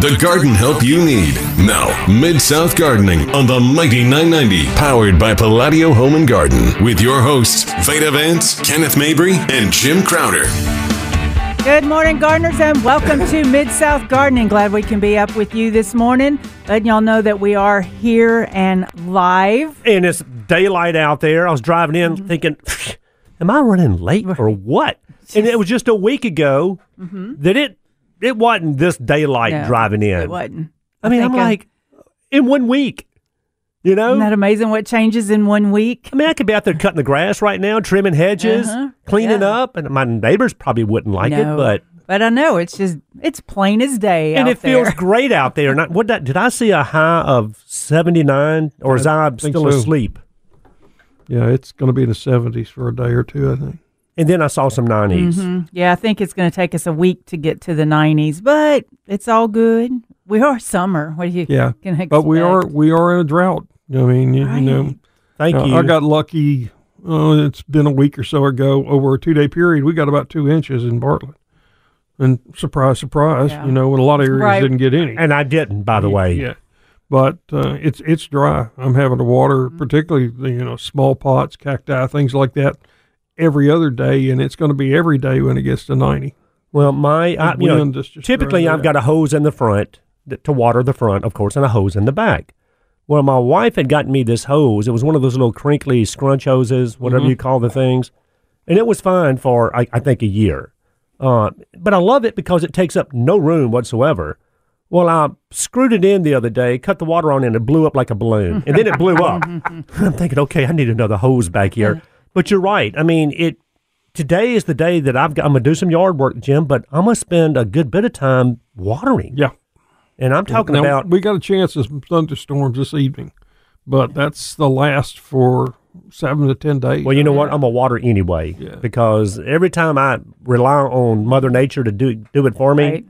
The garden help you need. Now, Mid South Gardening on the Mighty 990, powered by Palladio Home and Garden, with your hosts, Veda Vance, Kenneth Mabry, and Jim Crowder. Good morning, gardeners, and welcome to Mid South Gardening. Glad we can be up with you this morning. Letting y'all know that we are here and live. and it's daylight out there. I was driving in Mm-hmm. thinking, am I running late or what? And it was just a week ago that it it wasn't this daylight. No, driving in. It wasn't. I mean, I'm think, uh, like, in one week, you know? Isn't that amazing what changes in one week? I mean, I could be out there cutting the grass right now, trimming hedges, Uh-huh. cleaning Yeah. up, and my neighbors probably wouldn't like No. it, but But I know it's just it's plain as day and out it feels great out there. Not what that, did I see a high of 79 or is I, still so. asleep? Yeah, it's going to be in the 70s for a day or two, I think. And then I saw some 90s. Mhm. Yeah, I think it's going to take us a week to get to the 90s, but it's all good. We are summer. What do you? Yeah, Can but we are we are in a drought. I mean, you, you know, Thank uh, you. I got lucky. Oh, it's been a week or so ago. Over a two day period, we got about two inches in Bartlett. And surprise, surprise, Yeah. you know, in a lot of areas Right. didn't get any. and I didn't, by the way. Yeah. But uh, it's it's dry. I'm having to water, Mm-hmm. particularly the, you know small pots, cacti, things like that, every other day, and it's going to be every day when it gets to ninety. Well, my I, you know, typically I've got a hose in the front to water the front, of course, and a hose in the back. Well, my wife had gotten me this hose. It was one of those little crinkly scrunch hoses, whatever Mm-hmm. you call the things, and it was fine for I, I think a year. Uh, but I love it because it takes up no room whatsoever. Well, I screwed it in the other day, cut the water on, and it blew up like a balloon, and then it blew up. I'm thinking, okay, I need another hose back here. But you're right. I mean, it today is the day that I've got, I'm gonna do some yard work, Jim, but I'm gonna spend a good bit of time watering. Yeah. And I'm talking Now, about we got a chance of some thunderstorms this evening, but that's the last for seven to ten days. well, you know what? I'm gonna water anyway Yeah. because every time I rely on Mother Nature to do do it for me, Right.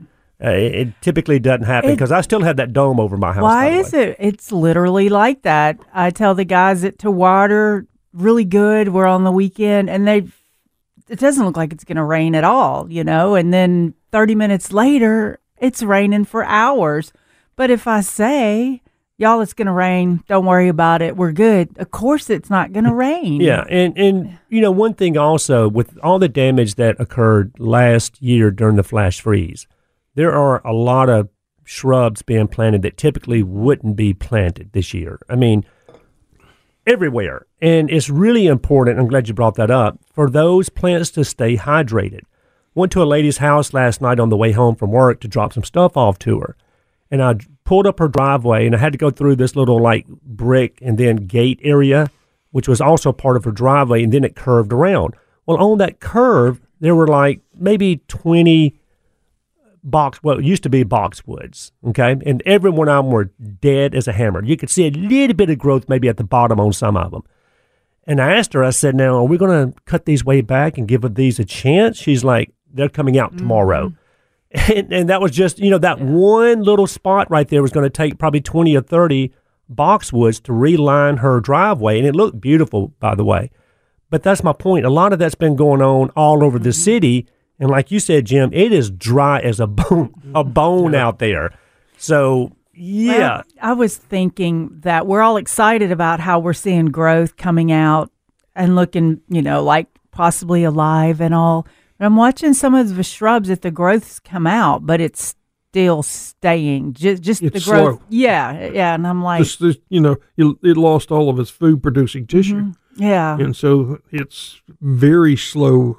uh, it, it typically doesn't happen because I still have that dome over my house. Why is it? It's literally like that. I tell the guys that to water really good. We're on the weekend, and they it doesn't look like it's going to rain at all, you know. And then thirty minutes later, it's raining for hours. But if I say, "Y'all, it's going to rain. Don't worry about it. We're good," of course, it's not going to rain. Yeah, and and you know one thing also with all the damage that occurred last year during the flash freeze, there are a lot of shrubs being planted that typically wouldn't be planted this year. I mean, everywhere, and it's really important. I'm glad you brought that up for those plants to stay hydrated. Went to a lady's house last night on the way home from work to drop some stuff off to her, and I pulled up her driveway, and I had to go through this little like brick and then gate area which was also part of her driveway, and then it curved around. Well, on that curve, there were like maybe 20 box, well, it used to be boxwoods, okay? And every one of them were dead as a hammer. You could see a little bit of growth maybe at the bottom on some of them. And I asked her, I said, now, are we going to cut these way back and give these a chance? She's like, they're coming out tomorrow. Mm. And, and that was just, you know, that one little spot right there was going to take probably 20 or 30 boxwoods to reline her driveway. And it looked beautiful, by the way. But that's my point. A lot of that's been going on all over the mm-hmm. city. And like you said, Jim, it is dry as a bone, a bone out there. So, yeah. Well, I was thinking that we're all excited about how we're seeing growth coming out and looking, you know, like possibly alive and all. But I'm watching some of the shrubs that the growth's come out, but it's still staying. Just, just the growth. slow. Yeah, yeah. And I'm like, Just, just, you know, it, it lost all of its food producing tissue, Mm-hmm. yeah, and so it's very slow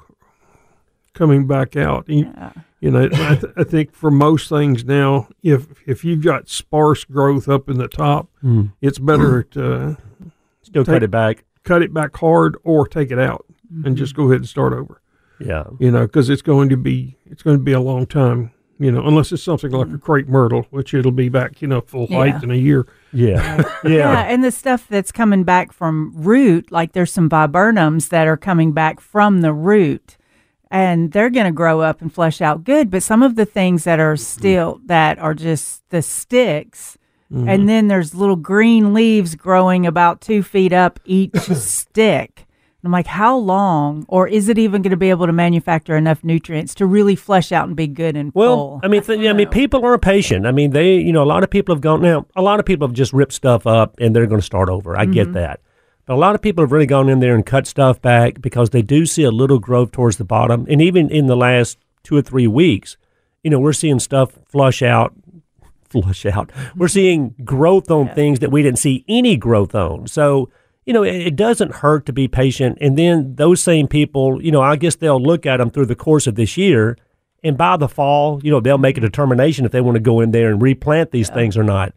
coming back out. You, yeah. you know, I, th- I think for most things now, if if you've got sparse growth up in the top, Mm. it's better to Still cut it back. cut it back hard or take it out and just go ahead and start over. Yeah. You know, because it's going to be it's going to be a long time. You know, unless it's something like a crepe myrtle, which it'll be back, you know, full height Yeah. in a year. Yeah. Yeah, Yeah. and the stuff that's coming back from root, like there's some viburnums that are coming back from the root, and they're going to grow up and flesh out good. But some of the things that are still that are just the sticks, Mm-hmm. and then there's little green leaves growing about two feet up each stick. I'm like, how long, or is it even going to be able to manufacture enough nutrients to really flesh out and be good and Well, full? I mean, th- I mean, people are patient. I mean, they, you know, a lot of people have gone now. A lot of people have just ripped stuff up and they're going to start over. I get that, but a lot of people have really gone in there and cut stuff back because they do see a little growth towards the bottom. And even in the last two or three weeks, you know, we're seeing stuff flush out, flush out. We're mm-hmm. seeing growth on things that we didn't see any growth on. So. You know, it, it doesn't hurt to be patient. And then those same people, you know, I guess they'll look at them through the course of this year and by the fall, you know, they'll make a determination if they want to go in there and replant these things or not.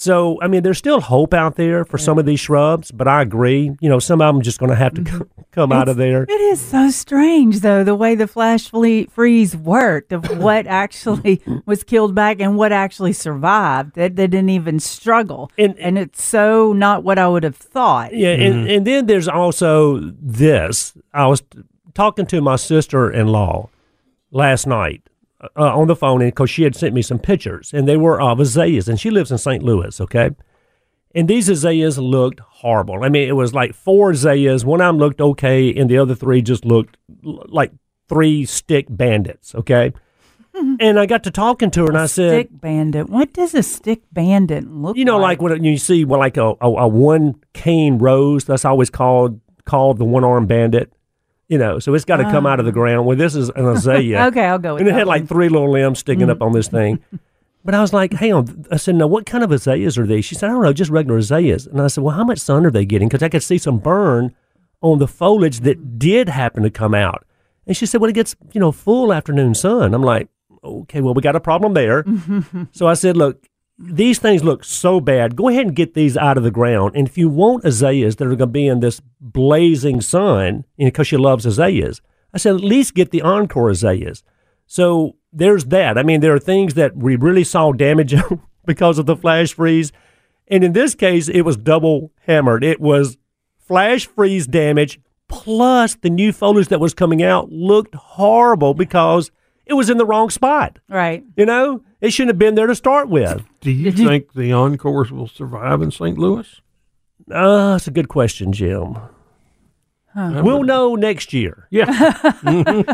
So, I mean, there's still hope out there for some of these shrubs, but I agree. You know, some of them just going to have to Mm-hmm. co- come out of there. It is so strange, though, the way the flash freeze worked of what actually was killed back and what actually survived. That they didn't even struggle, And- and it's so not what I would have thought. Yeah, and, and then there's also this. I was talking to my sister in law last night uh, on the phone because she had sent me some pictures, and they were of azaleas, and she lives in St. Louis, okay? And these azaleas looked horrible. I mean, it was like four azaleas. One of them looked okay, and the other three just looked l- like three stick bandits, okay? and I got to talking to her, and I said, Stick bandit. What does a stick bandit look? Like? You know, like when you see well, like a, a, a one cane rose, that's always called called the one armed bandit. You know, so it's got to come out of the ah. ground. Well, this is an azalea. Okay, I'll go with and it had like one. three little limbs sticking up mm. on this thing. But I was like, hang on. I said, no, what kind of azaleas are these? She said, I don't know, just regular azaleas. And I said, well, how much sun are they getting? Because I could see some burn on the foliage that did happen to come out. And she said, well, it gets, you know, full afternoon sun. I'm like, okay, well, we got a problem there. so I said, look, these things look so bad. Go ahead and get these out of the ground. And if you want azaleas that are going to be in this blazing sun, because she loves azaleas, I said, at least get the encore azaleas. So there's that. I mean, there are things that we really saw damage because of the flash freeze. And in this case, it was double hammered. It was flash freeze damage plus the new foliage that was coming out looked horrible because it was in the wrong spot. right. You know, it shouldn't have been there to start with. Do you Did you- think the encores will survive in St. Louis? Uh, that's a good question, Jim. We'll know next year. Yeah,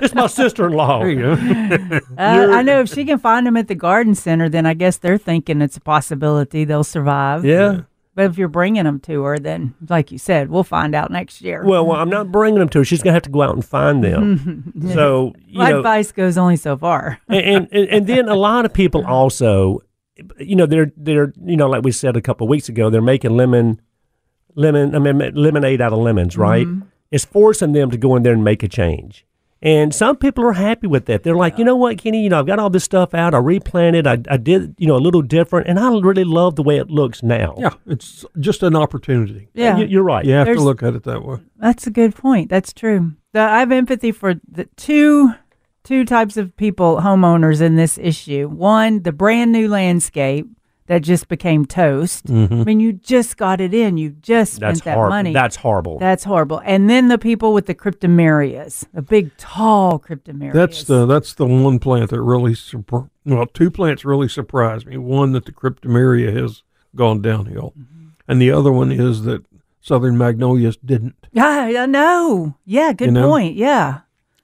It's my sister in law. you. Uh, I know if she can find them at the garden center, then I guess they're thinking it's a possibility they'll survive. Yeah. But if you're bringing them to her, then like you said, we'll find out next year. Well, well, I'm not bringing them to her. She's going to have to go out and find them. So, you My know, advice goes only so far. and, and and then a lot of people also, you know, they're they're you know, like we said a couple of weeks ago, they're making lemon, lemon, I mean, lemonade out of lemons, right? Mm-hmm. It's forcing them to go in there and make a change. And some people are happy with that. They're like, you know what, Kenny, you know, I've got all this stuff out. I replanted. I, I did, you know, a little different, and I really love the way it looks now. Yeah, it's just an opportunity. Yeah. You- you're right. You have There's- to look at it that way. That's a good point. That's true. The, I have empathy for the two two types of people, homeowners in this issue. One, the brand new landscape that just became toast. I mean, you just got it in. You just spent That's that horrible. money. That's horrible. That's horrible. And then the people with the cryptomerias, the big, tall cryptomerias. That's the that's the one plant that really surpri- well, two plants really surprised me. One that the cryptomeria has gone downhill, Mm-hmm. and the other one is that southern magnolias didn't. Yeah, I know. Yeah, good You know? point. Yeah.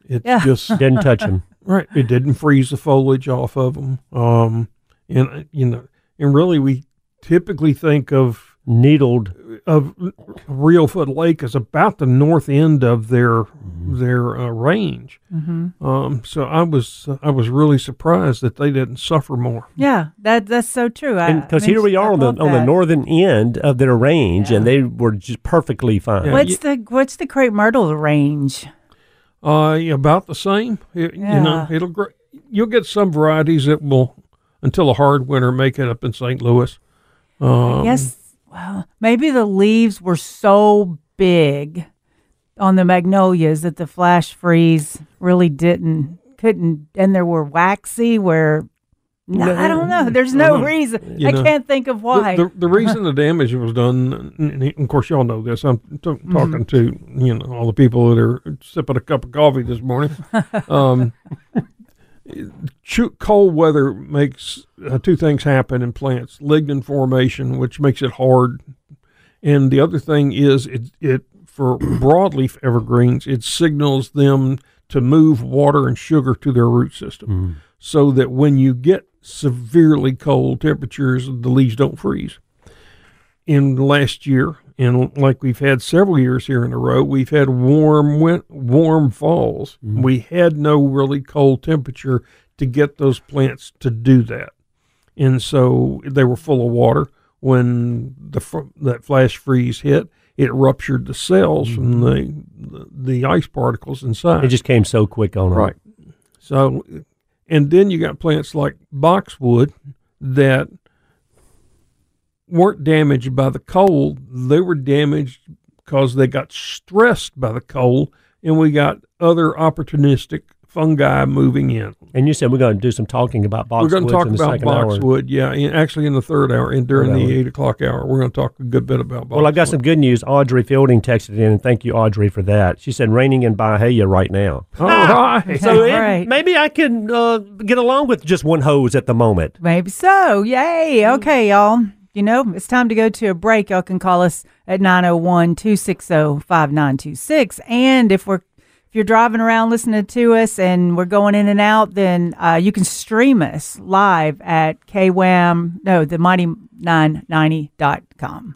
it Yeah. just Didn't touch them. right. It didn't freeze the foliage off of them. Um, and uh, you know, and really, we typically think of Needled. of Reelfoot Lake as about the north end of their Mm-hmm. their uh, range. Mm-hmm. Um, so I was I was really surprised that they didn't suffer more. Yeah, that that's so true. Because here we are I on the thought on the northern end of their range, and they were just perfectly fine. Yeah. What's the what's the crepe myrtle range? Uh, about the same. It- You know, it'll gr- you'll get some varieties that will until a hard winter make it up in St. Louis. Um, yes. Well, maybe the leaves were so big on the magnolias that the flash freeze really didn't couldn't, and there were waxy where. No, I don't know. There's no reason. You I know, can't think of why. The, the, the reason the damage was done, and of course y'all know this. I'm t- Mm-hmm. talking to you know all the people that are sipping a cup of coffee this morning. um, cold weather makes uh, two things happen in plants: lignin formation, which makes it hard, and the other thing is it it for broadleaf evergreens, it signals them to move water and sugar to their root system, so that when you get severely cold temperatures, the leaves don't freeze. In last year, and like we've had several years here in a row, we've had warm, win- warm falls. Mm-hmm. We had no really cold temperature to get those plants to do that and so they were full of water when the fr- that flash freeze hit. It ruptured the cells from the, the the ice particles inside. It just came so quick on right. So, and then you got plants like boxwood that weren't damaged by the cold. They were damaged because they got stressed by the cold, and we got other opportunistic fungi moving in. And you said we're going to do some talking about boxwood. We're going to talk about second hour. boxwood, yeah. In, actually, in the third hour and during Third the hour. eight o'clock hour, we're going to talk a good bit about boxwood. Well, I've got some good news. Audrey Fielding texted in, and thank you, Audrey, for that. She said raining in Byhalia right now. All right. So it- Right. maybe I can uh, get along with just one hose at the moment. Maybe so. Yay. Okay, y'all. You know, it's time to go to a break. Y'all can call us at 901 260 5926. And if we're if you're driving around listening to us and we're going in and out, then uh, you can stream us live at KWAM, no, the mighty990.com.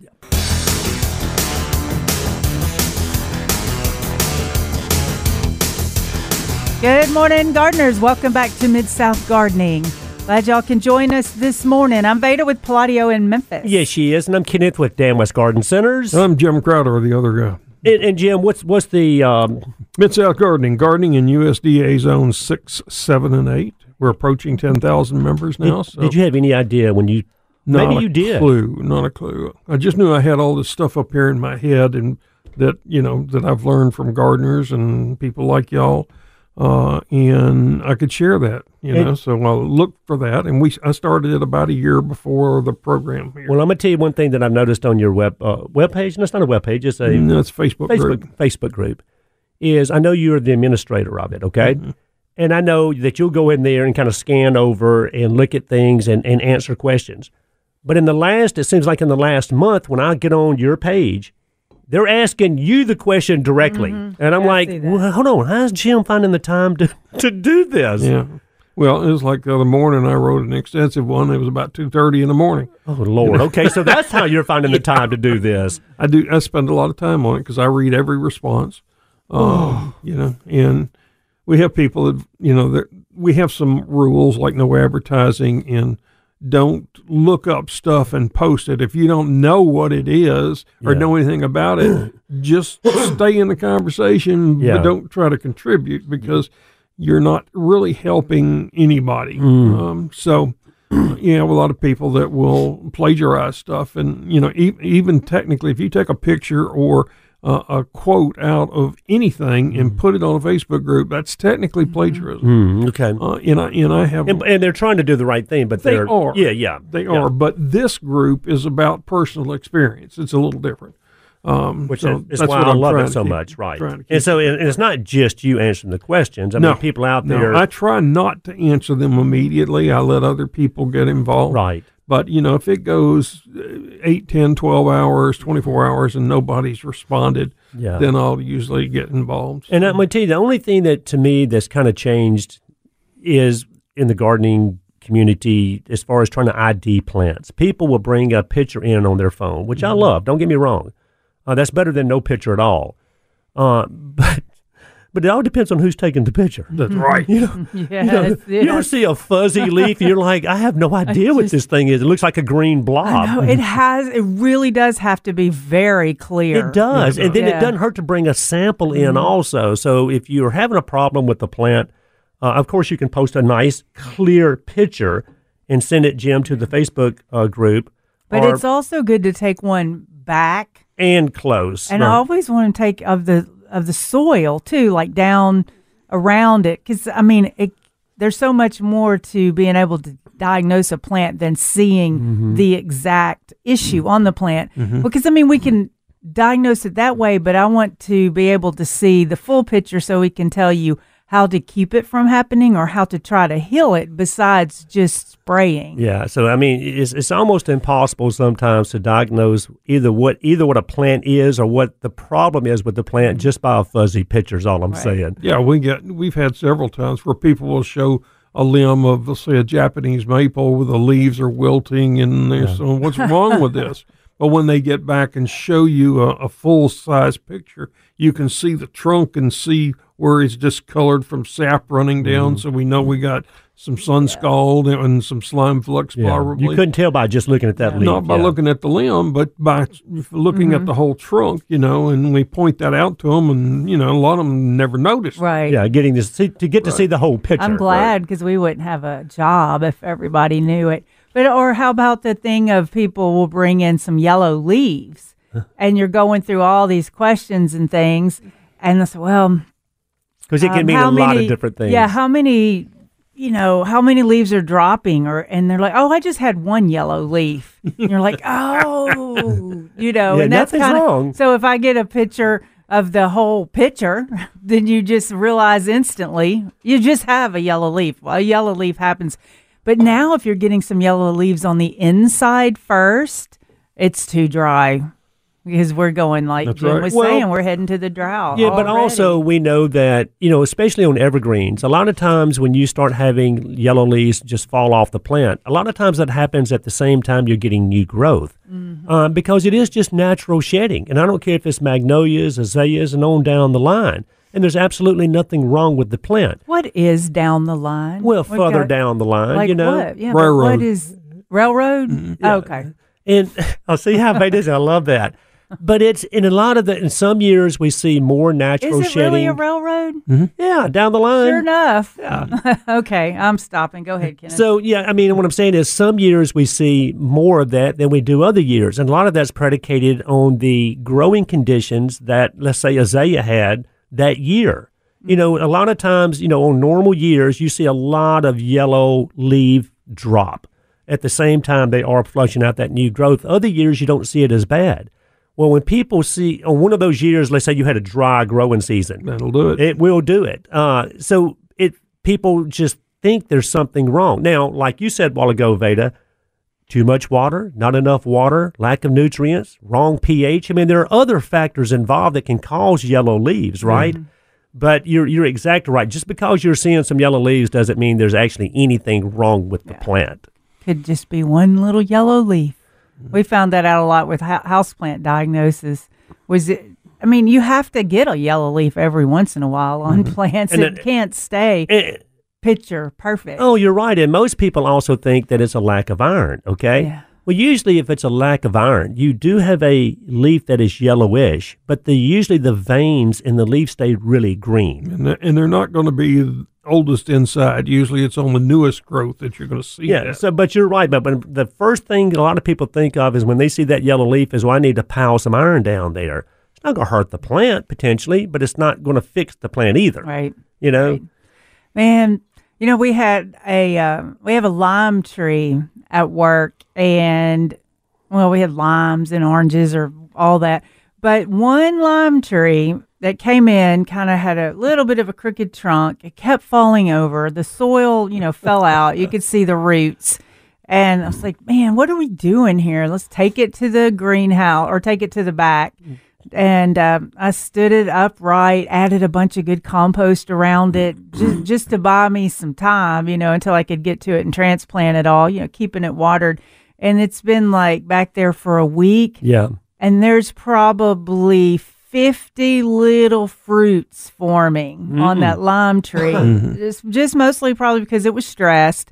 Good morning, gardeners. Welcome back to Mid South Gardening. Glad y'all can join us this morning. I'm Veda with Palladio in Memphis. Yes, she is, and I'm Kenneth with Dan West Garden Centers. I'm Jim Crowder, the other guy. and, and Jim, what's what's the um, Mid South Gardening, gardening in USDA zones six, seven, and eight. We're approaching ten thousand members now. did, so did you have any idea when you not maybe a you did. Clue, not a clue. I just knew I had all this stuff up here in my head, and that you know that I've learned from gardeners and people like y'all, uh, and I could share that. You know, so I looked for that, and we I started it about a year before the program here. Well, I'm gonna tell you one thing that I've noticed on your web uh, web page. and it's not a web page. It's a No, it's Facebook, Facebook group. Facebook group. Is I know you're the administrator of it, okay? Mm-hmm. And I know that you'll go in there and kind of scan over and look at things and, and answer questions. But in the last, it seems like in the last month, when I get on your page, they're asking you the question directly, and I'm Yeah, I like, well, hold on, how's Jim finding the time to to do this? Yeah. Well, it was like the other morning. I wrote an extensive one. It was about two thirty in the morning. Oh Lord. Okay, so that's how you're finding the time to do this. I do. I spend a lot of time on it because I read every response. Um, you know, and we have people that you know that we have some rules like no advertising and don't look up stuff and post it if you don't know what it is or Yeah. know anything about it. just stay in the conversation, Yeah. but don't try to contribute because you're not really helping anybody. Mm. Um, so you have a lot of people that will plagiarize stuff, and you know, e- even technically, if you take a picture or uh, a quote out of anything and put it on a Facebook group, that's technically plagiarism. Mm, okay. Uh, and I and I have And, and they're trying to do the right thing, but They are are. Yeah, yeah, they yeah. are, but this group is about personal experience. It's a little different. Um, Which so is that's why what I love it so keep- much, right? trying to keep And so and it's not just you answering the questions. I No, mean, people out No, there, I try not to answer them immediately. I let other people get involved. right? But, you know, if it goes uh, 8, 10, 12 hours, 24 hours, and nobody's responded, Yeah. then I'll usually get involved. And I'm going to tell you, the only thing that to me that's kind of changed is in the gardening community as far as trying to ID plants. People will bring a picture in on their phone, which I Mm-hmm. love. Don't get me wrong. Uh, that's better than no picture at all. Uh, but but it all depends on who's taking the picture. That's right. You know, Yes, you, know, you ever yes. see a fuzzy leaf? You're like, I have no idea what this thing is. It looks like a green blob. No, it has. It really does have to be very clear. It does. and then it doesn't hurt to bring a sample in also. So if you're having a problem with the plant, uh, of course, you can post a nice, clear picture and send it, Jim, to the Facebook uh, group. But or- it's also good to take one back, and close. and I always want to take of the of the soil too, like down around it, because I mean, it, there's so much more to being able to diagnose a plant than seeing Mm-hmm. the exact issue on the plant. Because I mean, we can diagnose it that way, but I want to be able to see the full picture so we can tell you how to keep it from happening or how to try to heal it besides just spraying. Yeah, so I mean, it's it's almost impossible sometimes to diagnose either what either what a plant is or what the problem is with the plant mm-hmm. just by a fuzzy picture. Is all I'm Right. saying. Yeah, we get we've had several times where people will show a limb of let's say a Japanese maple where the leaves are wilting and they're saying, what's wrong with this? But when they get back and show you a, a full size picture, you can see the trunk and see where it's discolored from sap running down. So we know we got some sun scald and some slime flux Yeah, probably. you couldn't tell by just looking at that leaf. Not by yeah. looking at the limb, but by looking Mm-hmm. at the whole trunk, you know, and we point that out to them, and you know, a lot of them never noticed. Right. Yeah, getting this see, to get to see the whole picture. I'm glad because we wouldn't have a job if everybody knew it. But or how about the thing of people will bring in some yellow leaves, and you're going through all these questions and things, and I said, well, because it can um, mean a lot of different things. Yeah, how many, you know, how many leaves are dropping, or and they're like, oh, I just had one yellow leaf. And you're like, oh, you know, Yeah, and that's kind wrong. of so. If I get a picture of the whole picture, then you just realize instantly you just have a yellow leaf. Well, a yellow leaf happens, but now if you're getting some yellow leaves on the inside first, it's too dry. Because we're going like That's Jim right. was Well- saying, we're heading to the drought. Yeah, but also we know that you know, especially on evergreens, a lot of times when you start having yellow leaves just fall off the plant, a lot of times that happens at the same time you're getting new growth, um, because it is just natural shedding. And I don't care if it's magnolias, azaleas, and on down the line. And there's absolutely nothing wrong with the plant. What is down the line? Well, We've further got- down the line, like you know. what? Yeah, Railroad. what is railroad? Mm-hmm. Okay. And I'll see how bad it is. I love that. But it's in a lot of the in some years we see more natural Is it shedding. really a railroad? yeah, down the line. Sure enough. Yeah. okay, I'm stopping. Go ahead, Kenneth. So yeah, I mean, what I'm saying is, some years we see more of that than we do other years, and a lot of that's predicated on the growing conditions that, let's say, azalea had that year. You know, a lot of times, you know, on normal years, you see a lot of yellow leaf drop. At the same time, they are flushing out that new growth. Other years, you don't see it as bad. Well, when people see on one of those years, let's say you had a dry growing season, That'll do it. it will do it. Uh, so it people just think there's something wrong. Now, like you said a while ago, Veda, too much water, not enough water, lack of nutrients, wrong pH. I mean, there are other factors involved that can cause yellow leaves, right? But you're you're exactly right. Just because you're seeing some yellow leaves doesn't mean there's actually anything wrong with the plant. Could just be one little yellow leaf. We found that out a lot with hou- houseplant diagnosis. Was it? I mean, you have to get a yellow leaf every once in a while on plants. And it it- can't stay Eh, picture perfect. Oh, you're right. And most people also think that it's a lack of iron, okay? Yeah. Well, usually if it's a lack of iron, you do have a leaf that is yellowish, but the usually the veins in the leaf stay really green. and, th- and they're not going to be oldest inside. Usually, it's on the newest growth that you're going to see. Yeah, that. so but you're right, but, but the first thing a lot of people think of is when they see that yellow leaf is well, I need to pile some iron down there. It's not going to hurt the plant potentially, but it's not going to fix the plant either. Right. You know, Right. Man, you know, we had a uh, we have a lime tree at work, and well, we had limes and oranges or all that, but one lime tree that came in kind of had a little bit of a crooked trunk. It kept falling over. The soil, you know, fell out. You could see the roots. And I was like, man, what are we doing here? Let's take it to the greenhouse or take it to the back. And um, I stood it upright, added a bunch of good compost around it just, mm-hmm. just to buy me some time, you know, until I could get to it and transplant it all, you know, keeping it watered. And it's been like back there for a week. Yeah. and there's probably 50 little fruits forming on mm. that lime tree. Mm-hmm. Just, just mostly probably because it was stressed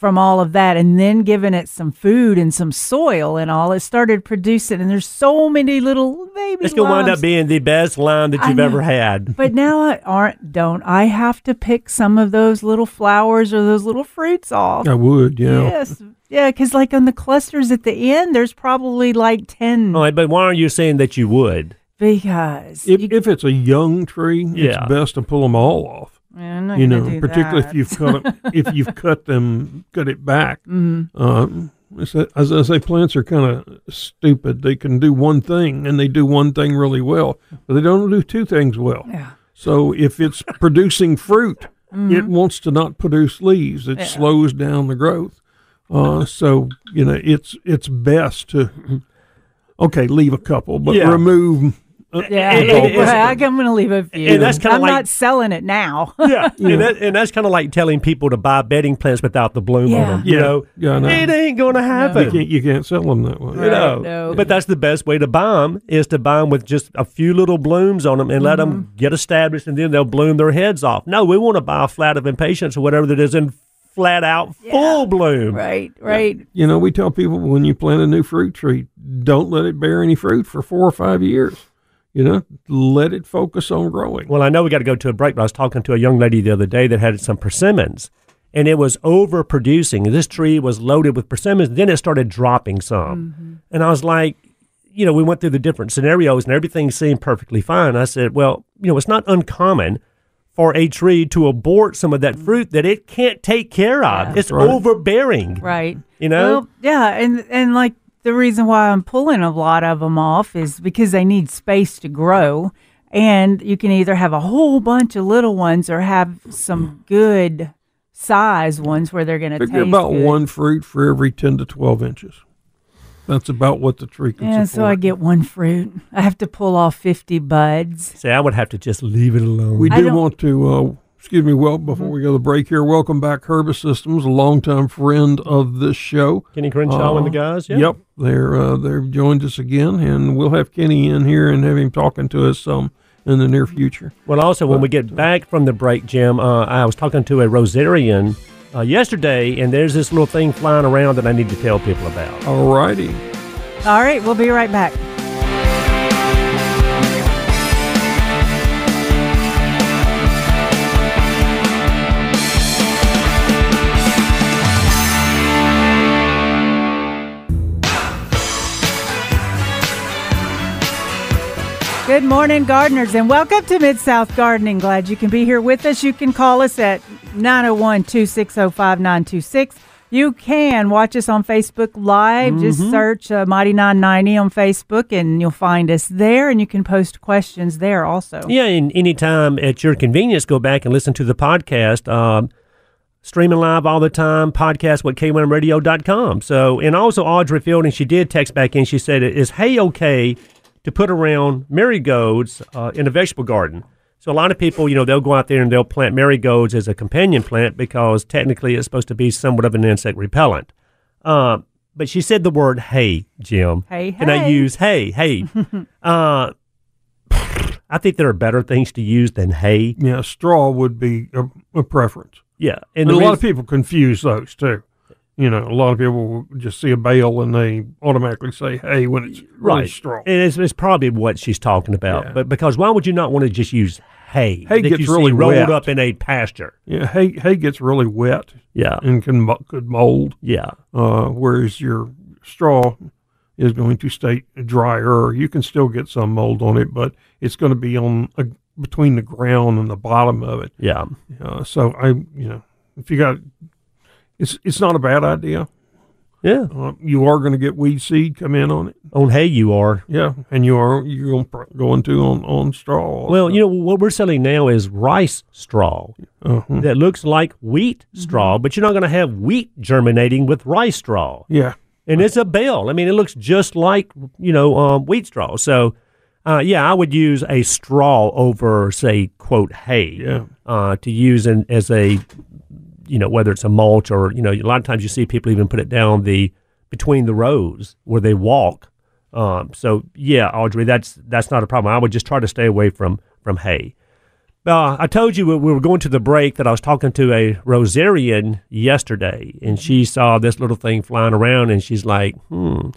from all of that and then giving it some food and some soil and all it started producing and there's so many little baby It's going to wind up being the best lime that I you've know. ever had. but now I aren't don't I have to pick some of those little flowers or those little fruits off I would. Yeah. yes yeah because like on the clusters at the end there's probably like 10 All right, but why are you saying that you would? because If, you- if it's a young tree, Yeah. it's best to pull them all off. Yeah, you know, particularly that. if you've cut 'em- if you've cut them, cut it back. Mm-hmm. Um, as I say, plants are kind of stupid. They can do one thing and they do one thing really well, but they don't do two things well. Yeah. So if it's producing fruit, Mm-hmm. it wants to not produce leaves. It slows down the growth. Uh, so you know it's it's best to okay leave a couple, but Yeah. remove. Uh, Yeah, And- well, and- and- I'm going to leave a few. and that's kinda I'm like- not selling it now. Yeah, And, that, and that's kind of like telling people to buy bedding plants without the bloom on Yeah. them. You Yeah. know, Yeah, I know. it ain't going to happen. you can't you can't sell them that way. You know, no. but that's the best way to buy them is to buy them with just a few little blooms on them and let Mm-hmm. them get established, and then they'll bloom their heads off. No, we want to buy a flat of impatiens or whatever that is in flat out full bloom. right, right. You know, we tell people when you plant a new fruit tree, don't let it bear any fruit for four or five years. You know, let it focus on growing. Well, I know we got to go to a break, but I was talking to a young lady the other day that had some persimmons, and it was overproducing. This tree was loaded with persimmons, then it started dropping some. Mm-hmm. And I was like, you know, we went through the different scenarios, and everything seemed perfectly fine. I said, well, you know, it's not uncommon for a tree to abort some of that mm-hmm. fruit that it can't take care of. It's right. overbearing. Right. You know? Well, yeah, and and like the reason why I'm pulling a lot of them off is because they need space to grow, and you can either have a whole bunch of little ones or have some good size ones where they're going to Figure taste about good. one fruit for every 10 to 12 inches. That's about what the tree can Yeah, so I get one fruit. I have to pull off 50 buds. Say, I would have to just leave it alone. we I do want to, uh, excuse me, well, before we go to the break here, welcome back Herbi-Systems, a longtime friend of this show. Kenny Crenshaw and the Uh, guys, yeah. Yep, they're uh, they've joined us again, and we'll have Kenny in here and have him talking to us um, in the near future. Well, also when we get back from the break, Jim, uh, I was talking to a Rosarian uh, yesterday, and there's this little thing flying around that I need to tell people about. All righty. All right, we'll be right back. Good morning, gardeners, and welcome to Mid South Gardening. Glad you can be here with us. You can call us at 901 260 5926. You can watch us on Facebook Live. Just search uh, Mighty 990 on Facebook, and you'll find us there, and you can post questions there also. Yeah, and anytime at your convenience, go back and listen to the podcast. Um, streaming live all the time, podcast what K1Radio.com. So, and also Audrey Fielding, she did text back in. She said, Is hay okay to put around marigolds uh, in a vegetable garden? So, a lot of people, you know, they'll go out there and they'll plant marigolds as a companion plant because technically it's supposed to be somewhat of an insect repellent. Uh, but she said the word hay, Jim. Hey, And I use "hey, hey." uh, I think there are better things to use than hay. Yeah, straw would be a, a preference. Yeah, And, the a lot of people confuse those too. You know, a lot of people will just see a bale and they automatically say, "Hey," when it's really right, straw. and it's, it's probably what she's talking about. Yeah. But because why would you not want to just use hay? Hay gets you see really rolled wet. up in a pasture. Yeah, hay hay gets really wet Yeah, and can could mold, yeah, uh, whereas your straw is going to stay drier. You can still get some mold on it, but it's going to be on uh, between the ground and the bottom of it. yeah. Uh, so I, you know, if you got, it's it's not a bad idea. Yeah, Uh, you are going to get weed seed come in on it. on hay you are. Yeah, and you are you're going to on on straw. Well, you know what we're selling now is rice straw uh that looks like wheat straw, but you're not going to have wheat germinating with rice straw. yeah, and it's a bale. I mean, it looks just like you know um, wheat straw. So, uh, yeah, I would use a straw over, say, quote hay, Yeah. uh, to use in, as a you know whether it's a mulch or you know a lot of times you see people even put it down the between the rows where they walk. Um, so yeah, Audrey, that's that's not a problem. I would just try to stay away from from hay. Uh, I told you we were going to the break that I was talking to a Rosarian yesterday, and she saw this little thing flying around, and she's like, "Hmm."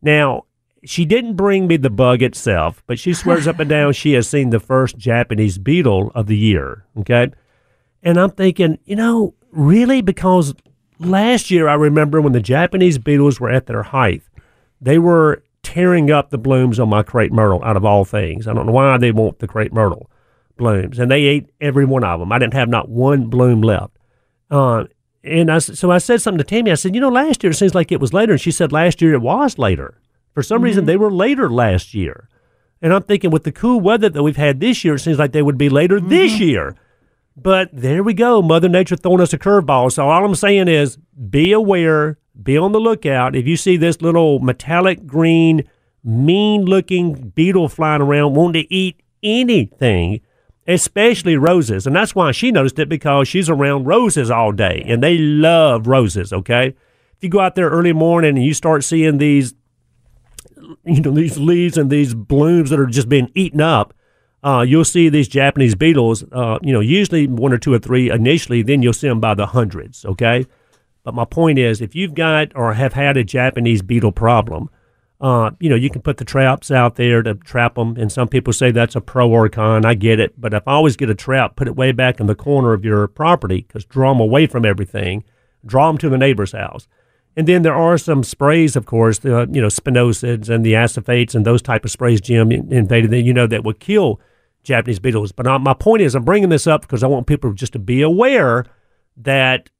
Now she didn't bring me the bug itself, but she swears up and down she has seen the first Japanese beetle of the year. Okay, and I'm thinking, you know, really, because last year I remember when the Japanese beetles were at their height, they were tearing up the blooms on my crepe myrtle out of all things. I don't know why they want the crepe myrtle blooms, and they ate every one of them. I didn't have not one bloom left. Uh, and I, so I said something to Tammy. I said, you know, last year it seems like it was later. And she said last year it was later. For some reason, they were later last year. And I'm thinking with the cool weather that we've had this year, it seems like they would be later this year. But there we go. Mother Nature throwing us a curveball. So all I'm saying is be aware, be on the lookout. If you see this little metallic green, mean looking beetle flying around wanting to eat anything, especially roses. And that's why she noticed it because she's around roses all day and they love roses, okay? If you go out there early morning and you start seeing these you know these leaves and these blooms that are just being eaten up, uh, you'll see these Japanese beetles. Uh, you know, usually one or two or three initially, then you'll see them by the hundreds. Okay, but my point is, if you've got or have had a Japanese beetle problem, uh, you know, you can put the traps out there to trap them. And some people say that's a pro or con. I get it, but if I always get a trap, put it way back in the corner of your property because draw them away from everything. Draw them to the neighbor's house. And then there are some sprays, of course, the, you know, spinosads and the acephates and those type of sprays, Jim, invaded that, you know, that would kill Japanese beetles. But my point is, I'm bringing this up because I want people just to be aware that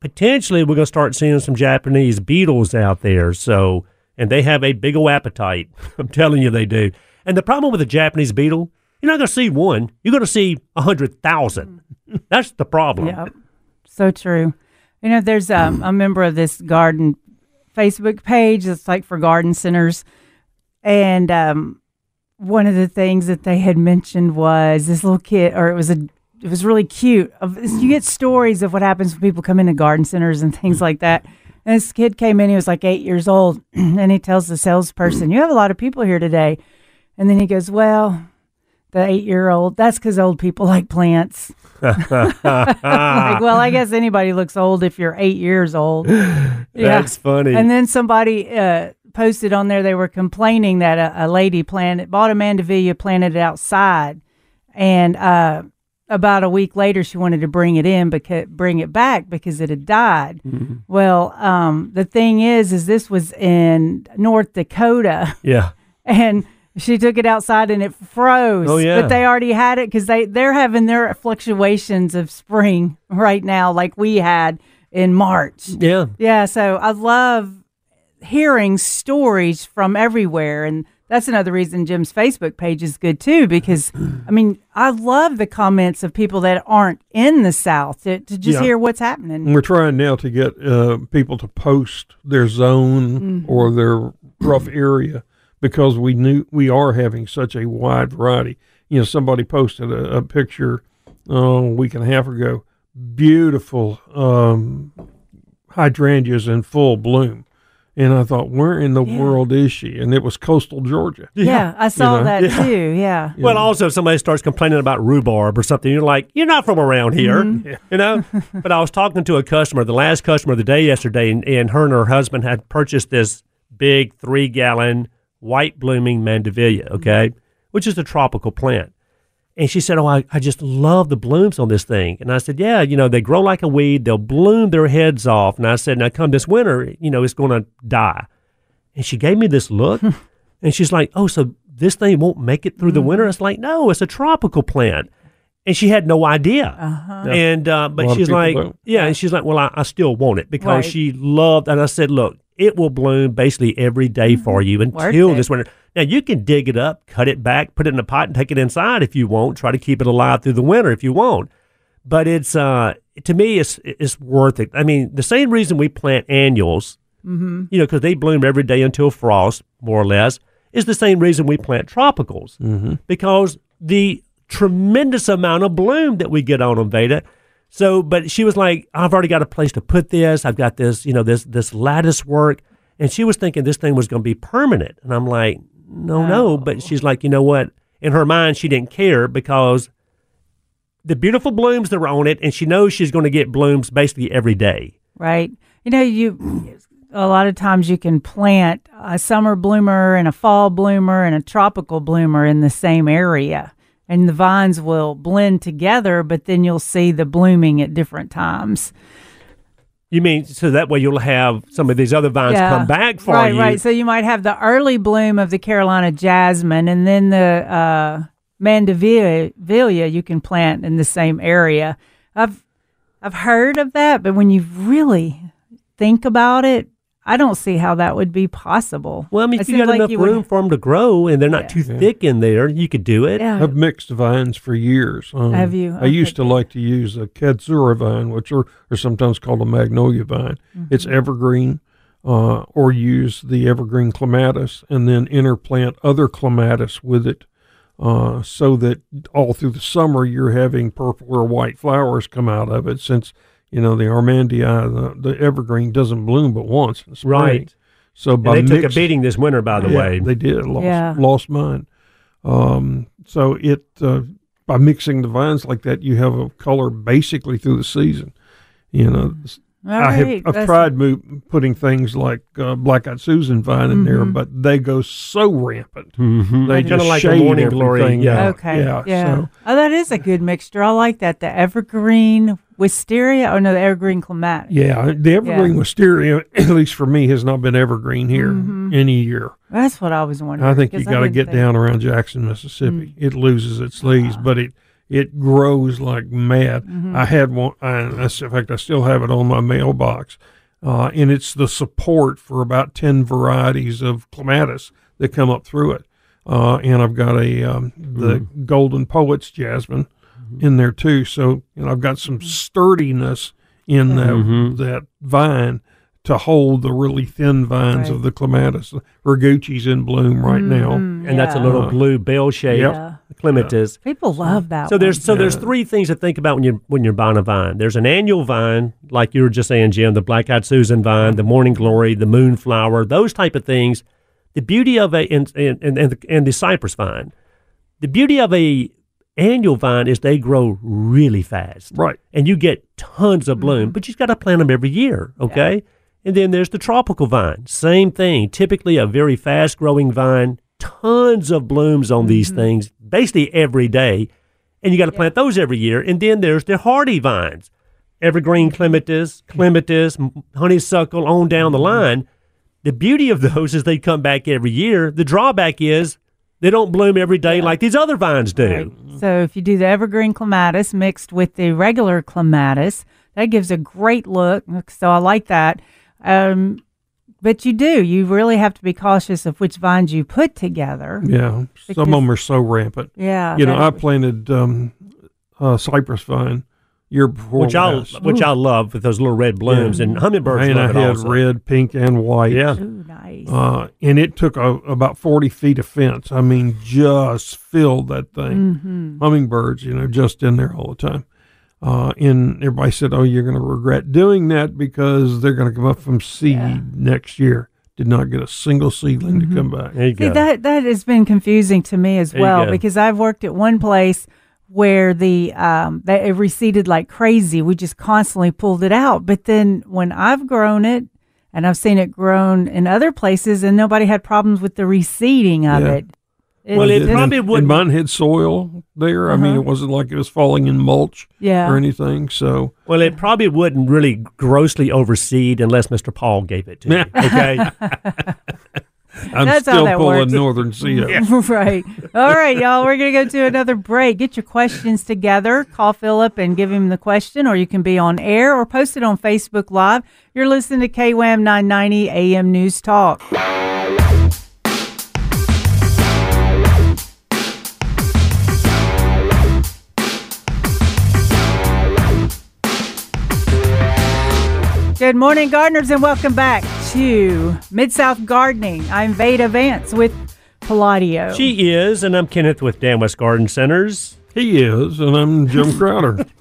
potentially we're going to start seeing some Japanese beetles out there. So, and they have a big old appetite. I'm telling you, they do. And the problem with a Japanese beetle, you're not going to see one. You're going to see a hundred thousand. That's the problem. Yep. So true. You know, there's um, a member of this garden Facebook page. It's like for garden centers, and um, one of the things that they had mentioned was this little kid, or it was a, it was really cute. You get stories of what happens when people come into garden centers and things like that. And this kid came in. He was like eight years old, and he tells the salesperson, "You have a lot of people here today." And then he goes, "Well." The eight year old, that's because old people like plants. like, well, I guess anybody looks old if you're eight years old. Yeah. That's funny. And then somebody uh, posted on there they were complaining that a, a lady planted bought a mandevilla, planted it outside, and uh, about a week later she wanted to bring it in because bring it back because it had died. Mm-hmm. Well, um, the thing is, is this was in North Dakota, yeah. and she took it outside and it froze. Oh, yeah. But they already had it because they they're having their fluctuations of spring right now, like we had in March. Yeah. Yeah, so I love hearing stories from everywhere and that's another reason Jim's Facebook page is good too because I mean, I love the comments of people that aren't in the South to, to just Yeah. hear what's happening. And we're trying now to get uh, people to post their zone or their rough area because we knew we are having such a wide variety. You know, somebody posted a, a picture uh, a week and a half ago, beautiful um, hydrangeas in full bloom. And I thought, where in the Yeah. world is she? And it was coastal Georgia. Yeah, I saw know? that Yeah. too. Yeah. Well, also, if somebody starts complaining about rhubarb or something, you're like, you're not from around here, mm-hmm. you know? but I was talking to a customer, the last customer of the day yesterday, and, and her and her husband had purchased this big three gallon white blooming mandevilla, okay, which is a tropical plant. And she said, Oh, I, I just love the blooms on this thing. And I said, Yeah, you know, they grow like a weed, they'll bloom their heads off. And I said, Now come this winter, you know, it's going to die. And she gave me this look, and she's like, "Oh, so this thing won't make it through the winter?" It's like, "No, it's a tropical plant." And she had no idea. Uh-huh. And uh, but she's like, don't. "Yeah," and she's like, "Well, I, I still want it because Right. she loved." And I said, "Look, it will bloom basically every day for you Mm-hmm. Worth until this winter. Now you can dig it up, cut it back, put it in a pot, and take it inside if you want. Try to keep it alive through the winter if you want." But it's uh, to me, it's it's worth it. I mean, the same reason we plant annuals Mm-hmm. you know, because they bloom every day until frost, more or less, is the same reason we plant tropicals. Mm-hmm. Because the tremendous amount of bloom that we get on them, Veda. So, but she was like, I've already got a place to put this. I've got this, you know, this this lattice work, and she was thinking this thing was going to be permanent. And I'm like, no, no. But she's like, you know what? In her mind, she didn't care because the beautiful blooms that were on it, and she knows she's going to get blooms basically every day. right? You know, you a lot of times you can plant a summer bloomer and a fall bloomer and a tropical bloomer in the same area, and the vines will blend together. But then you'll see the blooming at different times. You mean so that way you'll have some of these other vines come back for right, you? Right, right. So you might have the early bloom of the Carolina jasmine, and then the uh, mandevilla you can plant in the same area. I've I've heard of that, but when you really think about it, I don't see how that would be possible. Well, I mean, if you got like enough you would- room for them to grow and they're not Yeah. too thick in there, you could do it. Yeah. I've mixed vines for years. Um, Have you? I used to like to use a Kadsura vine, which are, are sometimes called a magnolia vine. It's Mm-hmm. evergreen, uh, or use the evergreen clematis and then interplant other clematis with it, uh, so that all through the summer you're having purple or white flowers come out of it. Since you know the Armandii, the, the evergreen doesn't bloom but once in spring. Right. So And by they took a beating this winter, by the yeah, way. they did. Lost, Yeah. lost mine. Um, so it uh, by mixing the vines like that, you have a color basically through the season. You know, All I have I've tried mo- putting things like uh, black eyed Susan vine in there, Mhm. but they go so rampant. Mm-hmm. They Kinda just like a shade morning glory, everything yeah. out. Okay. yeah. Yeah. So Oh, that is a good mixture. I like that. The evergreen wisteria. Oh no, the evergreen clematis. yeah, the evergreen wisteria, at least for me, has not been evergreen here Mhm. any year. That's what I was wondering. I think you got to get think- down around Jackson, Mississippi. It loses its leaves, Ah. but it it grows like mad. Mm-hmm. I had one. I, I s- in fact, I still have it on my mailbox, uh, and it's the support for about ten varieties of clematis that come up through it. Uh, and I've got a um, the Mm-hmm. golden poets jasmine in there too. So you know, I've got some sturdiness in that Mhm. that vine to hold the really thin vines Right. of the clematis. Rooguchi's in bloom right now. Mhm, And that's a little Uh, blue bell shaped Yep. Yeah. Clematis. People love that. So there's so one. there's three things to think about when you're when you're buying a vine. There's an annual vine, like you were just saying, Jim, the black eyed Susan vine, the morning glory, the moonflower, those type of things. The beauty of a and and and, and, the, and the cypress vine, the beauty of a annual vine is they grow really fast, Right. and you get tons of Mm-hmm. bloom. But you've got to plant them every year, okay? And then there's the tropical vine, same thing. Typically a very fast growing vine, tons of blooms on these Mm-hmm. things, basically every day and you got to plant those every year. And then there's the hardy vines, evergreen clematis, clematis, honeysuckle, on down the line. The beauty of those is they come back every year. The drawback is they don't bloom every day like these other vines do. Right. So if you do the evergreen clematis mixed with the regular clematis, that gives a great look. So I like that. Um, but you do. You really have to be cautious of which vines you put together. Yeah. Because- Some of them are so rampant. Yeah. You know, I planted um, a cypress vine year before Which I last. which I love with those little red blooms and hummingbirds and I love had also. red, pink, and white. Yeah. Ooh, nice. Uh, and it took a, about 40 feet of fence. I mean, just filled that thing. mm-hmm. Hummingbirds, you know, just in there all the time. Uh, and everybody said, "Oh, you're going to regret doing that because they're going to come up from seed Yeah. next year." Did not get a single seedling to come back. There you See go. that that has been confusing to me as There well because I've worked at one place where the um they it receded like crazy. We just constantly pulled it out. But then when I've grown it and I've seen it grown in other places and nobody had problems with the receding of Yeah. it. It Well, it probably wouldn't- and mine had soil there. I mean, Uh-huh. it wasn't like it was falling in mulch yeah. or anything. So Well, it probably wouldn't really grossly overseed unless Mr. Paul gave it to you. Okay. I'm That's still that pulling works. northern sea up. right. All right, y'all. We're going to go to another break. Get your questions together. Call Philip and give him the question, or you can be on air or post it on Facebook Live. You're listening to KWAM 990 AM News Talk. Good morning, gardeners, and welcome back to Mid South Gardening. I'm Veda Vance with Palladio. she is, and I'm Kenneth with Dan West Garden Centers. He is, and I'm Jim Crowder.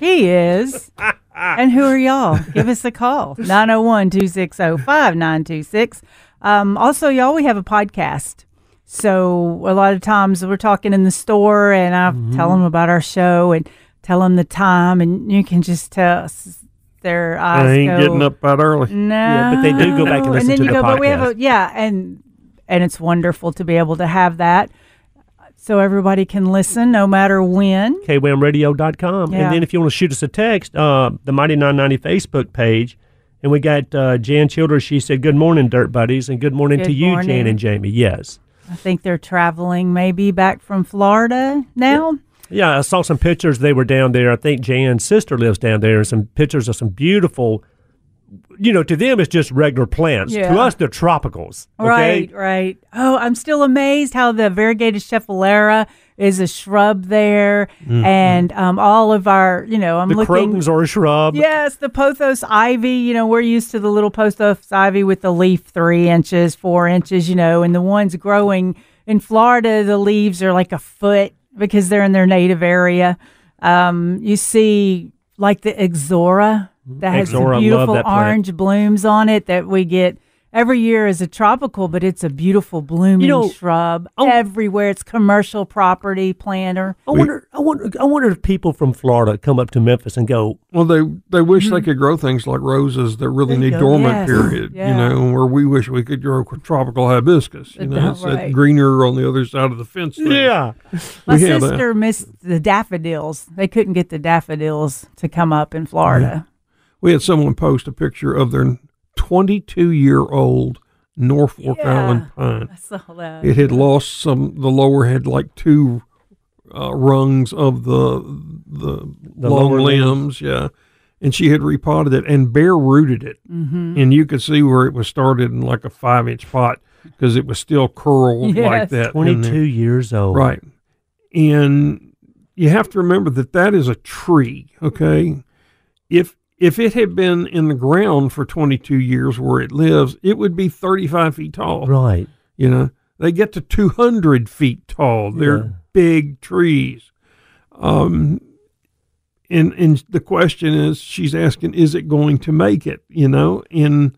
He is. and who are y'all? Give us a call 901 260 5926. Um, Also, y'all, we have a podcast. So a lot of times we're talking in the store and I Mm-hmm. tell them about our show and tell them the time, and you can just tell s- their eyes I ain't go, getting up that early. No, Yeah, but they do go back and listen then to you the go, But we have a podcast. yeah, and and it's wonderful to be able to have that, so everybody can listen no matter when. kwamradio.com. Yeah. And then if you want to shoot us a text, uh, the Mighty 990 Facebook page. And we got uh, Jan Childers. She said, Good morning, Dirt Buddies, and good morning to you, morning. Jan and Jamie. Yes. I think they're traveling maybe back from Florida now. Yeah, I saw some pictures. They were down there. I think Jan's sister lives down there, and some pictures of some beautiful you know, to them it's just regular plants. Yeah. To us, they're tropicals. Okay? Right, right. Oh, I'm still amazed how the variegated schefflera is a shrub there, and um, all of our, you know, I'm Mm-hmm. The looking. crotons are a shrub. Yes, the pothos ivy. You know, we're used to the little pothos ivy with the leaf three inches, four inches. You know, and the ones growing in Florida, the leaves are like a foot because they're in their native area. Um, you see, like the ixora that has Ixora, beautiful orange blooms on it that we get every year is a tropical, but it's a beautiful blooming know, shrub oh- everywhere. It's commercial property planter. I wonder, I wonder, I wonder if people from Florida come up to Memphis and go, Well, they they wish they could grow things like roses that really Mm-hmm. There you need go. dormant Yes. period. Yeah. You know, where we wish we could grow tropical hibiscus. You know, it's that greener on the other side of the fence. Thing. "Yeah, My We that. sister missed the daffodils. They couldn't get the daffodils to come up in Florida. We had someone post a picture of their 22 year old Norfolk Yeah. Island pine. I saw that. It had lost some. The lower had like two uh, rungs of the the, The long limbs. limbs. Yeah, and she had repotted it and bare rooted it, mm-hmm. and you could see where it was started in like a five inch pot because it was still curled like that. twenty-two years old, Right. And you have to remember that that is a tree, okay? If if it had been in the ground for 22 years where it lives, it would be 35 feet tall. right? You know, they get to 200 feet tall. They're Yeah. big trees. Um, and and the question is, she's asking, is it going to make it? You know, and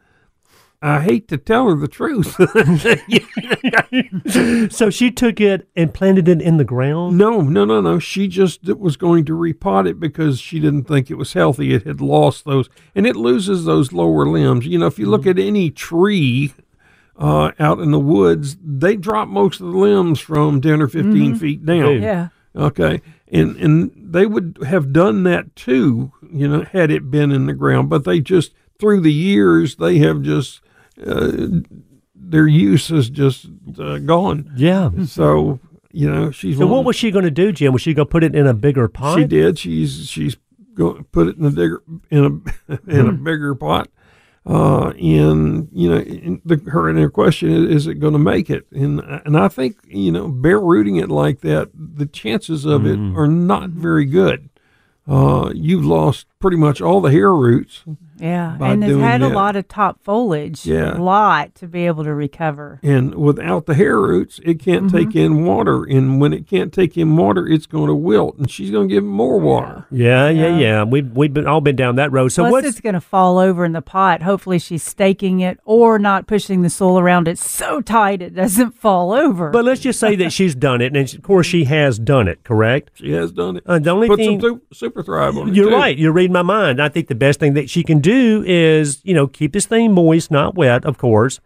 I hate to tell her the truth. So she took it and planted it in the ground. No, no, no, no. She just was going to repot it because she didn't think it was healthy. It had lost those, and it loses those lower limbs. You know, if you look at any tree uh, out in the woods, they drop most of the limbs from 10 or 15 feet down. yeah. Okay. And and they would have done that too, you know, had it been in the ground. But they just through the years they have just their use is just uh, gone. Yeah. So you know she's So what was she going to do, Jim? Was she going to put it in a bigger pot? she did. She's she's going to put it in a bigger in a in a bigger pot. Uh, and you know, in the, her and her question is, is it going to make it? And and I think you know, bare rooting it like that, the chances of it are not very good. Uh, you've lost pretty much all the hair roots. Yeah. And it's doing had a lot of top foliage. Yeah. A lot to be able to recover. And without the hair roots, it can't Mm-hmm. take in water. And when it can't take in water, it's going to wilt. And she's going to give it more water. Yeah, yeah, Yeah. yeah. We've we've been all been down that road. So Plus, what's it's going to fall over in the pot. Hopefully, she's staking it or not pushing the soil around it so tight it doesn't fall over. but let's just say that she's done it, and of course she has done it. Correct. She has done it. Uh, the only Put thing some super thrive on it. You're too. right. You're reading my mind. I think the best thing that she can do is, you know, keep this thing moist, not wet, of course,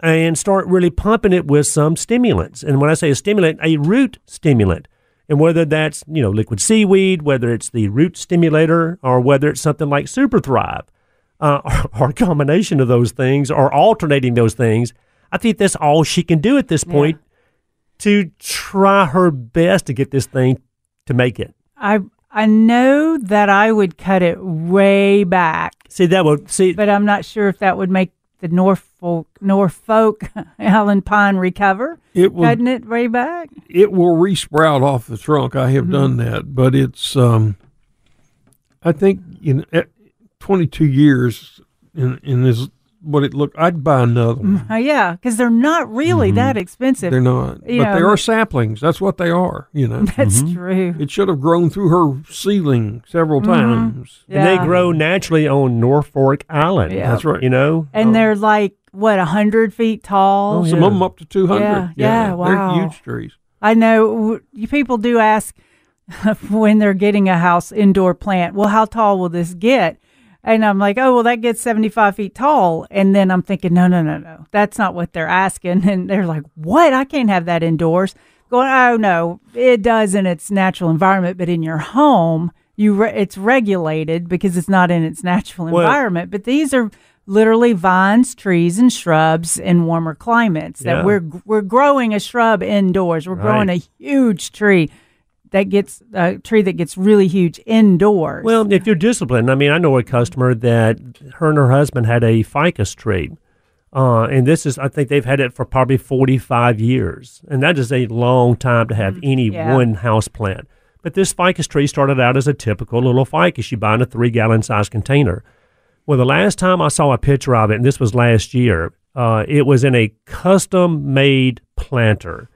and start really pumping it with some stimulants. And when I say a stimulant, a root stimulant. And whether that's, you know, liquid seaweed, whether it's the root stimulator, or whether it's something like Super Thrive, uh, or, or a combination of those things, or alternating those things, I think that's all she can do at this point to try her best to get this thing to make it. I I know that I would cut it way back, See, that would, see, but I'm not sure if that would make the Norfolk Norfolk Island pine recover. It will Cutting it way back. it will resprout off the trunk. I have done that, but it's um, I think you know, at 22 years in in this what it looked. I'd buy another. one. Mm, uh, yeah, because they're not really that mm-hmm. expensive. They're not, but Yeah, they are saplings. That's what they are. You know, That's mm-hmm. true. it should have grown through her ceiling several mm-hmm. times. And they grow naturally on Norfolk Island. Yeah. That's right. You know? And um, they're like what a hundred feet tall. Oh, Some yeah. of them up to 200. Yeah, yeah, wow. They're huge trees. I know w- you people do ask when they're getting a house indoor plant. Well, how tall will this get? And I'm like, oh, well, that gets 75 feet tall. And then I'm thinking, no, no, no, no, that's not what they're asking. And they're like, what? I can't have that indoors. Going, oh no, it does in its natural environment, but in your home, you re- it's regulated because it's not in its natural Well- environment. But these are literally vines, trees, and shrubs in warmer climates. Yeah. That we're we're growing a shrub indoors. We're growing Right. a huge tree. That gets a tree that gets really huge indoors. Well, if you're disciplined, I mean, I know a customer that her and her husband had a ficus tree. Uh, and this is, I think they've had it for probably 45 years. And that is a long time to have any Yeah. one house plant. But this ficus tree started out as a typical little ficus you buy in a three gallon size container. Well, the last time I saw a picture of it, and this was last year, uh, it was in a custom made planter.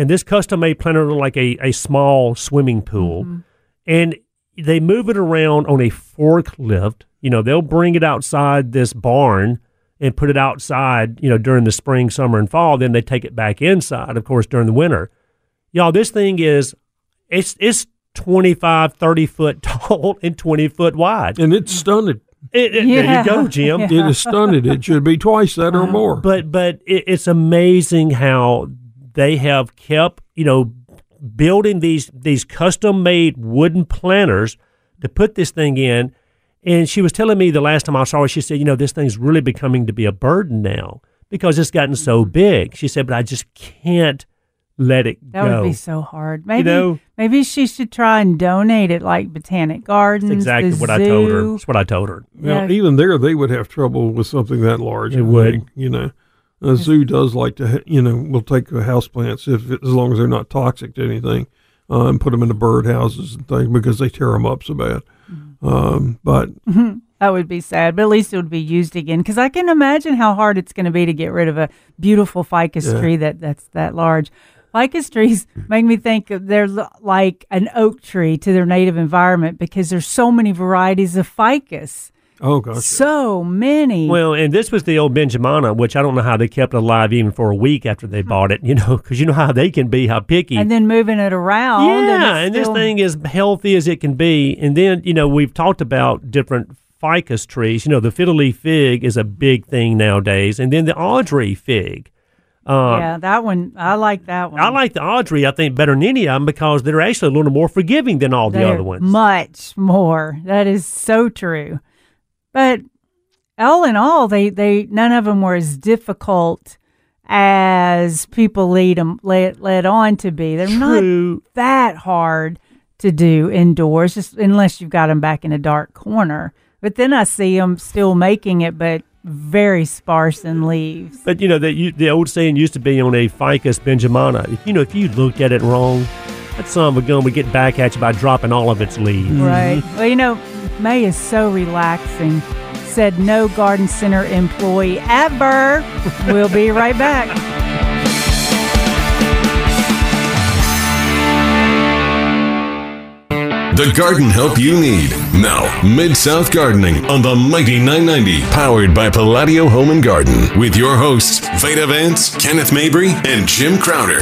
And this custom made planter looked like a, a small swimming pool. Mm-hmm. And they move it around on a forklift. You know, they'll bring it outside this barn and put it outside, you know, during the spring, summer, and fall. Then they take it back inside, of course, during the winter. Y'all, this thing is, it's, it's 25, 30 foot tall and 20 foot wide. And it's stunted. It- it- There you go, Jim. Yeah. It is stunted. It should be twice that or more. But but it, it's amazing how they have kept you know building these these custom made wooden planters to put this thing in. And she was telling me the last time I saw her, she said, you know, this thing's really becoming to be a burden now because it's gotten so mm-hmm. big. She said, but I just can't let it go. that go. would be so hard. Maybe know- maybe she should try and donate it like Botanic Gardens. That's exactly the what I told her. That's what I told her. Now, Yeah. even there, they would have trouble with something that large. It I would. think, you know, a zoo does like to, ha- you know, will take the house plants if as long as they're not toxic to anything, uh, and put them into bird houses and things because they tear them up so bad. Mm-hmm. Um, but That would be sad, but at least it would be used again. Because I can imagine how hard it's going to be to get rid of a beautiful ficus Yeah. tree that that's that large. Ficus trees make me think they're like an oak tree to their native environment because there's so many varieties of ficus, oh gosh, so many. Well, and this was the old Benjamina, which I don't know how they kept alive even for a week after they bought it, you know, because you know how they can be, how picky. and then moving it around. Yeah, it's and this thing is healthy as it can be. And then, you know, we've talked about different ficus trees. You know, the fiddle leaf fig is a big thing nowadays. And then the Audrey fig. Uh, yeah, that one I like that one. I like the Audrey, I think, better than any of them because they're actually a little more forgiving than all the They're other ones. Much more. That is so true. But all in all, they, they none of them were as difficult as people lead them led, led on to be. They're not that hard to do indoors, just unless you've got them back in a dark corner. But then I see them still making it, but very sparse in leaves. But, you know, the, the old saying used to be on a ficus Benjamina. If, you know, if you looked at it wrong, that son of a gun would get back at you by dropping all of its leaves. Right. Well, you know, May is so relaxing. Said no garden center employee ever. we'll be right back. The garden help you need. Now, Mid South Gardening on the Mighty 990, powered by Palladio Home and Garden, with your hosts, Veda Vance, Kenneth Mabry, and Jim Crowder.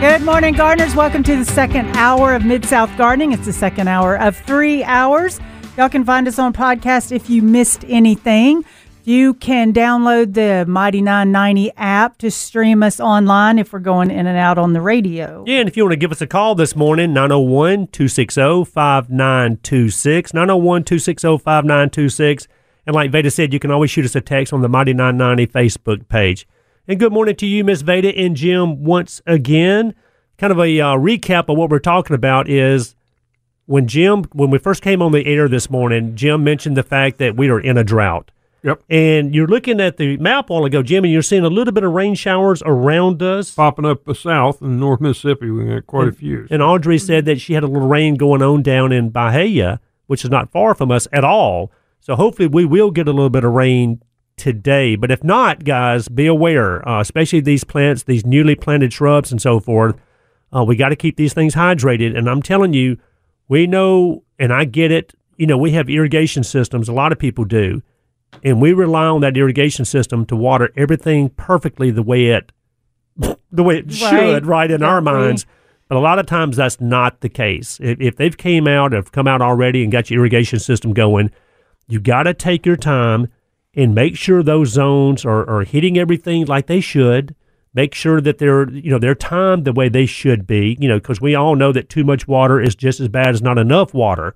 Good morning, gardeners. Welcome to the second hour of Mid South Gardening. It's the second hour of three hours. Y'all can find us on podcast if you missed anything. You can download the Mighty 990 app to stream us online if we're going in and out on the radio. Yeah, and if you want to give us a call this morning, 901 260 5926. 901 260 5926. And like Veda said, you can always shoot us a text on the Mighty 990 Facebook page. And good morning to you, Miss Veda and Jim, once again. Kind of a uh, recap of what we're talking about is when Jim, when we first came on the air this morning, Jim mentioned the fact that we are in a drought. Yep. And you're looking at the map a while ago, Jim, and you're seeing a little bit of rain showers around us. popping up uh, south in North Mississippi, we got quite a few. And Audrey said that she had a little rain going on down in Byhalia, which is not far from us at all. So hopefully we will get a little bit of rain today. But if not, guys, be aware, uh, especially these plants, these newly planted shrubs and so forth. Uh, we got to keep these things hydrated. And I'm telling you, we know, and I get it. You know, we have irrigation systems. A lot of people do, and we rely on that irrigation system to water everything perfectly the way it, the way it should, right in our Exactly. minds. But a lot of times that's not the case. If, if they've came out, have come out already, and got your irrigation system going, you got to take your time and make sure those zones are, are hitting everything like they should. Make sure that they're you know they're timed the way they should be. You know because we all know that too much water is just as bad as not enough water.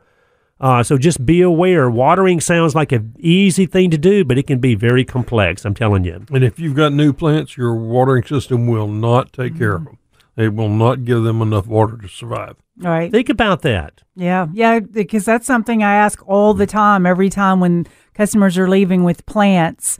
Uh, so just be aware. Watering sounds like an easy thing to do, but it can be very complex. I'm telling you. And if you've got new plants, your watering system will not take care of them. It will not give them enough water to survive. All right. Think about that. Yeah, yeah, because that's something I ask all the time. Every time when customers are leaving with plants,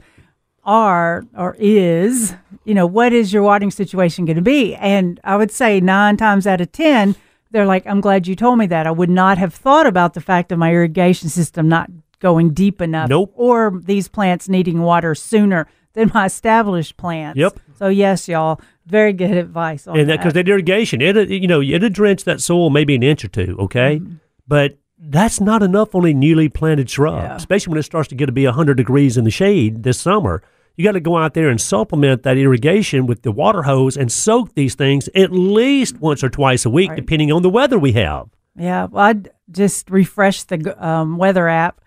are or is, you know, what is your watering situation going to be? And I would say nine times out of ten, they're like, "I'm glad you told me that. I would not have thought about the fact of my irrigation system not going deep enough, Nope. or these plants needing water sooner than my established plants." Yep. So yes, y'all, very good advice on and that. because that irrigation, it you know it'll drench that soil maybe an inch or two, okay, Mm-hmm. but that's not enough on a newly planted shrub, Yeah. especially when it starts to get to be hundred degrees in the shade this summer. You got to go out there and supplement that irrigation with the water hose and soak these things at least once or twice a week, Right. depending on the weather we have. Yeah, well, I just refreshed the um, weather app,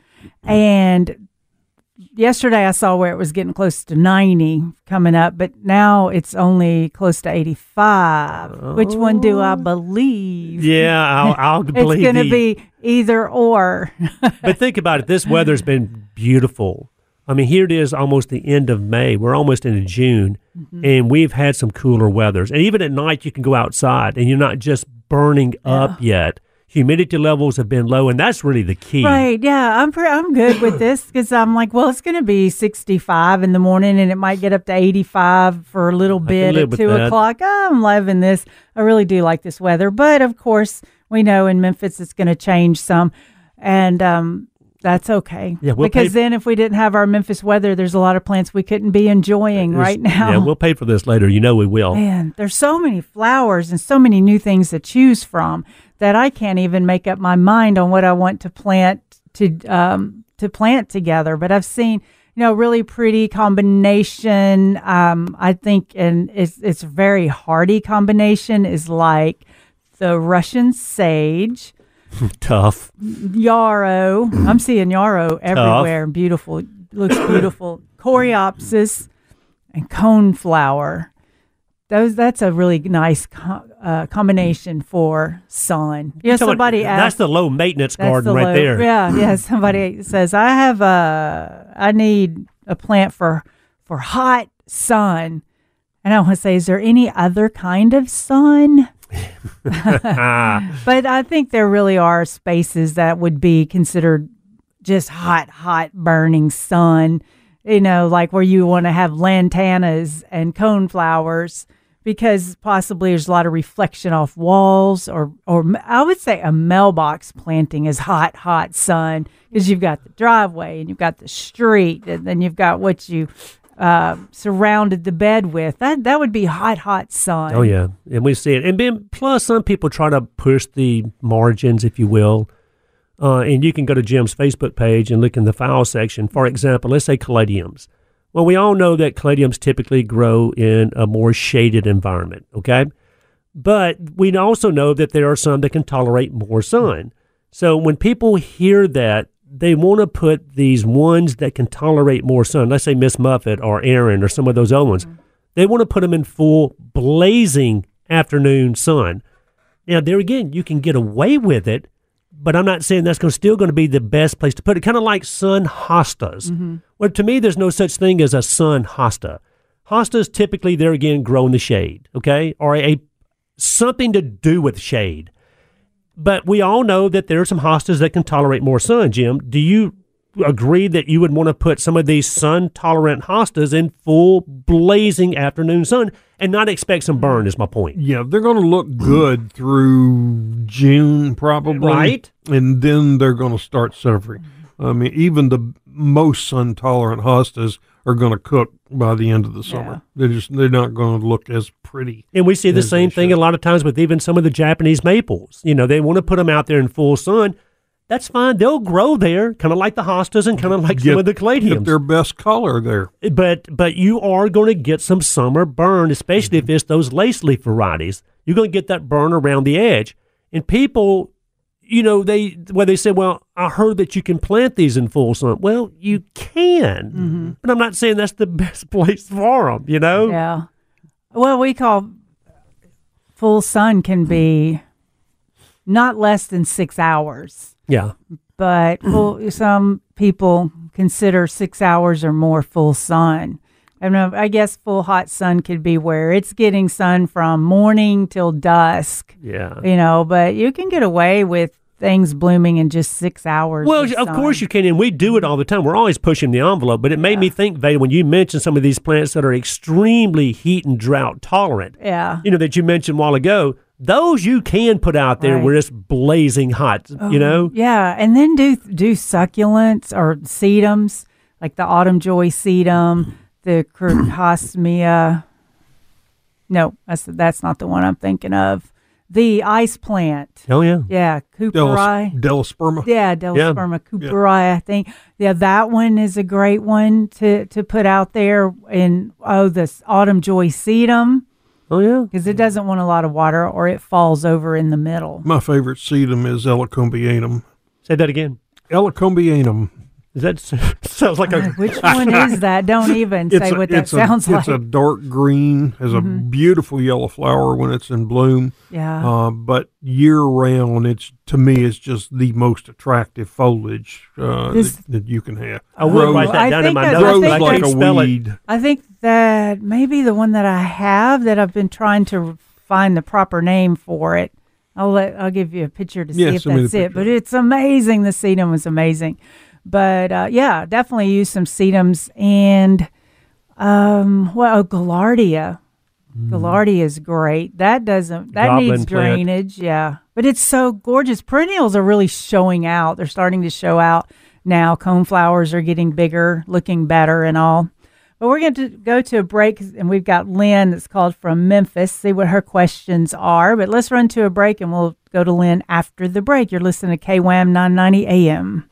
and yesterday I saw where it was getting close to 90 coming up, but now it's only close to 85. Which one do I believe? Yeah, I'll, I'll It's going to be either or. but think about it. This weather's been beautiful. I mean, here it is almost the end of May. We're almost into June, Mm-hmm. and we've had some cooler weathers. And even at night, you can go outside and you're not just burning up yet. Humidity levels have been low, and that's really the key. Right. Yeah. I'm pre- I'm good with this because I'm like, well, it's going to be 65 in the morning and it might get up to 85 for a little bit at two o'clock. I'm loving this. I really do like this weather. But of course, we know in Memphis it's going to change some. And, um, that's okay. Yeah, we'll because pay- then if we didn't have our Memphis weather, there's a lot of plants we couldn't be enjoying right now. Yeah, we'll pay for this later. You know we will. Man, there's so many flowers and so many new things to choose from that I can't even make up my mind on what I want to plant to um, to plant together. But I've seen, you know, really pretty combination. Um, I think, and it's it's a very hardy combination. Is like the Russian sage, Tough. yarrow. I'm seeing yarrow everywhere. Beautiful, looks beautiful. Coreopsis and coneflower. Those that's a really nice co- uh, combination for sun. Yeah, somebody That's asked. the low maintenance garden right low- there. Yeah, yeah. Somebody says I have a I need a plant for for hot sun, and I want to say, is there any other kind of sun? But I think there really are spaces that would be considered just hot, hot, burning sun. You know, like where you want to have lantanas and coneflowers because possibly there's a lot of reflection off walls, or, or I would say a mailbox planting is hot, hot sun because you've got the driveway and you've got the street, and then you've got what you uh, surrounded the bed with. That that would be hot, hot sun. oh yeah, and we see it. And then plus, some people try to push the margins, if you will. Uh, and you can go to Jim's Facebook page and look in the file section. For example, let's say caladiums. Well, we all know that caladiums typically grow in a more shaded environment, okay? But we also know that there are some that can tolerate more sun. So when people hear that, they want to put these ones that can tolerate more sun, let's say Miss Muffet or Aaron or some of those other ones, mm-hmm. they want to put them in full blazing afternoon sun. Now, there again, you can get away with it, but I'm not saying that's going still going to be the best place to put it. Kind of like sun hostas. Mm-hmm. Well, to me, there's no such thing as a sun hosta. Hostas typically, there again, grow in the shade, okay, or a something to do with shade. But we all know that there are some hostas that can tolerate more sun. Jim, do you agree that you would want to put some of these sun tolerant hostas in full blazing afternoon sun and not expect some burn? Is my point. Yeah, they're going to look good through June probably, Right. And then they're going to start suffering. I mean, even the most sun tolerant hostas are going to cook by the end of the summer. They're just they're not going to look as pretty. And we see the same thing should. a lot of times with even some of the Japanese maples. You know, they want to put them out there in full sun. That's fine. They'll grow there, kind of like the hostas and kind of like some Get- of the Get their best color there. but but you are going to get some summer burn, especially Mm-hmm. if it's those lace leaf varieties. You're going to get that burn around the edge. And people, you know, they well they say, well, I heard that you can plant these in full sun. Well, you can, Mm-hmm. but I'm not saying that's the best place for them. You know, Yeah. Well, we call full sun can be not less than six hours. Yeah. but full, some people consider six hours or more full sun. I don't know. I guess full hot sun could be where it's getting sun from morning till dusk. Yeah. You know, but you can get away with things blooming in just six hours. Well, of course you can, and we do it all the time. We're always pushing the envelope, but it made me think, Veda, when you mentioned some of these plants that are extremely heat and drought tolerant, Yeah. you know, that you mentioned a while ago, those you can put out there Right. Oh, where it's blazing hot, you oh, know? Yeah, and then do do succulents or sedums like the autumn joy sedum, the crocosmia. No, that's that's not the one I'm thinking of. The ice plant. Oh, yeah. Yeah, cooperi. Delis, Delisperma. Yeah, Delosperma cooperi, I think. Yeah, that one is a great one to to put out there. And oh, this autumn joy sedum Oh, yeah. because it doesn't want a lot of water or it falls over in the middle. My favorite sedum is Ellacombeanum. Say that again. Ellacombeanum. Is that sounds like a Which one is that? Don't even say a, what that it's a- sounds like. Mm-hmm. It's a dark green, has a beautiful yellow flower when it's in bloom. yeah. Uh, but year round, it's to me, it's just the most attractive foliage uh, This- that, that you can have. I would Grows- write that down in think my I- I notes, grows but I think like a spell it. weed. I think that maybe the one that I have that I've been trying to find the proper name for it. I'll let I'll give you a picture to see Yeah, if that's it. But it's amazing. The sedum is amazing. But uh, yeah, definitely use some sedums and um well Gaillardia. Gaillardia is great. That doesn't that Goblin needs plant. drainage, yeah. But it's so gorgeous. Perennials are really showing out. They're starting to show out now. Cone flowers are getting bigger, looking better and all. But we're going to go to a break, and we've got Lynn that's called from Memphis, see what her questions are. But let's run to a break, and we'll go to Lynn after the break. You're listening to KWAM 990 AM.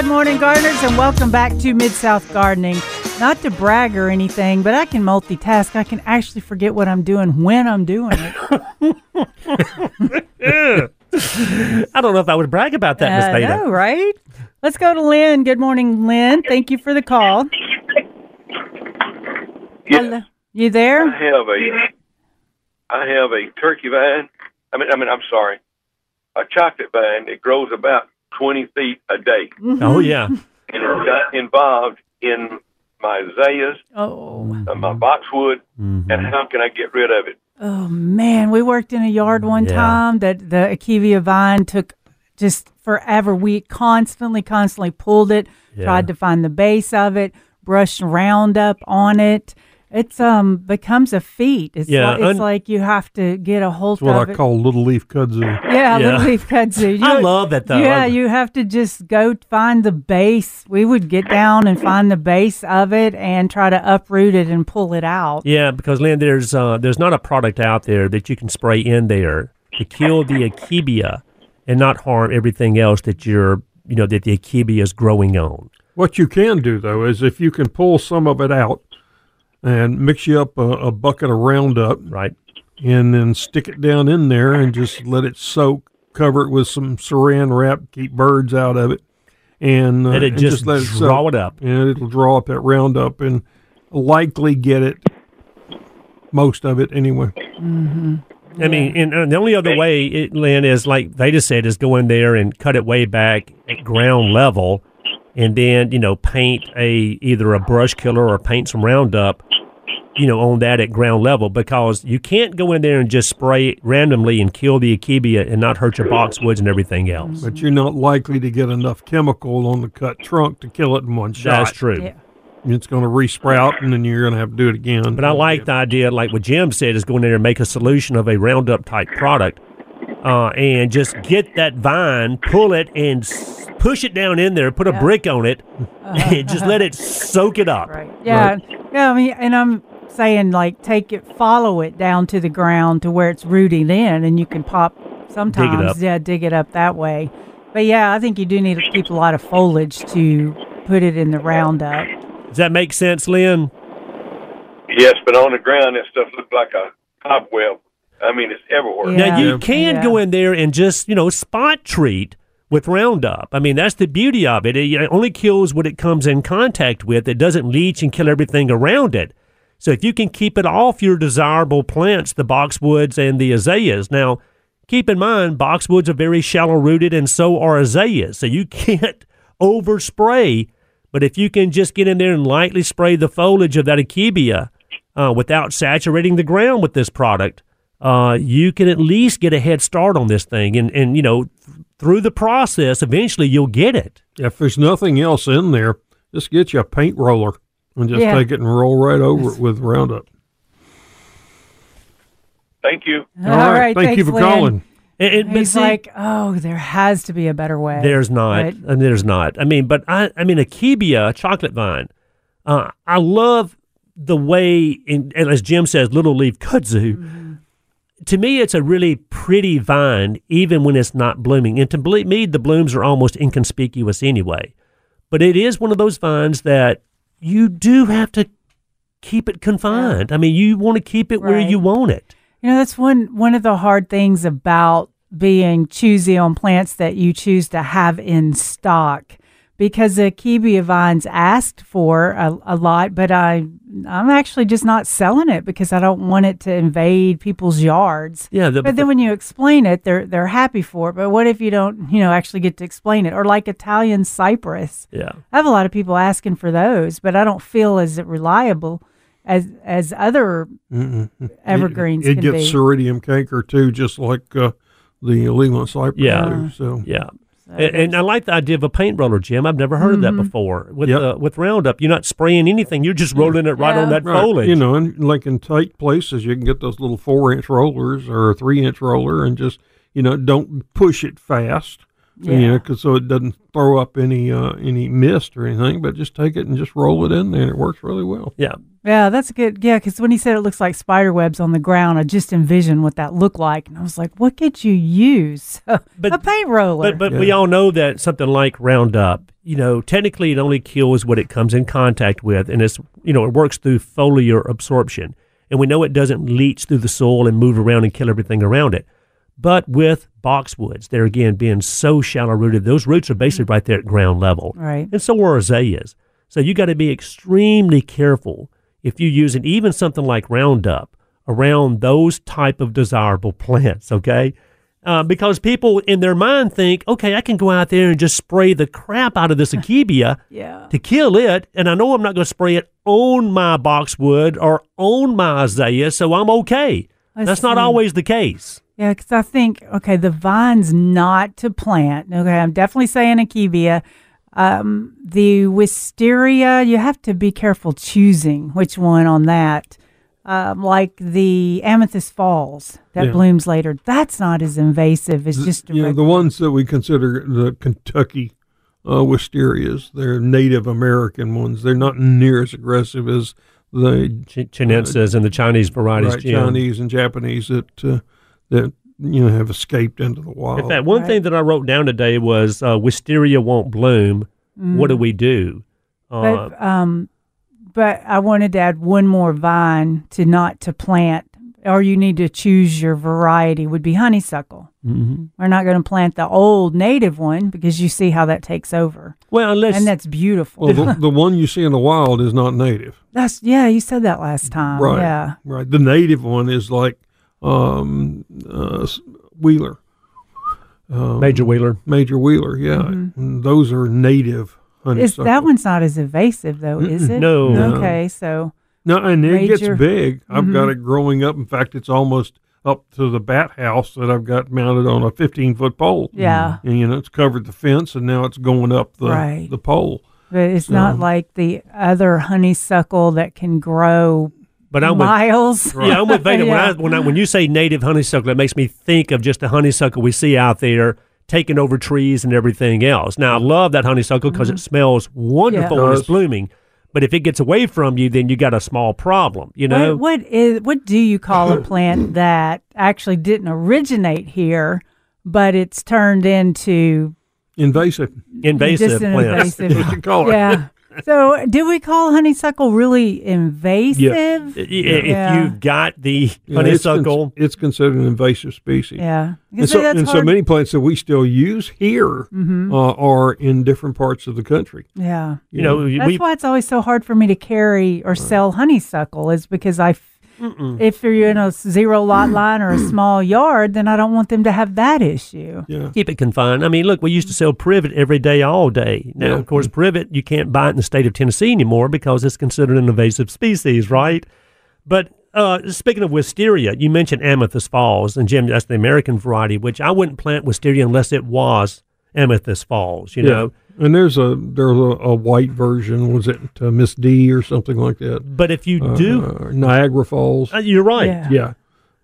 Good morning, gardeners, and welcome back to Mid South Gardening. Not to brag or anything, but I can multitask. I can actually forget what I'm doing when I'm doing it. I don't know if I would brag about that, Miss I Veda. know, right? Let's go to Lynn. Good morning, Lynn. Thank you for the call. Hello. You there? I have a I have a turkey vine. I mean, I mean, I'm sorry, a chocolate vine that grows about 20 feet a day, Oh, yeah. and it's got involved in my azaleas, Oh, uh, my boxwood, and how can I get rid of it? oh man, we worked in a yard one Yeah. time that the Akebia vine took just forever. We constantly, constantly pulled it, Yeah. tried to find the base of it, brushed Roundup on it. It's um becomes a feat. It's Yeah, like, it's un- like you have to get a hold That's what of I it. call little leaf kudzu. Yeah, Yeah. little leaf kudzu. I love that, though. Yeah, I- you have to just go find the base. We would get down and find the base of it and try to uproot it and pull it out. Yeah, because Lynn, there's uh, there's not a product out there that you can spray in there to kill the akebia and not harm everything else that you're you know that the akebia is growing on. What you can do though is if you can pull some of it out and mix you up a, a bucket of Roundup Right? and then stick it down in there and just let it soak. Cover it with some Saran wrap, keep birds out of it, and, uh, Let it and just, let it draw soak. it up. And it'll draw up that Roundup and likely get it most of it anyway. I mean, and, and the only other way, it, Lynn, is like they just said, is go in there and cut it way back at ground level, and then you know paint a either a brush killer or paint some Roundup, you know, on that at ground level because you can't go in there and just spray it randomly and kill the akebia and not hurt your boxwoods and everything else. But you're not likely to get enough chemical on the cut trunk to kill it in one shot. That's true. Yeah. It's going to resprout, and then you're going to have to do it again. But I like the idea, like what Jim said, is going in there and make a solution of a Roundup type product, uh, and just get that vine, pull it, and push it down in there, put a brick on it, and just let it soak it up. Right. Yeah. Yeah. I mean, and I'm saying like take it, follow it down to the ground to where it's rooting in, and you can pop sometimes. up. Yeah, dig it up that way. But yeah, I think you do need to keep a lot of foliage to put it in the Roundup. Does that make sense, Lynn? Yes, but on the ground, that stuff looks like a cobweb. I mean, it's everywhere. Yeah. Now you can Yeah. go in there and just you know spot treat with Roundup. I mean, that's the beauty of it. It only kills what it comes in contact with. It doesn't leach and kill everything around it. So if you can keep it off your desirable plants, the boxwoods and the azaleas. Now, keep in mind, boxwoods are very shallow rooted, and so are azaleas. So you can't overspray. But if you can just get in there and lightly spray the foliage of that akebia uh, without saturating the ground with this product, uh, you can at least get a head start on this thing. And, and you know, th- through the process, eventually you'll get it. If there's nothing else in there, just get you a paint roller and just Yeah. take it and roll right over it with Roundup. Thank you. All right. Thank you for Lynn. calling. And, and- but He's see, like, oh, there has to be a better way. There's not. Right. And there's not. I mean, but I, I mean, Akebia, a chocolate vine. Uh, I love the way, in, and as Jim says, little leaf kudzu. Mm-hmm. To me, it's a really pretty vine, even when it's not blooming. And to me, the blooms are almost inconspicuous anyway. But it is one of those vines that you do have to keep it confined. I mean, you want to keep it where you want it. You know, that's one one of the hard things about being choosy on plants that you choose to have in stock. Because the Akebia vines asked for a, a lot, but I I'm actually just not selling it because I don't want it to invade people's yards. Yeah, the, But then when you explain it, they're they're happy for it. But what if you don't, you know, actually get to explain it? Or like Italian cypress. yeah. I have a lot of people asking for those, but I don't feel as reliable as as other evergreens It, it can gets be. seiridium canker too, just like uh, the Leyland cypress. Yeah. do, so Yeah. And, and I like the idea of a paint roller, Jim. I've never heard of that before. With Yep. uh, with Roundup, you're not spraying anything. You're just rolling it right Yeah. on that Right. foliage. You know, and like in tight places, you can get those little four inch rollers or a three inch roller, and just you know, don't push it fast. You Yeah. know, 'cause so it doesn't throw up any uh, any mist or anything, but just take it and just roll it in there, and it works really well. yeah. Yeah, that's a good. Yeah, because when he said it looks like spider webs on the ground, I just envisioned what that looked like, and I was like, "What could you use? But- a paint roller." But but we all know that something like Roundup, you know, technically it only kills what it comes in contact with, and it's you know it works through foliar absorption, and we know it doesn't leach through the soil and move around and kill everything around it. But with boxwoods, they're again being so shallow rooted, those roots are basically mm. right there at ground level. right. and so are azaleas. So you got to be extremely careful if you use an even something like Roundup around those type of desirable plants. Okay, uh, because people in their mind think, okay, I can go out there and just spray the crap out of this akebia Yeah. to kill it, and I know I'm not going to spray it on my boxwood or on my azalea, so I'm okay. I That's not always the case. Yeah, because I think okay, the vine's not to plant. Okay, I'm definitely saying akebia. Um, the wisteria, you have to be careful choosing which one on that. Um, like the amethyst falls that Yeah. blooms later, that's not as invasive. It's just a you know, the ones that we consider the Kentucky uh, wisterias. They're Native American ones. They're not near as aggressive as the Ch- Chinensis and the Chinese varieties. right, Chinese and Japanese that uh, that you know have escaped into the wild. In fact, one Right. thing that I wrote down today was uh, wisteria won't bloom. What do we do? Uh, But um, but I wanted to add one more vine to not to plant, or you need to choose your variety. Would be honeysuckle. mhm. We're not going to plant the old native one because you see how that takes over, Well, unless and that's beautiful. well, the, the one you see in the wild is not native. that's yeah, you said that last time. Right. Yeah, Right. The native one is like um, uh, Wheeler. Um, Major Wheeler. Major Wheeler, yeah. And those are native is honeysuckle. that one's not as invasive though? Is it? No. No. Okay, so No, and it Major- gets big. I've got Mhm. it growing up. In fact, it's almost up to the bat house that I've got mounted on a 15 foot pole. yeah, And, you know, it's covered the fence and now it's going up the, Right. the pole. but it's not like the other honeysuckle that can grow But I'm with, miles. yeah, I'm with Veda. Yeah. When, I, when, I, when you say native honeysuckle, it makes me think of just the honeysuckle we see out there taking over trees and everything else. Now, I love that honeysuckle because it mm-hmm. smells wonderful Yeah. when it's blooming. But if it gets away from you, then you got a small problem. You know, What, what is what do you call a plant that actually didn't originate here, but it's turned into Invasive. invasive just an plants. invasive? What you call it. yeah, So, do we call honeysuckle really invasive? I- If Yeah. you've got the Yeah, it's cons- honeysuckle, it's, considered an invasive species. Yeah. And so, and so many plants that we still use here Mhm. uh, are in different parts of the country. Yeah. you know, That's we why it's always so hard for me to carry or sell honeysuckle is because I, f- if you're in a zero lot line or a small yard, then I don't want them to have that issue. Yeah. keep it confined. I mean, look, we used to sell privet every day, all day. Now, Yeah. of course, privet you can't buy it in the state of Tennessee anymore because it's considered an invasive species, right? But uh, speaking of wisteria, you mentioned Amethyst Falls, and Jim, that's the American variety, which I wouldn't plant wisteria unless it was Amethyst Falls. You know, And there's a there's a, a white version. Was it uh, Miss D or something like that? but if you do, Uh, Niagara Falls. uh, you're right. Yeah. yeah,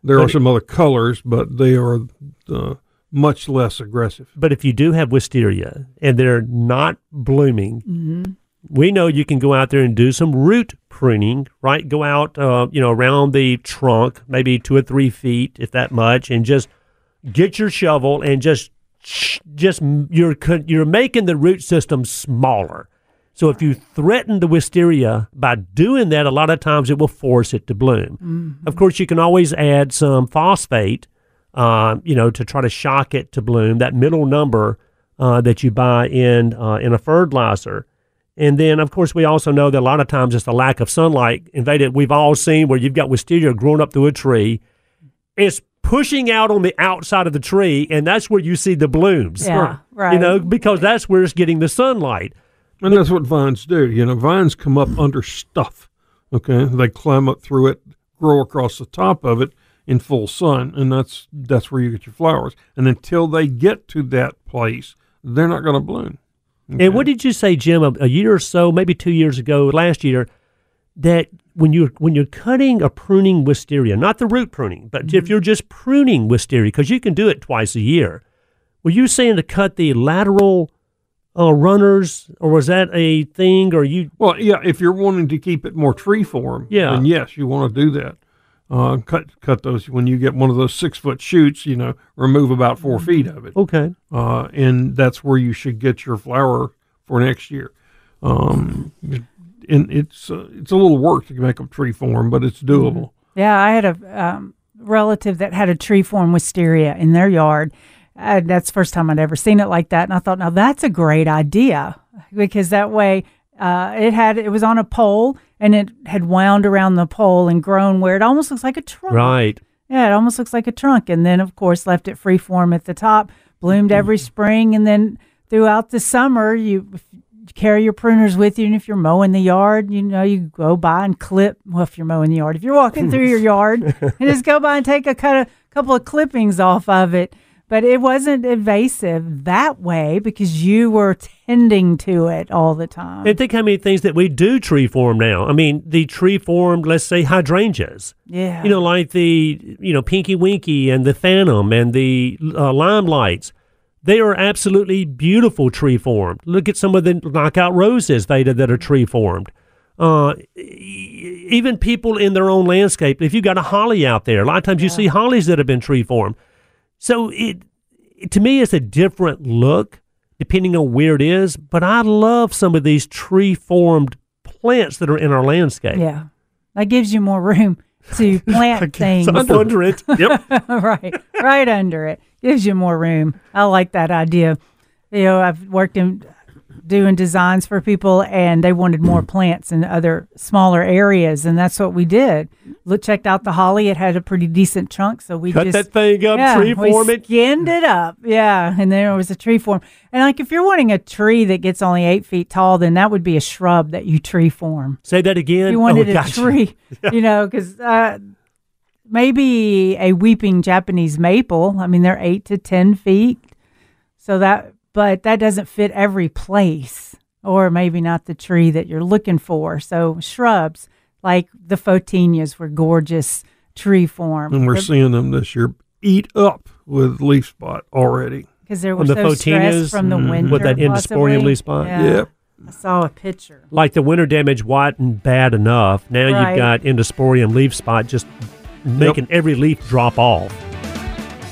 there But are it- some other colors, but they are uh, much less aggressive. But if you do have wisteria and they're not blooming, we know you can go out there and do some root pruning, right? Go out, uh, you know, around the trunk, maybe two or three feet, if that much, and just get your shovel and just, just you're you're making the root system smaller. So if you threaten the wisteria by doing that, a lot of times it will force it to bloom. Of course, you can always add some phosphate, uh, you know, to try to shock it to bloom. That middle number uh, that you buy in uh, in a fertilizer. And then, of course, we also know that a lot of times it's the lack of sunlight invaded. We've all seen where you've got wisteria growing up through a tree. It's pushing out on the outside of the tree, and that's where you see the blooms. Yeah, right. You know, because that's where it's getting the sunlight. And that's what vines do. You know, vines come up under stuff. Okay, they climb up through it, grow across the top of it in full sun, and that's that's where you get your flowers. And until they get to that place, they're not going to bloom. And what did you say, Jim, a, a year or so, maybe two years ago, last year, that when you're when you're cutting or pruning wisteria, not the root pruning, but if you're just pruning wisteria, because you can do it twice a year, were you saying to cut the lateral uh, runners, or was that a thing, or you? Well, yeah, if you're wanting to keep it more tree form, Yeah. then yes, you want to do that. Uh, cut cut those when you get one of those six foot shoots. You know, remove about four feet of it, Okay, uh, and that's where you should get your flower for next year. Um, and it's uh, it's a little work to make a tree form, but it's doable. Yeah, I had a um, relative that had a tree form wisteria in their yard. Uh, that's the first time I'd ever seen it like that, and I thought, now that's a great idea because that way uh, it had it was on a pole and it had wound around the pole and grown where it almost looks like a trunk. right. Yeah, it almost looks like a trunk, and then of course left it free form at the top, bloomed every spring, and then throughout the summer you if you carry your pruners with you, and if you're mowing the yard, you know you go by and clip. Well, if you're mowing the yard, if you're walking through your yard, you just go by and take a cut a couple of clippings off of it. But it wasn't invasive that way because you were tending to it all the time. And think how many things that we do tree form now. I mean, the tree formed, let's say, hydrangeas. yeah, you know, like the you know Pinky Winky and the Phantom and the uh, Limelights. They are absolutely beautiful tree formed. Look at some of the knockout roses, Veda, that are tree formed. Uh, even people in their own landscape. If you got a holly out there, a lot of times you see hollies that have been tree formed. So it, it to me, it's a different look depending on where it is. But I love some of these tree formed plants that are in our landscape. yeah, that gives you more room to plant things. Under it. Yep. right, right under it. Gives you more room. I like that idea. You know, I've worked in doing designs for people, and they wanted more plants in other smaller areas, and that's what we did. Look, checked out the holly. It had a pretty decent trunk, so we Cut just that thing up, yeah, tree form it. skinned it up. Yeah, and then there was a tree form. And like, if you're wanting a tree that gets only eight feet tall, then that would be a shrub that you tree form Say that again. you wanted oh, a gotcha. tree, you know, because uh, maybe a weeping Japanese maple. I mean, they're eight to ten feet, so that, but that doesn't fit every place, or maybe not the tree that you're looking for. So shrubs like the photinias were gorgeous tree form, And we're The- seeing them this year eat up with leaf spot already. because they were On the so stressed from the mm, winter with that Entomosporium possibly. leaf spot. Yeah. Yep. I saw a picture. Like the winter damage wasn't bad enough. Now Right. you've got Entomosporium leaf spot just making every leaf drop off.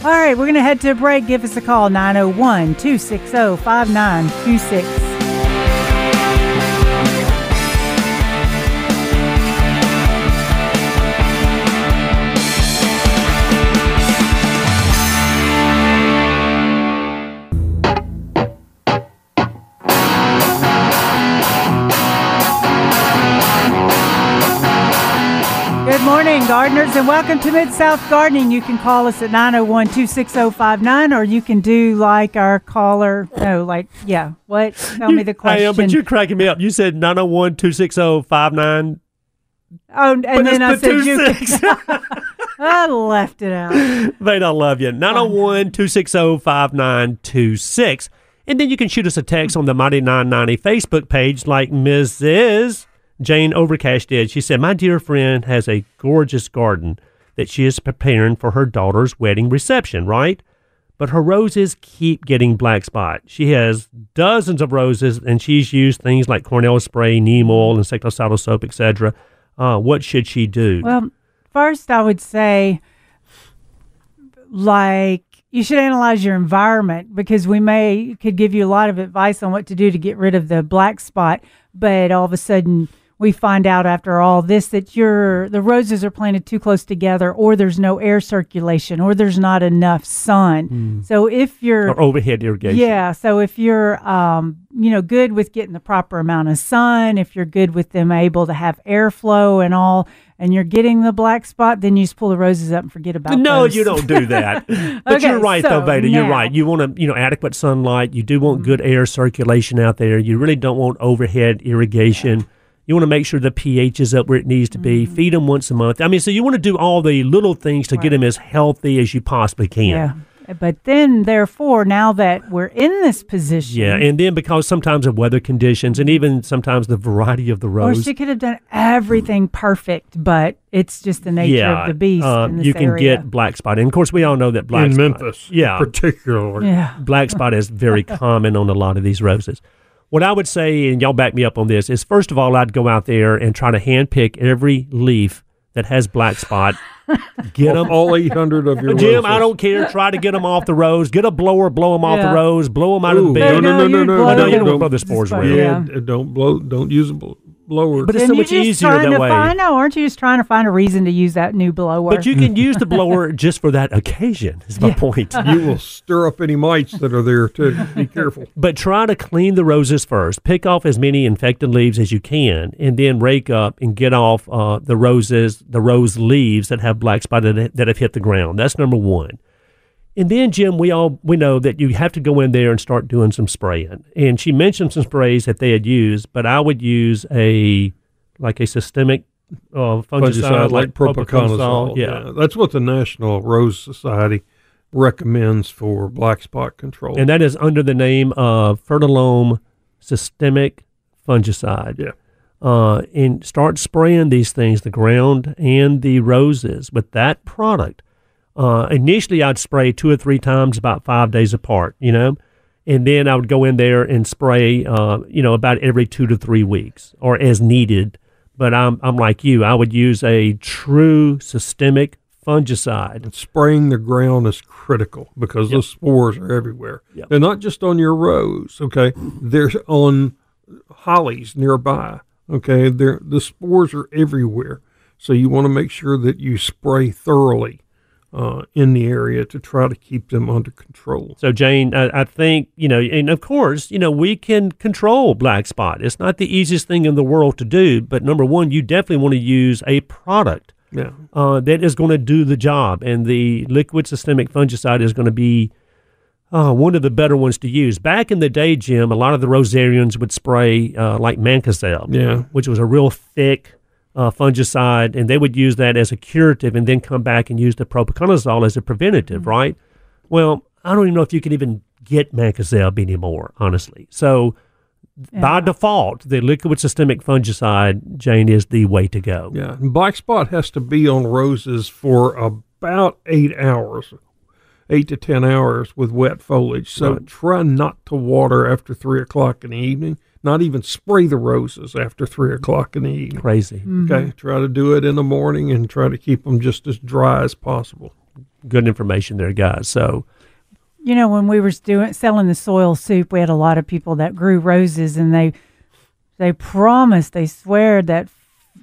All right, we're going to head to a break. Give us a call, 901 260 5926. Gardeners, and welcome to Mid South Gardening. You can call us at 901 26059, or you can do like our caller. No, like, yeah, what? Tell me the question. I am, but you're cracking me up. You said 901 260 59. oh, and then I the said you. 26. I left it out. They don't love you. 901 260 5926. And then you can shoot us a text on the Mighty 990 Facebook page like Mrs. Jane Overcash did. She said, My dear friend has a gorgeous garden that she is preparing for her daughter's wedding reception, right? But her roses keep getting black spot. She has dozens of roses and she's used things like Cornell spray, neem oil, insecticidal soap, etc. Uh, what should she do? Well, first, I would say, like, you should analyze your environment because we may could give you a lot of advice on what to do to get rid of the black spot, but all of a sudden we find out after all this that your the roses are planted too close together or there's no air circulation or there's not enough sun. So if you're or overhead irrigation. yeah. So if you're, um, you know, good with getting the proper amount of sun, if you're good with them able to have airflow and all, and you're getting the black spot, then you just pull the roses up and forget about. No, those. you don't do that. but Okay, you're right, though, so Veda. You're right. You want to, you know, adequate sunlight. You do want good air circulation out there. You really don't want overhead irrigation. You want to make sure the pH is up where it needs to be. Mm-hmm. Feed them once a month. I mean, so you want to do all the little things to get them as healthy as you possibly can. Yeah. But then, therefore, now that we're in this position, Yeah, and then because sometimes of weather conditions and even sometimes the variety of the or she could have done everything perfect, but it's just the nature yeah, of the beast um, in this you can area. get black spot, and of course we all know that black in spot, Memphis, yeah, particularly. yeah. black spot is very common on a lot of these roses. What I would say, and y'all back me up on this, is first of all, I'd go out there and try to handpick every leaf that has black spot. Get them. all 800 of your Jim, I don't care. Try to get them off the rose. Get a blower, blow them off Yeah. the rose, blow them out of the Ooh, bed. no, no, no, you no, blow I know you the- don't want to blow the spores spot, around. Yeah, Yeah. d- don't blow. Don't use a bl- blower. But it's Then so you're much easier trying that to way. Find, no, aren't you just trying to find a reason to use that new blower? But you can use the blower just for that occasion. Is my point. you will stir up any mites that are there too. Be careful. But try to clean the roses first. Pick off as many infected leaves as you can, and then rake up and get off uh, the roses, the rose leaves that have black spot that, that have hit the ground. That's number one. And then, Jim, we all we know that you have to go in there and start doing some spraying. And she mentioned some sprays that they had used, but I would use a like a systemic uh, fungicide, Fungicide like propiconazole. Yeah. that's what the National Rose Society recommends for black spot control. and that is under the name of Fertilome Systemic Fungicide. Yeah. Uh, and start spraying these things, the ground and the roses, with that product. Uh, initially, I'd spray two or three times, about five days apart, you know, and then I would go in there and spray, uh, you know, about every two to three weeks or as needed. But I'm I'm like you, I would use a true systemic fungicide. And spraying the ground is critical because Yep. those spores are everywhere. Yep. They're not just on your rose, okay? They're on hollies nearby, okay? They're, the spores are everywhere. So you want to make sure that you spray thoroughly uh, in the area to try to keep them under control. So, Jane, I, I think, you know, and of course, you know, we can control black spot. It's not the easiest thing in the world to do, but number one, you definitely want to use a product Yeah. uh, that is going to do the job. And the liquid systemic fungicide is going to be uh, one of the better ones to use. Back in the day, Jim, a lot of the rosarians would spray uh, like Mancozeb, Yeah. which was a real thick uh, fungicide, and they would use that as a curative and then come back and use the propiconazole as a preventative, right? Well, I don't even know if you can even get Mancozeb anymore, honestly. So by default, the liquid systemic fungicide, Jane, is the way to go. Yeah, and black spot has to be on roses for about eight hours, eight to ten hours with wet foliage. So Right. try not to water after three o'clock in the evening. Not even spray the roses after three o'clock in the evening. Crazy. Okay, try to do it in the morning and try to keep them just as dry as possible. Good information there, guys. So, You know, when we were doing selling the soil soup, we had a lot of people that grew roses, and they they promised, they swear that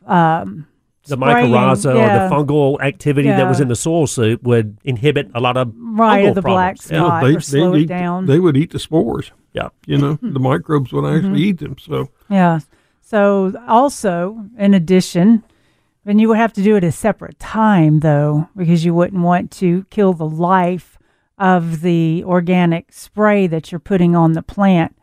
um, the spraying- mycorrhiza yeah, or the fungal activity that was in the soil soup would inhibit a lot of right fungal of the black problems. Yeah. spot they, or slow it down. they would eat the spores. Yeah. You know, the microbes would actually Mm-hmm. eat them. So Yeah. So also, in addition, And you would have to do it a separate time, though, because you wouldn't want to kill the life of the organic spray that you're putting on the plant.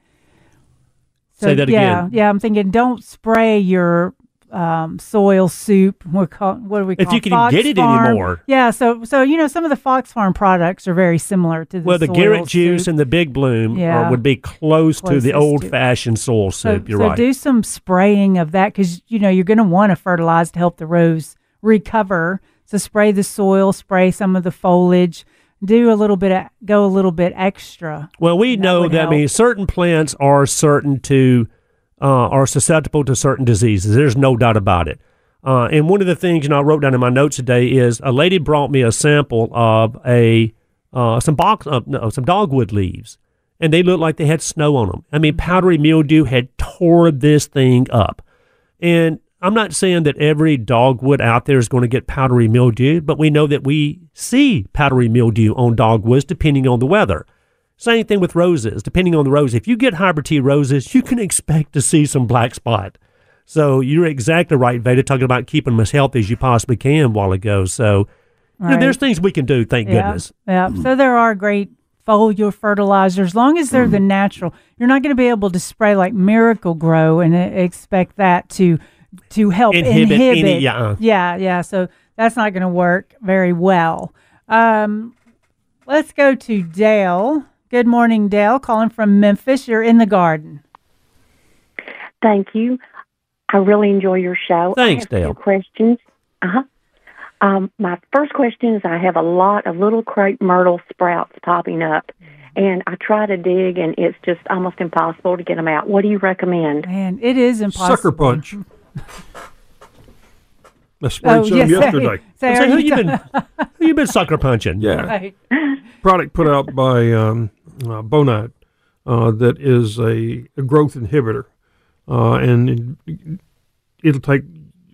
Say that yeah, again. Yeah, I'm thinking don't spray your um, soil soup. We're call, what do we If call you can even get it Farm. anymore. Yeah, so so you know some of the Fox Farm products are very similar to the Well, the Garrett juice and the Big Bloom are- would be close to the Closest to- old fashioned soil So, soup. You're so right. do some spraying of that because you know you're going to want to fertilize to help the rose recover. So spray the soil, spray some of the foliage, do a little bit, of, go a little bit extra. Well, we That know would that I mean certain plants are certain to uh, are susceptible to certain diseases. There's no doubt about it. Uh, and one of the things you know I wrote down in my notes today is a lady brought me a sample of a uh, some box uh, no, some dogwood leaves, and they looked like they had snow on them. I mean, powdery mildew had tore this thing up, and I'm not saying that every dogwood out there is going to get powdery mildew, but we know that we see powdery mildew on dogwoods depending on the weather. Same thing with roses. Depending on the rose, if you get hybrid tea roses, you can expect to see some black spot. So you're exactly right, Veda, talking about keeping them as healthy as you possibly can while it goes. So you know, there's things we can do, thank Yeah, goodness. yeah. So there are great foliar fertilizers, as long as they're the natural. You're not going to be able to spray like Miracle-Gro and uh, expect that to to help Inhibit inhibit. any- yeah, uh. yeah, yeah. So that's not going to work very well. Um, let's go to Dale. Good morning, Dale. Calling from Memphis. You're in the garden. Thank you. I really enjoy your show. Thanks, I have Dale. Two questions. Uh huh. Um, my first question is: I have a lot of little crepe myrtle sprouts popping up, and I try to dig, and it's just almost impossible to get them out. What do you recommend? Man, it is impossible. Sucker punch. I sprayed Oh, some yes. yesterday. Say, So are who you you been who you been sucker punching? Yeah. Right. product put out by um, uh, Bonide uh, that is a, a growth inhibitor, uh, and it, it'll take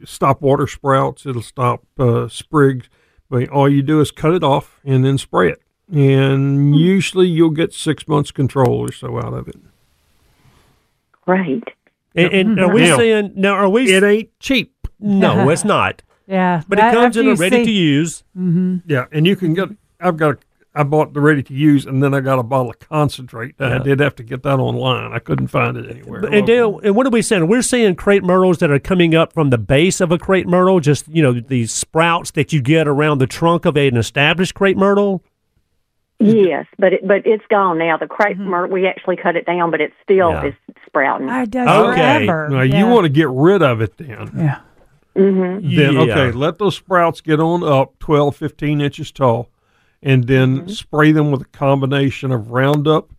stop water sprouts. It'll stop uh, sprigs. But all you do is cut it off and then spray it, and usually you'll get six months control or so out of it. Great. And, and are we Now- saying now? Are we? It ain't cheap. no, it's not. Yeah, But it comes in a ready see- to use. Yeah, and you can get. I've got. A, I bought the ready to use, and then I got a bottle of concentrate. I did have to get that online. I couldn't find it anywhere. And Dale, and what are we saying? We're saying crepe myrtles that are coming up from the base of a crepe myrtle, just you know these sprouts that you get around the trunk of an established crepe myrtle. Yes, but it, but it's gone now. The crepe mm-hmm. myrtle, we actually cut it down, but it still Yeah. is sprouting. It does Okay. forever. Now yeah. you want to get rid of it then. Yeah. Mm-hmm. Then Yeah. okay, let those sprouts get on up 12, 15 inches tall, and then mm-hmm. spray them with a combination of Roundup,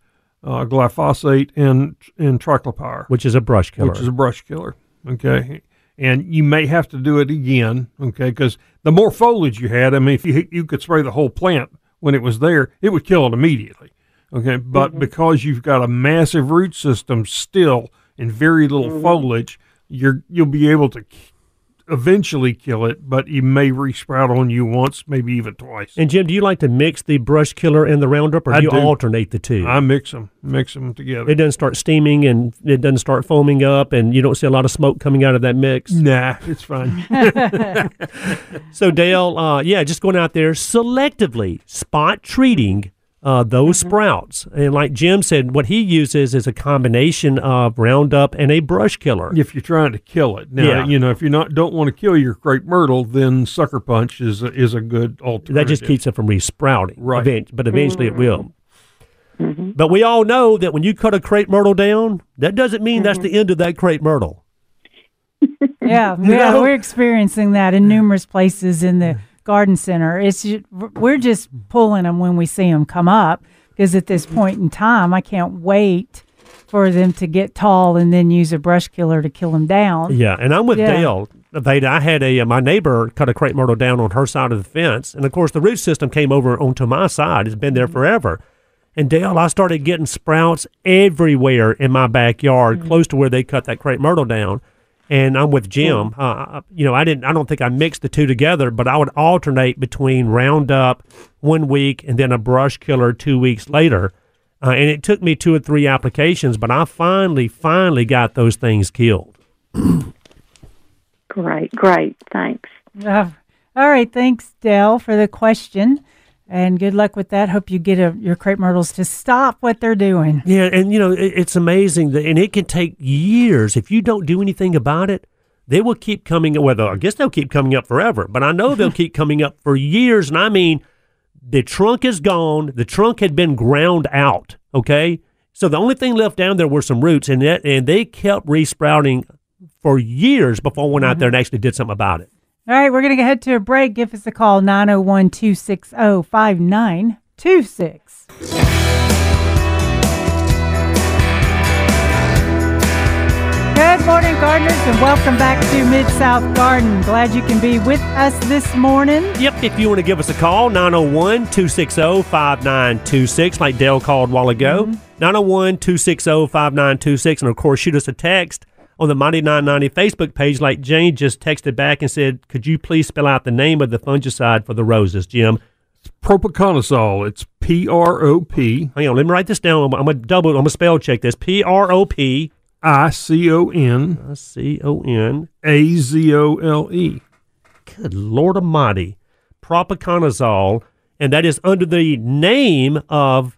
uh, glyphosate, and and triclopyr, which is a brush killer. which is a brush killer. Okay, and you may have to do it again. Okay, because the more foliage you had, I mean, if you you could spray the whole plant when it was there, it would kill it immediately. Okay, but mm-hmm. because you've got a massive root system still and very little mm-hmm. foliage, you're you'll be able to k- eventually kill it, but you may resprout on you once, maybe even twice. and Jim, do you like to mix the brush killer and the Roundup, or do I you do. alternate the two? I mix them, mix them together. it doesn't start steaming and it doesn't start foaming up, and you don't see a lot of smoke coming out of that mix. nah, it's fine. So Dale, uh, yeah, just going out there selectively spot treating uh, those mm-hmm. sprouts, and like Jim said, what he uses is a combination of Roundup and a brush killer. if you're trying to kill it, now Yeah. you know if you're not don't want to kill your crepe myrtle, then sucker punch is a, is a good alternative. That just keeps it from resprouting, Right. event- but eventually it mm-hmm. will. Mm-hmm. But we all know that when you cut a crepe myrtle down, that doesn't mean that's the end of that crepe myrtle. Yeah, yeah, we're experiencing that in numerous places in the garden center. It's ju- we're just pulling them when we see them come up because at this point in time, I can't wait for them to get tall and then use a brush killer to kill them down. Yeah, and I'm with Yeah. Dale. Veda, I had a uh, my neighbor cut a crepe myrtle down on her side of the fence, and of course the root system came over onto my side. It's been there forever. And Dale, I started getting sprouts everywhere in my backyard, close to where they cut that crepe myrtle down. And I'm with Jim. Uh, you know, I didn't. I don't think I mixed the two together, but I would alternate between Roundup one week and then a brush killer two weeks later. Uh, and it took me two or three applications, but I finally, finally got those things killed. Great, great. Thanks. Uh, all right, thanks, Dell, for the question, and good luck with that. Hope you get a, your crepe myrtles to stop what they're doing. Yeah, and you know it, it's amazing that, and it can take years if you don't do anything about it. They will keep coming. Well, I guess they'll keep coming up forever, but I know they'll keep coming up for years. And I mean, the trunk is gone. The trunk had been ground out. Okay, so the only thing left down there were some roots, and that, and they kept resprouting for years before I went out mm-hmm. there and actually did something about it. All right, we're going to head to a break. Give us a call 901 260 5926. Good morning, gardeners, and welcome back to Mid South Garden. Glad you can be with us this morning. Yep, if you want to give us a call, 901 260 5926, like Dale called a while ago. Mm-hmm. 901 260 5926. And of course, shoot us a text on the Mighty 990 Facebook page, like Jane just texted back and said, Could you please spell out the name of the fungicide for the roses, Jim? Propiconazole. It's P R O P Hang on, let me write this down. I'm, I'm going to double, I'm going to spell check this. P R O P I C O N C O N. A Z O L E. Good Lord Almighty. Propiconazole. And that is under the name of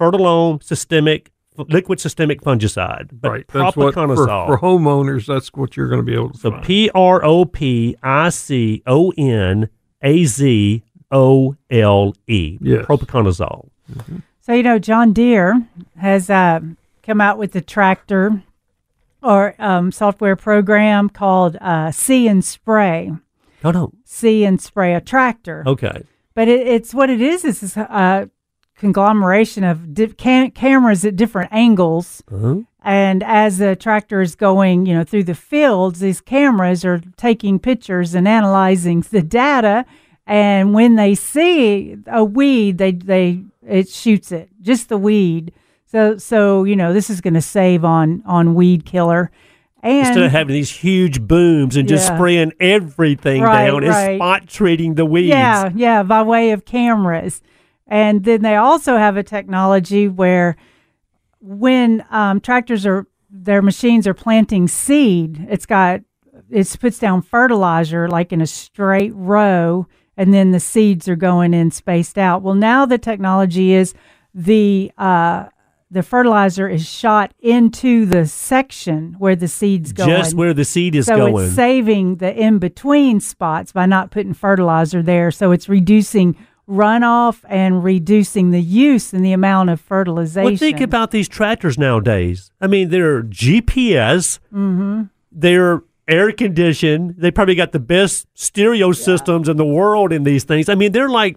Fertilome Systemic, Liquid Systemic Fungicide. But Right. That's what for, propiconazole. for homeowners. That's what you're going to be able to So find. P R O P I C O N A Z O L E. Yes. Propiconazole. So, you know, John Deere has uh, come out with a tractor or um, software program called uh, See and Spray. No, no. See and Spray a tractor. Okay. But it, it's what it is is this, a conglomeration of di- cam- cameras at different angles. Uh-huh. And as the tractor is going, you know, through the fields, these cameras are taking pictures and analyzing the data. And when they see a weed, they they it shoots it, just the weed. So so you know, this is going to save on on weed killer. And Instead of having these huge booms and just spraying everything Right, down, it's spot treating the weeds. Yeah, yeah, by way of cameras. And then they also have a technology where when um, tractors are their machines are planting seed, it's got it puts down fertilizer like in a straight row, and then the seeds are going in spaced out. Well, now the technology is the uh, the fertilizer is shot into the section where the seeds going. Just where the seed is so going. it's saving the in between spots by not putting fertilizer there. So it's reducing runoff and reducing the use and the amount of fertilization. Well, think about these tractors nowadays. I mean, they're GPS. Mm-hmm. They're air conditioned. They probably got the best stereo systems in the world in these things. I mean, they're like,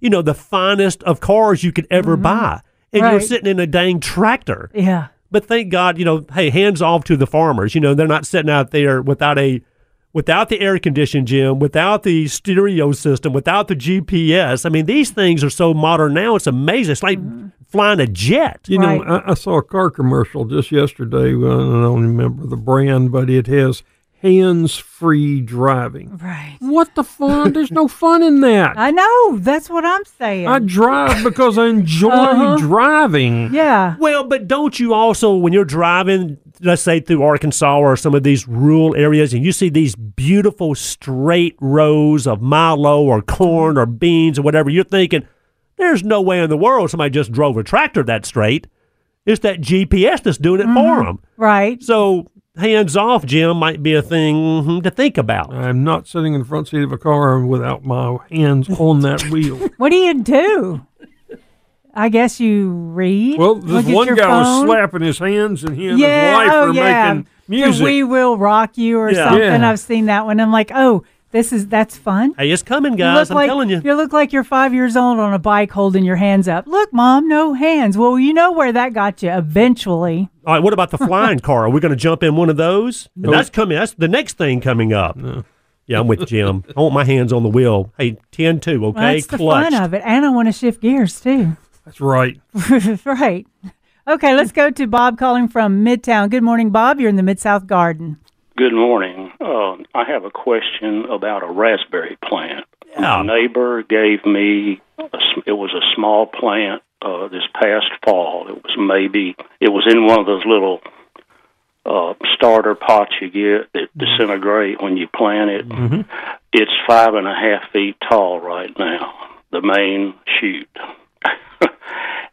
you know, the finest of cars you could ever buy. And you're Mm-hmm. Sitting in a dang tractor. yeah. But thank God, you know, hey, hands off to the farmers. You know, they're not sitting out there without a without the air conditioned gym, without the stereo system, without the GPS. I mean, these things are so modern now. It's amazing. It's like mm-hmm. flying a jet. You Right. know, I, I saw a car commercial just yesterday. Well, I don't remember the brand, but it has hands-free driving. Right. What the fun? There's no fun in that. I know. That's what I'm saying. I drive because I enjoy Uh-huh. driving. yeah. Well, but don't you also, when you're driving, let's say through Arkansas or some of these rural areas, and you see these beautiful straight rows of milo or corn or beans or whatever, you're thinking, there's no way in the world somebody just drove a tractor that straight. It's that GPS that's doing it for them. Right. So hands off, Jim, might be a thing mhm, to think about. I'm not sitting in the front seat of a car without my hands on that wheel. What do you do? I guess you read. Well, Look this at one your guy was phone? slapping his hands, and he and yeah, his wife oh, were yeah. making The music. We will rock you or Yeah. something. Yeah. I've seen that one. I'm like, oh, this is that's fun. Hey, it's coming, guys. I'm like, telling you. You look like you're five years old on a bike holding your hands up. Look, mom, no hands. Well, you know where that got you eventually. All right, what about the flying car? Are we going to jump in one of those? And Nope. that's coming. That's the next thing coming up. Yeah, I'm with Jim. I want my hands on the wheel. Hey, 10 2, okay? Well, that's the Clutched. fun of it. And I want to shift gears too. That's right. right. Okay, let's go to Bob calling from Midtown. Good morning, Bob. You're in the Mid South Garden. Good morning. Uh, I have a question about a raspberry plant. Yeah. My neighbor gave me, a, it was a small plant uh, this past fall. It was maybe, it was in one of those little uh, starter pots you get that disintegrate when you plant it. Mhm. It's five and a half feet tall right now, the main shoot.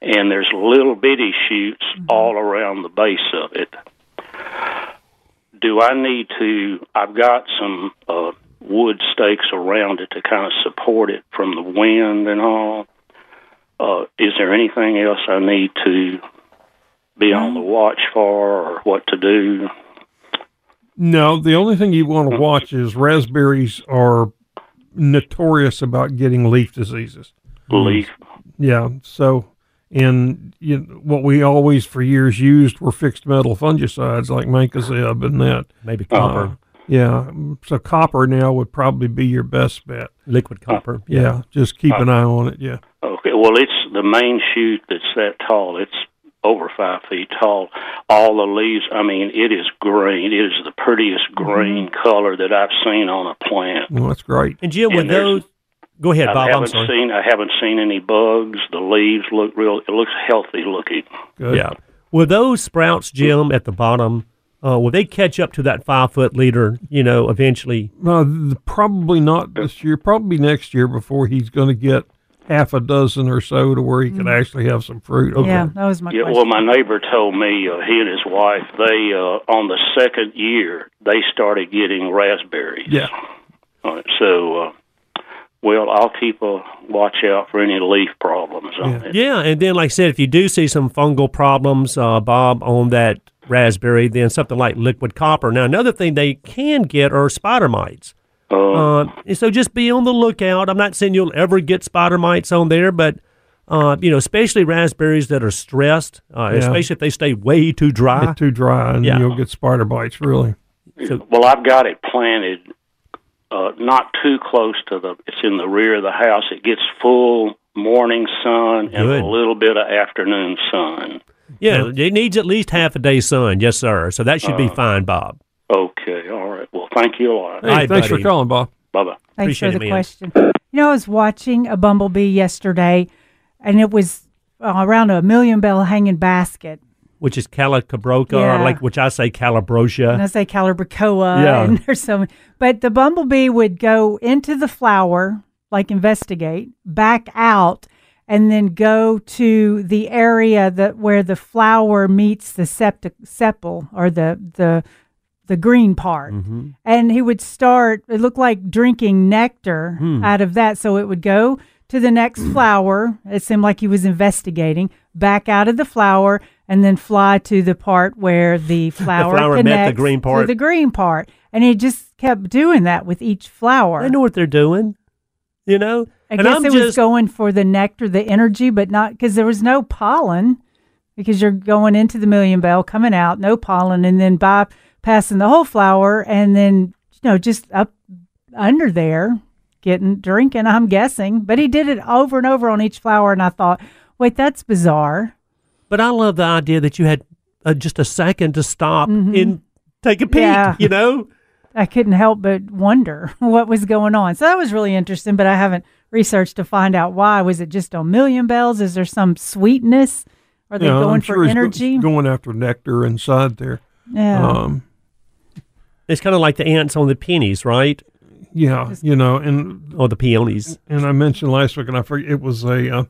and there's little bitty shoots all around the base of it. Do I need to? I've got some uh, wood stakes around it to kind of support it from the wind and all. Uh, is there anything else I need to be on the watch for or what to do? No, the only thing you want to watch is raspberries are notorious about getting leaf diseases. Leaf. Yeah. So, and you know, what we always for years used were fixed metal fungicides like mancozeb and that. Maybe copper, Uh, yeah. So copper now would probably be your best bet. liquid copper. Yeah. Just keep an eye on it. Yeah. Okay, well, it's the main shoot that's that tall. It's over five feet tall. All the leaves, I mean, it is green. It is the prettiest green color that I've seen on a plant. Well, that's great. And Jim, And with those, go ahead, Bob. I'm haven't sorry. seen. I haven't seen any bugs. The leaves look real. It looks healthy looking. Good. Yeah. Will those sprouts, Jim, at the bottom, uh, will they catch up to that five foot leader? You know, eventually. No, th- probably not this year. Probably next year before he's going to get half a dozen or so to where he can actually have some fruit. Yeah, that was my Yeah, question. well, my neighbor told me uh, he and his wife they uh, on the second year they started getting raspberries. Yeah. Uh, so, uh, well, I'll keep a watch out for any leaf problems on Yeah. it. Yeah, and then, like I said, if you do see some fungal problems, uh, Bob, on that raspberry, then something like liquid copper. Now, another thing they can get are spider mites. Uh, Uh, and so just be on the lookout. I'm not saying you'll ever get spider mites on there, but uh, you know, especially raspberries that are stressed, uh, Yeah. especially if they stay way too dry. Get too dry and Yeah. you'll get spider bites. Really. So- well, I've got it planted uh, not too close to the. It's in the rear of the house. It gets full morning sun and Good. a little bit of afternoon sun. Yeah, it needs at least half a day sun. Yes, sir. So that should Uh, be fine, Bob. Okay, all right. Well, thank you a lot. Hey, Hi, thanks buddy. for calling, Bob. Bye bye. Thanks Appreciate for the man. question. You know, I was watching a bumblebee yesterday, and it was uh, around a million bell hanging basket. Which is Calicabroca, Yeah. or like which I say And I say Calibrachoa, Yeah. and there's so many. But the bumblebee would go into the flower, like investigate, back out, and then go to the area that where the flower meets the septic, sepal or the the the green part. Mm-hmm. And he would start. It looked like drinking nectar Hmm. out of that. So it would go to the next flower. It seemed like he was investigating. Back out of the flower. And then fly to the part where the flower, flower met the connects green part. To the green part, and he just kept doing that with each flower. I know what they're doing. You know, I and guess I'm it just was going for the nectar, the energy, but not because there was no pollen. Because you're going into the million bell, coming out, no pollen, and then bypassing the whole flower, and then you know just up under there, getting drinking. I'm guessing, but he did it over and over on each flower, and I thought, wait, that's bizarre. But I love the idea that you had uh, just a second to stop and take a peek. Mm-hmm. Yeah. You know, I couldn't help but wonder what was going on. So that was really interesting, but I haven't researched to find out why. Was it just on million bells? Is there some sweetness? Are they Yeah, going I'm for sure he's go- energy? going after nectar inside there. yeah. Um, it's kind of like the ants on the peonies, right? yeah, you know, and Or the peonies. and I mentioned last week, and I forget it was a uh,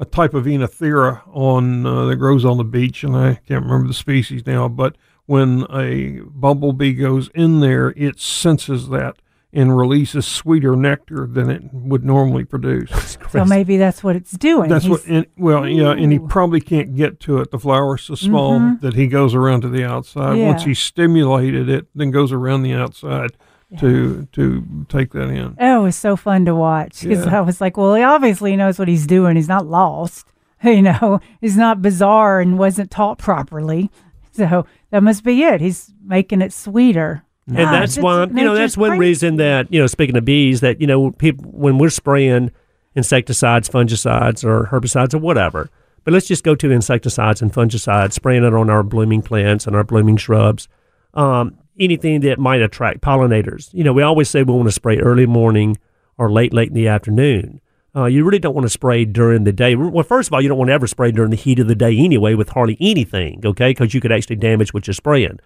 a type of Oenothera on uh, that grows on the beach, and I can't remember the species now. But when a bumblebee goes in there, it senses that and releases sweeter nectar than it would normally produce. so maybe that's what it's doing. That's what. He's- And, well, yeah, and he probably can't get to it. The flower's so small Mhm. that he goes around to the outside. Once Yeah. he's stimulated it, then goes around the outside to to take that in. Oh, it was so fun to watch because Yeah. I was like, well, he obviously knows what he's doing. He's not lost. You know, he's not bizarre and wasn't taught properly. So that must be it. He's making it sweeter. And Gosh, that's why you know that's one crazy. reason that you know speaking of bees that you know people when we're spraying insecticides, fungicides, or herbicides or whatever. But let's just go to insecticides and fungicides, spraying it on our blooming plants and our blooming shrubs. Um, anything that might attract pollinators. You know, we always say we want to spray early morning or late, late in the afternoon. Uh, you really don't want to spray during the day. Well, first of all, you don't want to ever spray during the heat of the day anyway with hardly anything, okay? Because you could actually damage what you're spraying.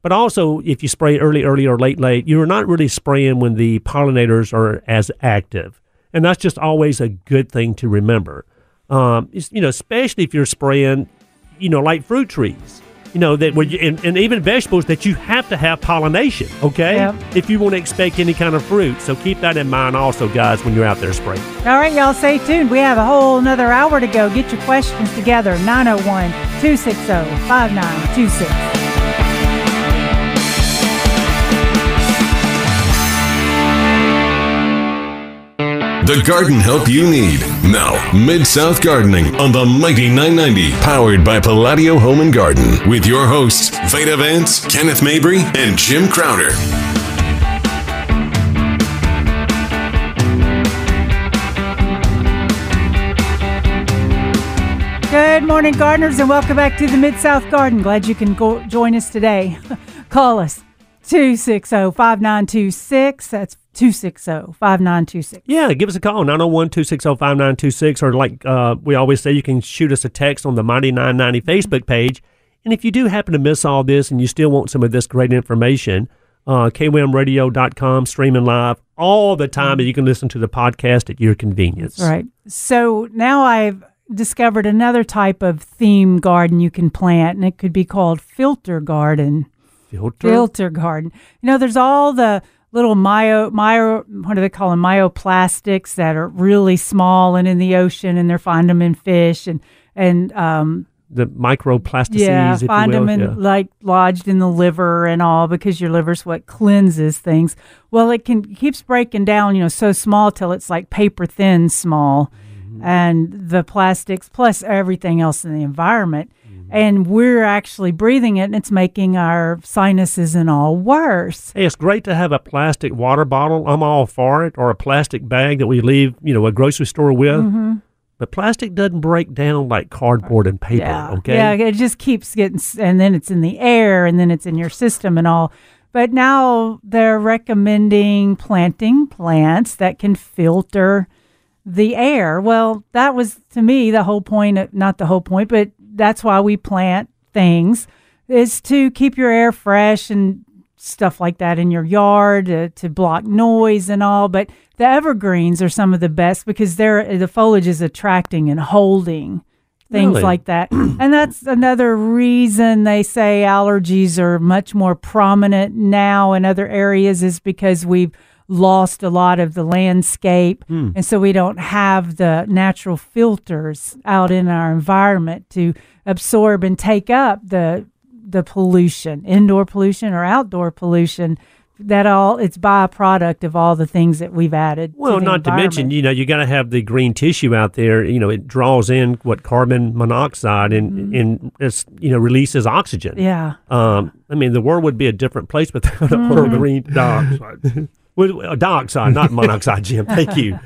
But also, if you spray early, early, or late, late, you're not really spraying when the pollinators are as active, and that's just always a good thing to remember. Um, you know, especially if you're spraying, you know, like fruit trees. You know that when you, and, and even vegetables that you have to have pollination. Okay, Yep. if you want to expect any kind of fruit, so keep that in mind also, guys, when you're out there spraying. All right, y'all, stay tuned. We have a whole another hour to go. Get your questions together. 901 260 5926. The garden help you need. Now, Mid South Gardening on the Mighty 990, powered by Palladio Home and Garden, with your hosts, Veda Vance, Kenneth Mabry, and Jim Crowder. Good morning, gardeners, and welcome back to the Mid South Garden. Glad you can go join us today. Call us 260 5926. That's 260 5926. Yeah, give us a call, 901 260 5926. Or, like uh, we always say, you can shoot us a text on the Mighty 990 Facebook page. And if you do happen to miss all this and you still want some of this great information, uh, kwmradio.com, streaming live all the time, and you can listen to the podcast at your convenience. Right. So now I've discovered another type of theme garden you can plant, and it could be called filter garden. Filter. filter garden. You know, there's all the little myo, myo, what do they call them? Myoplastics that are really small and in the ocean, and they're find them in fish and and um, the microplastices, yeah, find them in yeah. like lodged in the liver and all because your liver's what cleanses things. Well, it can keeps breaking down, you know, so small till it's like paper thin small, Mm-hmm. and the plastics plus everything else in the environment. And we're actually breathing it, and it's making our sinuses and all worse. Hey, it's great to have a plastic water bottle. I'm all for it, or a plastic bag that we leave, you know, a grocery store with. Mm-hmm. But plastic doesn't break down like cardboard and paper. Yeah. Okay. Yeah, it just keeps getting, and then it's in the air, and then it's in your system and all. But now they're recommending planting plants that can filter the air. Well, that was to me the whole point, of, not the whole point, but that's why we plant things is to keep your air fresh and stuff like that in your yard uh, to block noise and all. But the evergreens are some of the best because they're the foliage is attracting and holding things Really? like that. and that's another reason they say allergies are much more prominent now in other areas is because we've lost a lot of the landscape and so we don't have the natural filters out in our environment to absorb and take up the the pollution, indoor pollution or outdoor pollution. That all it's byproduct of all the things that we've added. Well, to not to mention, you know, you got to have the green tissue out there. You know, it draws in what carbon monoxide and and it's you know releases oxygen. Mm-hmm. yeah. Um, I mean, the world would be a different place without Mm-hmm. a green Dioxide. With, uh, dioxide, not monoxide, Jim. Thank you.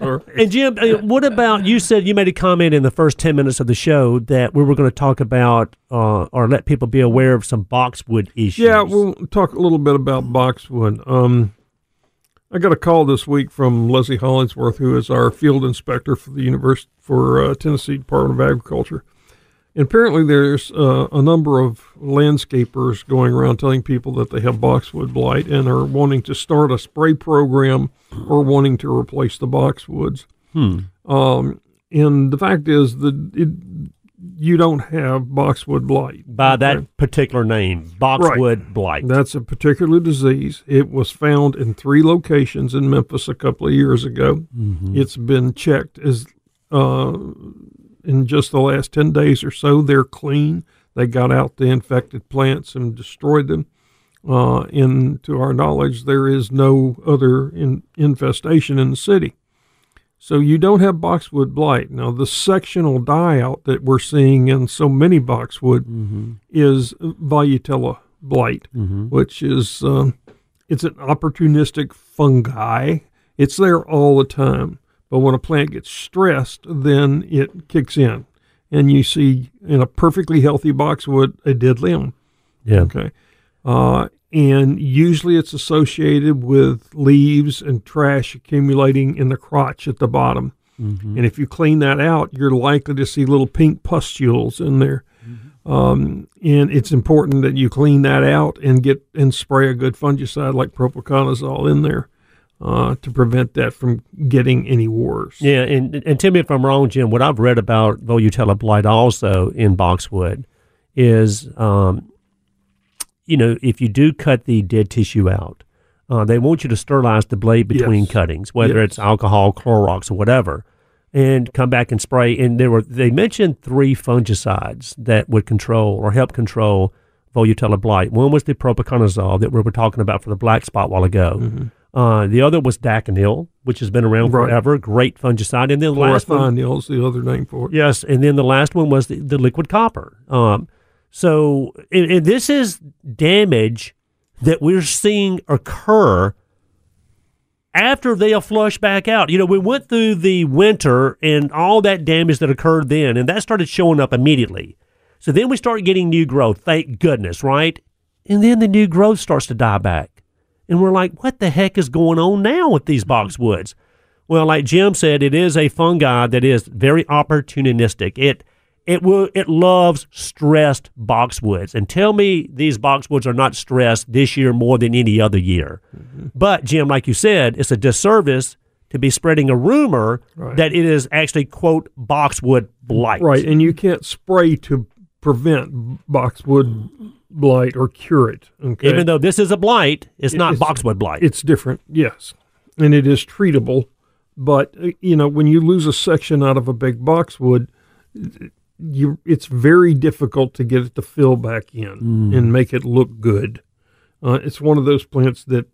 And Jim, uh, what about you? Said you made a comment in the first ten minutes of the show that we were going to talk about uh, or let people be aware of some boxwood issues. Yeah, we'll talk a little bit about boxwood. Um, I got a call this week from Leslie Hollingsworth, who is our field inspector for the University for uh, Tennessee Department of Agriculture. And apparently, there's uh, a number of landscapers going around telling people that they have boxwood blight and are wanting to start a spray program or wanting to replace the boxwoods. Um, and the fact is that it, you don't have boxwood blight by that Okay? particular name, boxwood blight. That's a particular disease. It was found in three locations in Memphis a couple of years ago. It's been checked as uh, in just the last 10 days or so. They're clean. They got out the infected plants and destroyed them. Uh, and to our knowledge, there is no other in, infestation in the city. So you don't have boxwood blight. Now, the sectional die out that we're seeing in so many boxwood is Volutella blight, which is um, it's an opportunistic fungi. It's there all the time, but when a plant gets stressed, then it kicks in, and you see in a perfectly healthy boxwood a dead limb. yeah. Okay. Uh, and usually it's associated with leaves and trash accumulating in the crotch at the bottom. And if you clean that out, you're likely to see little pink pustules in there. Um, and it's important that you clean that out and get and spray a good fungicide like propiconazole in there uh, to prevent that from getting any worse. Yeah, and, and tell me if I'm wrong, Jim. What I've read about Volutella blight also in boxwood is, um, you know, if you do cut the dead tissue out, uh, they want you to sterilize the blade between Yes. cuttings, whether Yes. it's alcohol, Clorox, or whatever, and come back and spray. And there were they mentioned three fungicides that would control or help control Volutella blight. One was the propiconazole that we were talking about for the black spot a while ago. Uh, the other was Daconil, which has been around. Right. forever. Great fungicide. And then the last one, is the other name for it. yes, and then the last one was the, the liquid copper. Um, so, and, and this is damage that we're seeing occur after they'll flush back out. You know, we went through the winter and all that damage that occurred then, and that started showing up immediately. So then we start getting new growth, thank goodness, right? And then the new growth starts to die back. And we're like, what the heck is going on now with these boxwoods? Well, like Jim said, it is a fungi that is very opportunistic. It it will it loves stressed boxwoods. And tell me these boxwoods are not stressed this year more than any other year. Mm-hmm. But Jim, like you said, it's a disservice to be spreading a rumor Right. that it is actually quote boxwood blight. Right, and you can't spray to prevent boxwood blight or cure it. Okay, Even though this is a blight, it's not It's- boxwood blight. it's different, yes, and it is treatable. But uh, you know, when you lose a section out of a big boxwood, you it's very difficult to get it to fill back in and make it look good. Uh, it's one of those plants that,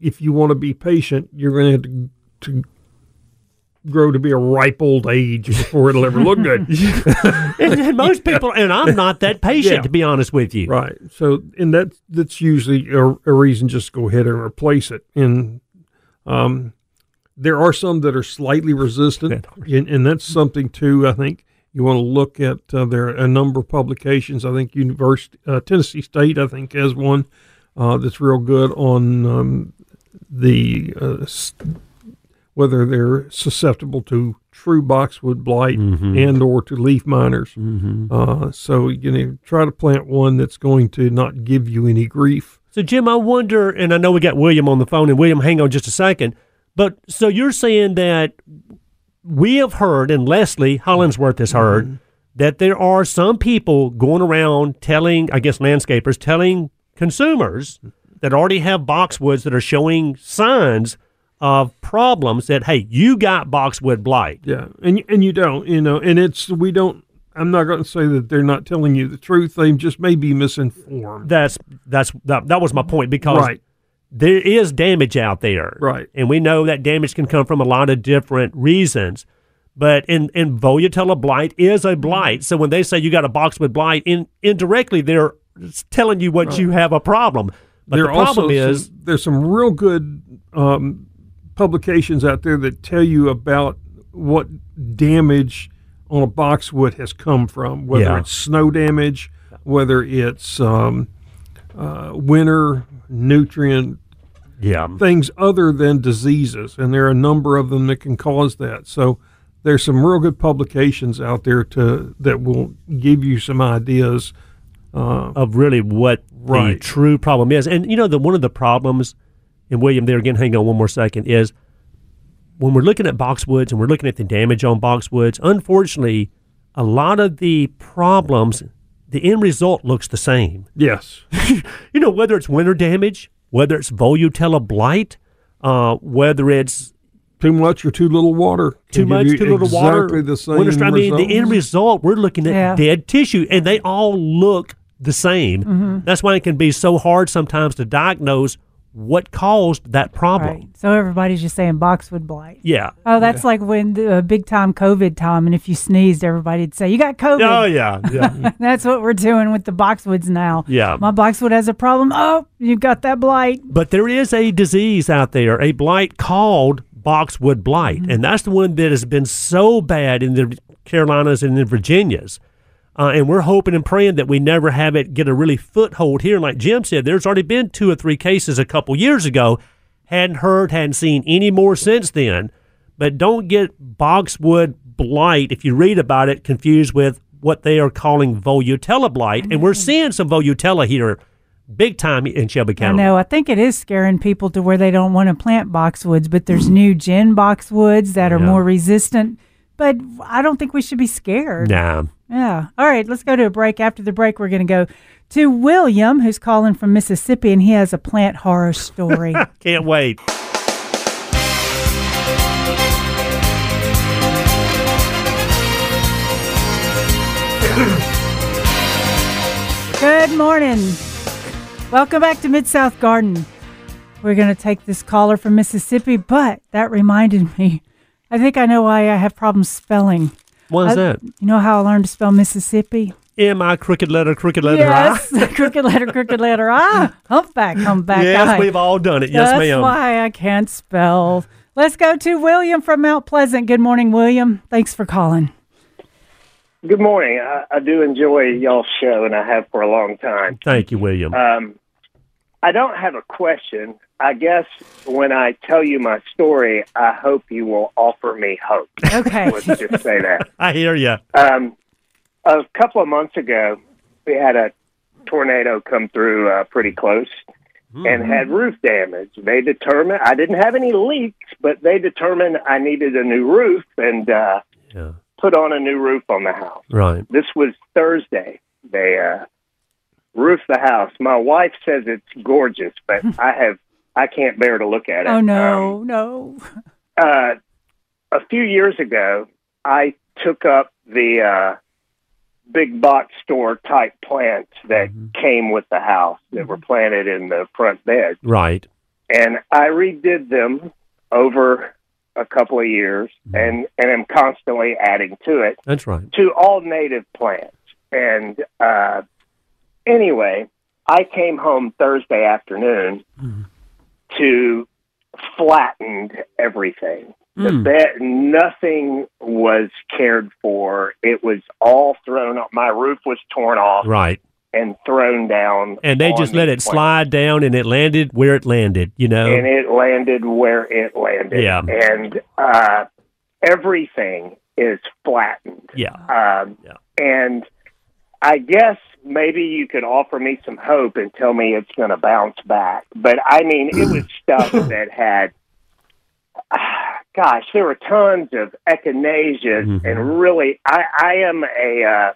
if you want to be patient, you're going to have to grow to be a ripe old age before it'll ever look good. and, and most people, and I'm not that patient Yeah. to be honest with you. Right. So, and that that's usually a, a reason just to go ahead and replace it. And um, there are some that are slightly resistant, and, and that's something too. I think you want to look at. Uh, there are a number of publications. I think University uh, Tennessee State, I think, has one uh, that's real good on um, the uh, whether they're susceptible to true boxwood blight mm-hmm. and or to leaf miners. Mm-hmm. Uh, so you know, try to plant one that's going to not give you any grief. So, Jim, I wonder, and I know we got William on the phone, and William, hang on just a second. But so you're saying that we have heard, and Leslie Hollingsworth has heard, mm-hmm. that there are some people going around telling, I guess, landscapers, telling consumers that already have boxwoods that are showing signs of problems that, hey, you got boxwood blight. Yeah, and and you don't, you know, and it's we don't. I'm not going to say that they're not telling you the truth. They just may be misinformed. That's that's that, that was my point because Right. there is damage out there. Right. And we know that damage can come from a lot of different reasons. But in, in Volutella blight is a blight. So when they say you got a boxwood blight, in, indirectly they're telling you what you have a problem. But there the problem also is there's some real good um, publications out there that tell you about what damage on a boxwood has come from, whether Yeah. it's snow damage, whether it's um, uh, winter nutrient yeah. things other than diseases, and there are a number of them that can cause that. So there's some real good publications out there to that will give you some ideas. Uh, of really what the true problem is. And you know, the one of the problems, and William, there again, hang on one more second, is when we're looking at boxwoods and we're looking at the damage on boxwoods, unfortunately, a lot of the problems, the end result looks the same. yes, You know, whether it's winter damage, whether it's Volutella blight, uh, whether it's too much or too little water. can too much, too little water. Exactly the same. winter I mean, the end result, we're looking at Yeah. dead tissue, and they all look the same. Mm-hmm. That's why it can be so hard sometimes to diagnose what caused that problem. Right. So everybody's just saying boxwood blight. Yeah. Oh, that's like when the uh, big time COVID time, and if you sneezed, everybody'd say you got COVID. Oh yeah, yeah, That's what we're doing with the boxwoods now. yeah. My boxwood has a problem. Oh, you got that blight. But there is a disease out there, a blight called boxwood blight, Mm-hmm. and that's the one that has been so bad in the Carolinas and the Virginias. Uh, and we're hoping and praying that we never have it get a really foothold here. And like Jim said, there's already been two or three cases a couple years ago. Hadn't heard, hadn't seen any more since then. But don't get boxwood blight if you read about it confused with what they are calling Volutella blight, and we're seeing some Volutella here, big time in Shelby I County. know. I think it is scaring people to where they don't want to plant boxwoods, but there's NewGen boxwoods that are Yeah. more resistant. But I don't think we should be scared. Nah, Yeah. All right, let's go to a break. After the break, we're going to go to William, who's calling from Mississippi, and he has a plant horror story. can't wait. Good morning. Welcome back to Mid South Garden. We're going to take this caller from Mississippi, but that reminded me. I think I know why I have problems spelling. What is I- that? You know how I learned to spell Mississippi? M I crooked letter, crooked letter yes, crooked letter, crooked letter. Ah, humpback, humpback. I. Yes, I. we've all done it. Yes, That's ma'am. why I can't spell. Let's go to William from Mount Pleasant. Good morning, William. Thanks for calling. Good morning. I, I do enjoy y'all's show, and I have for a long time. Thank you, William. Um, I don't have a question. I guess when I tell you my story, I hope you will offer me hope. Okay. Let's just say that. I hear you. Um, a couple of months ago, we had a tornado come through uh, pretty close and had roof damage. They determined I didn't have any leaks, but they determined I needed a new roof and uh, Yeah. put on a new roof on the house. Right. This was Thursday. They uh, roofed the house. My wife says it's gorgeous, but I have I can't bear to look at it. Oh Um, no, no. uh, a few years ago, I took up the uh, big box store type plants that came with the house that were planted in the front bed, Right. and I redid them over a couple of years, and and am constantly adding to it That's right. to all native plants. And uh, anyway, I came home Thursday afternoon to flattened everything. The Mm. bed, nothing was cared for. It was all thrown up. My roof was torn off Right. and thrown down. And they just let it slide down and it landed where it landed, you know? and it landed where it landed. Yeah. And uh, everything is flattened. yeah. Um, Yeah. And I guess maybe you could offer me some hope and tell me it's going to bounce back. But I mean, it was stuff that had, ah, gosh, there were tons of echinacea, Mhm. and really, I, I am a, uh,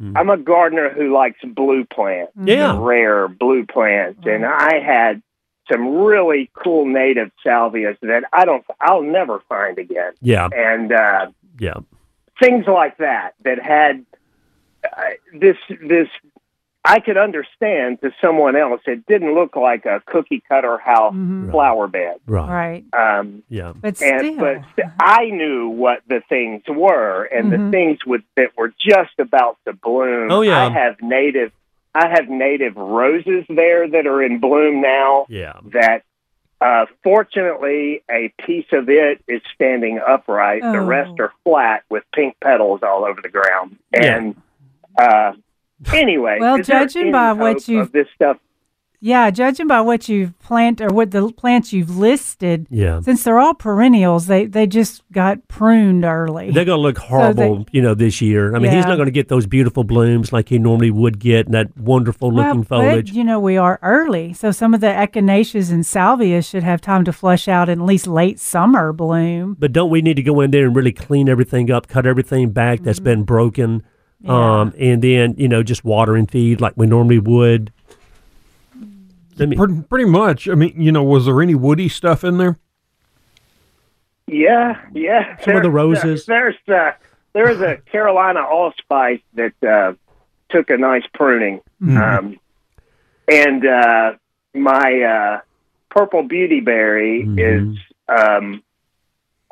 Mm. I'm a gardener who likes blue plants, Yeah. rare blue plants, and I had some really cool native salvias that I don't, I'll never find again, Yeah. and. uh Yeah. things like that that had uh, this this I could understand to someone else it didn't look like a cookie cutter house Mhm. flower bed Right. Right. um Yeah. But and still. but st- I knew what the things were and Mhm. the things with that were just about to bloom Oh, yeah. I have native I have native roses there that are in bloom now Yeah. that uh, fortunately a piece of it is standing upright. The Oh. rest are flat with pink petals all over the ground. Yeah. And uh, anyway, Well, judging by what you've- this stuff, yeah, judging by what you've planted or what the plants you've listed, Yeah. since they're all perennials, they they just got pruned early. They're going to look horrible, you know, this year. I mean, he's not going to get those beautiful blooms like he normally would get and that wonderful looking well, foliage. But, you know, we are early, so some of the echinaceas and salvias should have time to flush out in at least late summer bloom. But don't we need to go in there and really clean everything up, cut everything back that's been broken, Mm-hmm. Yeah. um, and then you know just water and feed like we normally would? Let me, Pretty, pretty much. I mean, you know, was there any woody stuff in there? yeah, yeah. Some of the uh, roses. there's uh, there's a Carolina allspice that uh, took a nice pruning, Mm-hmm. um, and uh, my uh, purple beautyberry Mhm. is um,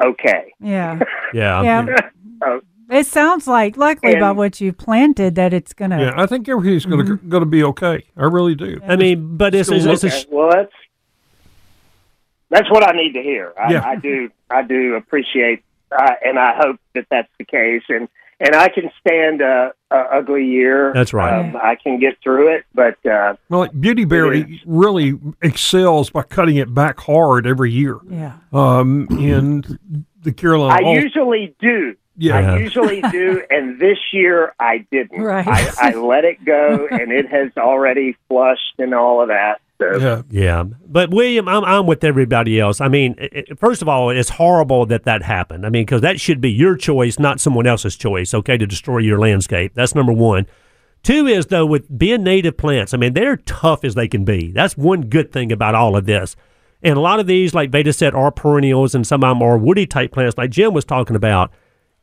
okay. Yeah, yeah, yeah. It sounds like, luckily, by what you've planted, that it's gonna. Yeah, I think everything's going to Mm-hmm. going to be okay. I really do. I mean, but it's, it's, it's a Okay, sh- well, that's that's what I need to hear. I, Yeah. I do, I do appreciate, uh, and I hope that that's the case. And and I can stand a, a ugly year. That's right. Um, I can get through it, but uh, Well, like Beautyberry really excels by cutting it back hard every year. Yeah. Um, and the Carolina. I All- usually do. Yeah. I usually do, and this year I didn't. Right. I, I let it go, and it has already flushed and all of that. So yeah. Yeah, but William, I'm I'm with everybody else. I mean, i- i- first of all, it's horrible that that happened. I mean, because that should be your choice, not someone else's choice. Okay, to destroy your landscape. That's number one. Two is though with being native plants. I mean, they're tough as they can be. That's one good thing about all of this. And a lot of these, like Veda said, are perennials, and some of them are woody type plants, like Jim was talking about.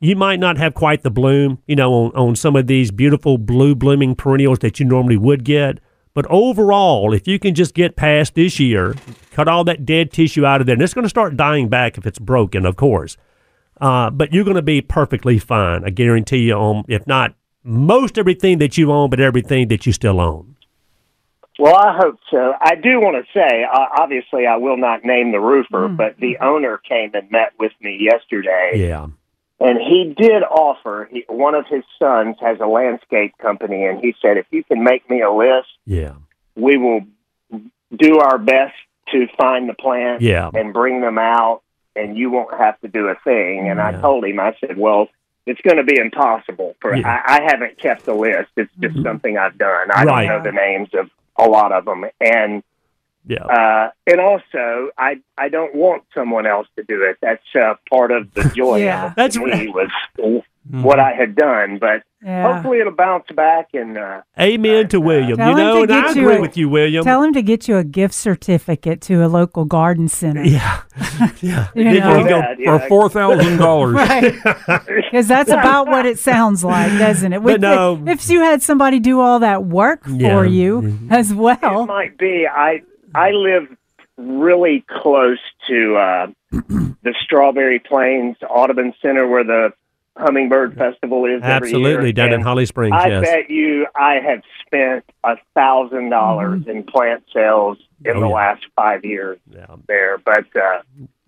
You might not have quite the bloom, you know, on, on some of these beautiful blue blooming perennials that you normally would get. But overall, if you can just get past this year, cut all that dead tissue out of there, and it's going to start dying back if it's broken, of course. Uh, but you're going to be perfectly fine. I guarantee you, on if not most everything that you own, but everything that you still own. Well, I hope so. I do want to say, uh, obviously, I will not name the roofer, but the owner came and met with me yesterday, Yeah. And he did offer. He, one of his sons has a landscape company, and he said, if you can make me a list, Yeah. we will do our best to find the plants Yeah. and bring them out, and you won't have to do a thing. And I told him, I said, well. It's going to be impossible. For Yeah. I, I haven't kept a list. It's just mm-hmm. something I've done. I Right. don't know the names of a lot of them, and Yeah. uh, and also, I I don't want someone else to do it. That's uh, part of the joy Yeah. of. That's to me right. was what I had done. But Yeah. hopefully, it'll bounce back. And uh, Amen to William. Tell you him know, to and I get you agree a- with you, William. Tell him to get you a gift certificate to a local garden center. yeah. yeah. You know. can go- For four thousand dollars. Right. Because that's about what it sounds like, doesn't it? With no. the- if you had somebody do all that work Yeah. for you as well, it might be. I I live really close to uh, the Strawberry Plains Audubon Center, where the Hummingbird Festival is. every Absolutely, year. down in Holly Springs, I yes. bet you I have spent a thousand dollars in plant sales in Oh, the yeah. last five years Yeah. there. But uh,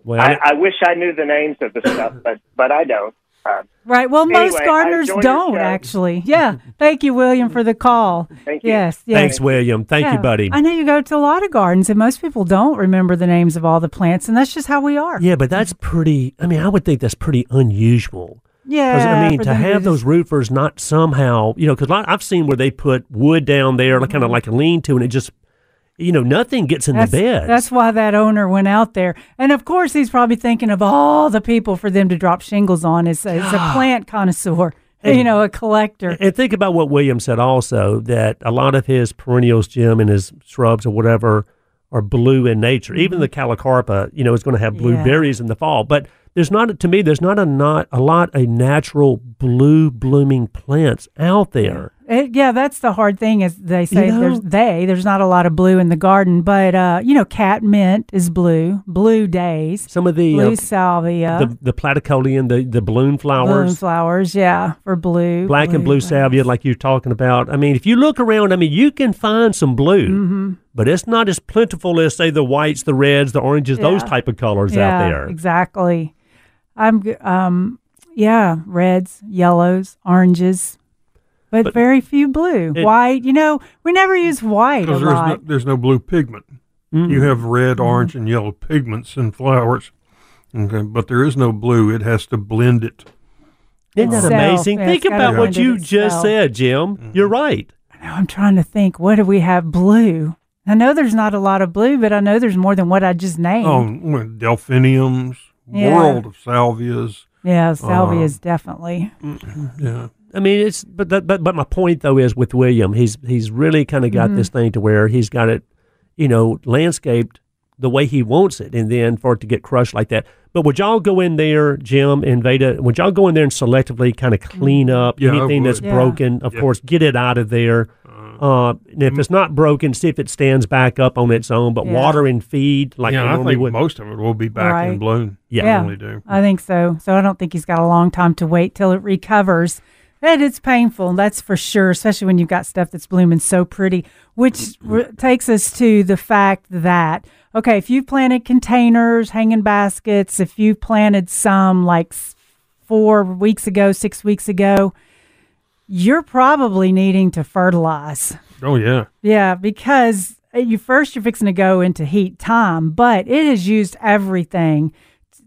Well, I, I wish I knew the names of the stuff, but but I don't. Uh, Right. Well, most Anyway, I gardeners don't actually. Yeah. Thank you, William, for the call. Thank you. Yes. yes. Thanks, William. Thank you, buddy. I know you go to a lot of gardens, and most people don't remember the names of all the plants, and that's just how we are. Yeah, but that's pretty. I mean, I would think that's pretty unusual. Yeah. I mean, to have those roofers not somehow, you know, because I've seen where they put wood down there, like kind Mm-hmm. of like a lean-to, and it just, you know, nothing gets in That's, the bed. that's why that owner went out there, and of course he's probably thinking of all the people for them to drop shingles on. As, as a plant connoisseur, you know, a collector. And think about what William said also that a lot of his perennials, Jim, and his shrubs or whatever are blue in nature. Even the callicarpa, you know, is going to have blue Mm-hmm. Yeah. berries in the fall. But there's not, to me, there's not a not a lot of natural blue blooming plants out there. It, yeah, that's the hard thing. Is they say know? there's they there's not a lot of blue in the garden, but uh, you know, cat mint is blue, blue daze, Some of the blue uh, salvia, the the platycodon, the the balloon flowers. balloon flowers, yeah, for blue, black and blue salvia, like you're talking about. I mean, if you look around, I mean, you can find some blue, Mm-hmm. but it's not as plentiful as say the whites, the reds, the oranges, those type of colors yeah, out there. exactly. I'm um, yeah, reds, yellows, oranges, but, But- very few blue. It- white, you know, we never use white a Because there's no, there's no blue pigment. You have red, orange, and yellow pigments in flowers. Okay, but there is no blue. It has to blend it. Isn't that amazing? yeah, Think about what you it just said, Jim. You're right. Now I'm trying to think. What do we have blue? I know there's not a lot of blue, but I know there's more than what I just named. Oh, well, delphiniums, Yeah. world of salvias. yeah, salvia uh, is definitely. Yeah. I mean, it's but that, but but my point though is with William, he's he's really kind of got Mm-hmm. this thing to where he's got it, you know, landscaped the way he wants it, and then for it to get crushed like that. But would y'all go in there, Jim and Veda? Would y'all go in there and selectively kind of clean up Yeah, anything that's. Yeah. broken? Of Yeah. course, get it out of there. Uh, and if it's not broken, see if it stands back up on its own. But Yeah. water and feed like yeah, I think would. most of it will be back Right. in bloom. Yeah. I do. I think so. So I don't think he's got a long time to wait till it recovers. And it's painful, that's for sure, especially when you've got stuff that's blooming so pretty, which r- takes us to the fact that, okay, if you've planted containers, hanging baskets, if you've planted some like four weeks ago, six weeks ago, you're probably needing to fertilize. Oh yeah. Yeah, because uh, you first you're fixing to go into heat time, but it has used everything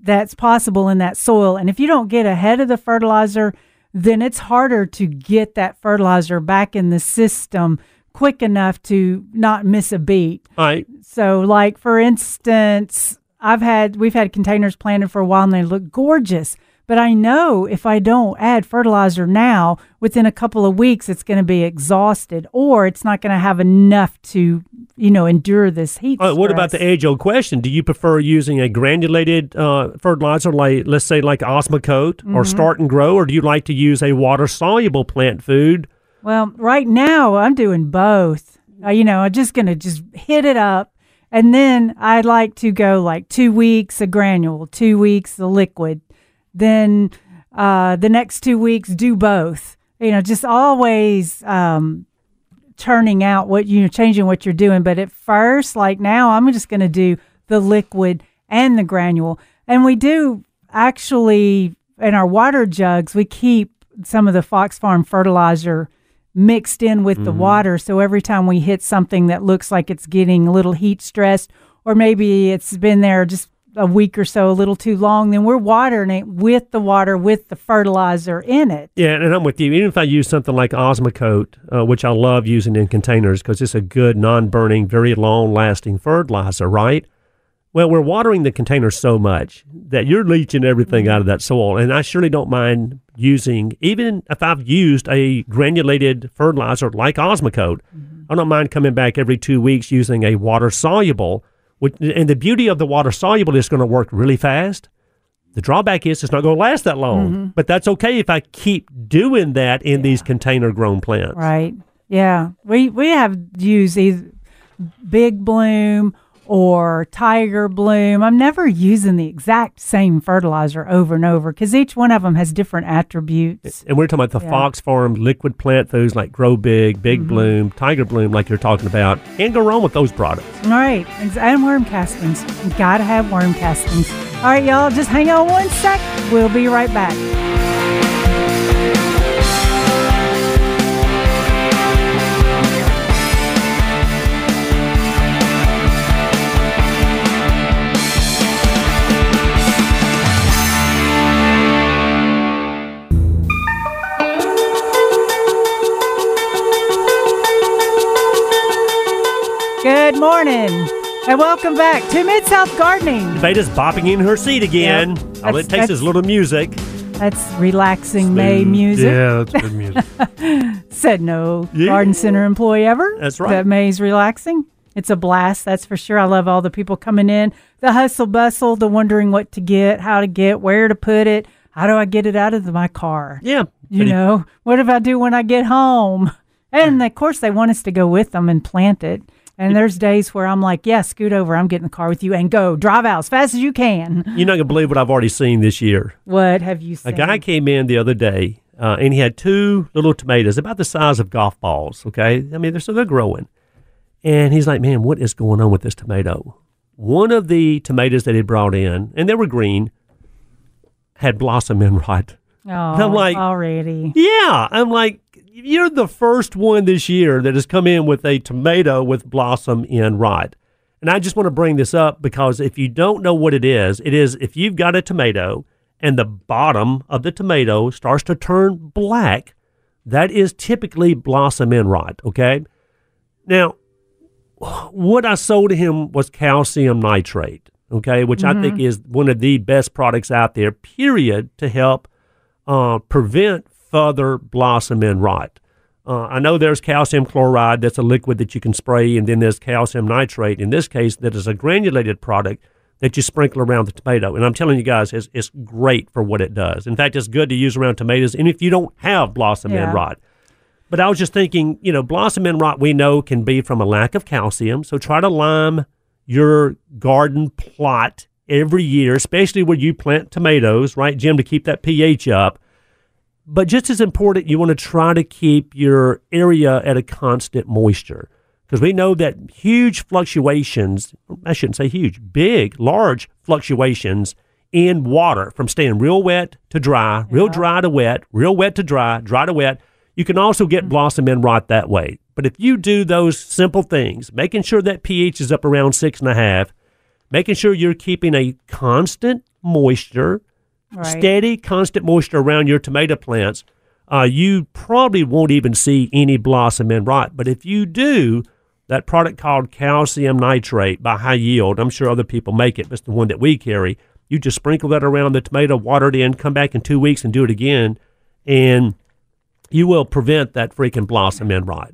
that's possible in that soil. And if you don't get ahead of the fertilizer, then it's harder to get that fertilizer back in the system quick enough to not miss a beat. All right. So, like for instance, I've had we've had containers planted for a while and they look gorgeous. But I know if I don't add fertilizer now, within a couple of weeks, it's going to be exhausted, or it's not going to have enough to, you know, endure this heat. Uh, what about the age old question? Do you prefer using a granulated uh, fertilizer, like let's say like Osmocote or Mhm. Start and Grow, or do you like to use a water soluble plant food? Well, right now I'm doing both. Uh, you know, I'm just going to just hit it up. And then I'd like to go like two weeks a granule, two weeks the liquid. Then uh, the next two weeks do both. You know, just always um, turning out what you know, changing what you're doing. But at first, like now, I'm just going to do the liquid and the granule. And we do actually in our water jugs, we keep some of the Fox Farm fertilizer mixed in with the Mhm. water. So every time we hit something that looks like it's getting a little heat stressed, or maybe it's been there just a week or so, a little too long, then we're watering it with the water, with the fertilizer in it. Yeah, and I'm with you. Even if I use something like Osmocote, uh, which I love using in containers because it's a good, non-burning, very long-lasting fertilizer, right? Well, we're watering the container so much that you're leaching everything out of that soil, and I surely don't mind using, even if I've used a granulated fertilizer like Osmocote, I don't mind coming back every two weeks using a water soluble. And the beauty of the water soluble is going to work really fast. The drawback is it's not going to last that long, Mhm. but that's okay if I keep doing that in these container grown plants. Right. Yeah. We we have used these Big Bloom or Tiger Bloom. I'm never using the exact same fertilizer over and over because each one of them has different attributes. And we're talking about the Yeah. Fox Farm liquid plant foods like Grow Big, Big Mhm. Bloom, Tiger Bloom, like you're talking about, and go wrong with those products. All right. And worm castings. You got to have worm castings. All right, y'all. Just hang on one sec. We'll be right back. Good morning. And welcome back to Mid South Gardening. Veda's bopping in her seat again. Yep. All it takes is a little music. That's relaxing May music. Yeah, that's good music. Said no Yeah. garden center employee ever. That's right. That May's relaxing. It's a blast, that's for sure. I love all the people coming in, the hustle bustle, the wondering what to get, how to get, where to put it, how do I get it out of the- my car? Yeah. You know, what do I do when I get home? And of course, they want us to go with them and plant it. And there's days where I'm like, yeah, scoot over. I'm getting the car with you and go. Drive out as fast as you can. You're not going to believe what I've already seen this year. What have you seen? A guy came in the other day, uh, and he had two little tomatoes about the size of golf balls. Okay, I mean they're so they're growing, and he's like, "Man, what is going on with this tomato?" One of the tomatoes that he brought in, and they were green, had blossom end rot. Oh, I'm like- already. Yeah, I'm like, you're the first one this year that has come in with a tomato with blossom end rot. And I just want to bring this up because if you don't know what it is, it is if you've got a tomato and the bottom of the tomato starts to turn black, that is typically blossom end rot. Okay. Now, what I sold to him was calcium nitrate. Okay, which I think Mhm. is one of the best products out there. Period to help uh, prevent further blossom and rot. Uh, I know there's calcium chloride, that's a liquid that you can spray, and then there's calcium nitrate. In this case, that is a granulated product that you sprinkle around the tomato. And I'm telling you guys, it's, it's great for what it does. In fact, it's good to use around tomatoes, and if you don't have blossom Yeah. end rot. But I was just thinking, you know, blossom end rot we know can be from a lack of calcium. So try to lime your garden plot every year, especially where you plant tomatoes, right, Jim, to keep that pH up. But just as important, you want to try to keep your area at a constant moisture because we know that huge fluctuations, I shouldn't say huge, big, large fluctuations in water from staying real wet to dry, real dry to wet, real wet to dry, dry to wet. You can also get mm-hmm. blossom end rot that way. But if you do those simple things, making sure that pH is up around six and a half, making sure you're keeping a constant moisture, Right. steady, constant moisture around your tomato plants, uh, you probably won't even see any blossom end rot. But if you do, that product called calcium nitrate by Hi-Yield, I'm sure other people make it, but it's the one that we carry. You just sprinkle that around the tomato, water it in, come back in two weeks and do it again, and you will prevent that freaking blossom end rot.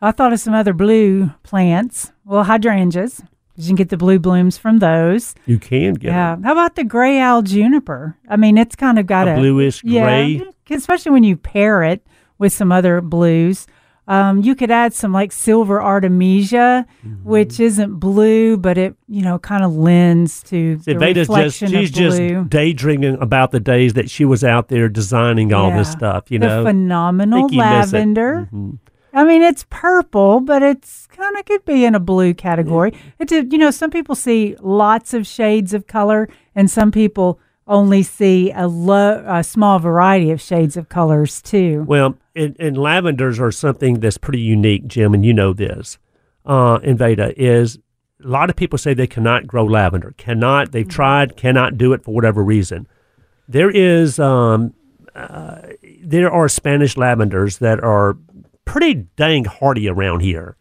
I thought of some other blue plants. Well, hydrangeas. You can get the blue blooms from those. You can get Yeah. How about the gray owl juniper? I mean, it's kind of got A a, bluish gray? Yeah, especially when you pair it with some other blues. Um, you could add some like silver artemisia, Mm-hmm. which isn't blue, but it you know kind of lends to See, the Veda's just reflection she's of just daydreaming about the days that she was out there designing all this stuff. You the know, phenomenal Think you miss it. lavender. Mhm. I mean, it's purple, but it's kind of could be in a blue category. It's a, you know, some people see lots of shades of color, and some people only see a low, a small variety of shades of colors too. Well, and, and lavenders are something that's pretty unique, Jim, and you know this. Uh, in Veda is a lot of people say they cannot grow lavender. Cannot. They've tried. Cannot do it for whatever reason. There is um, uh, there are Spanish lavenders that are pretty dang hardy around here.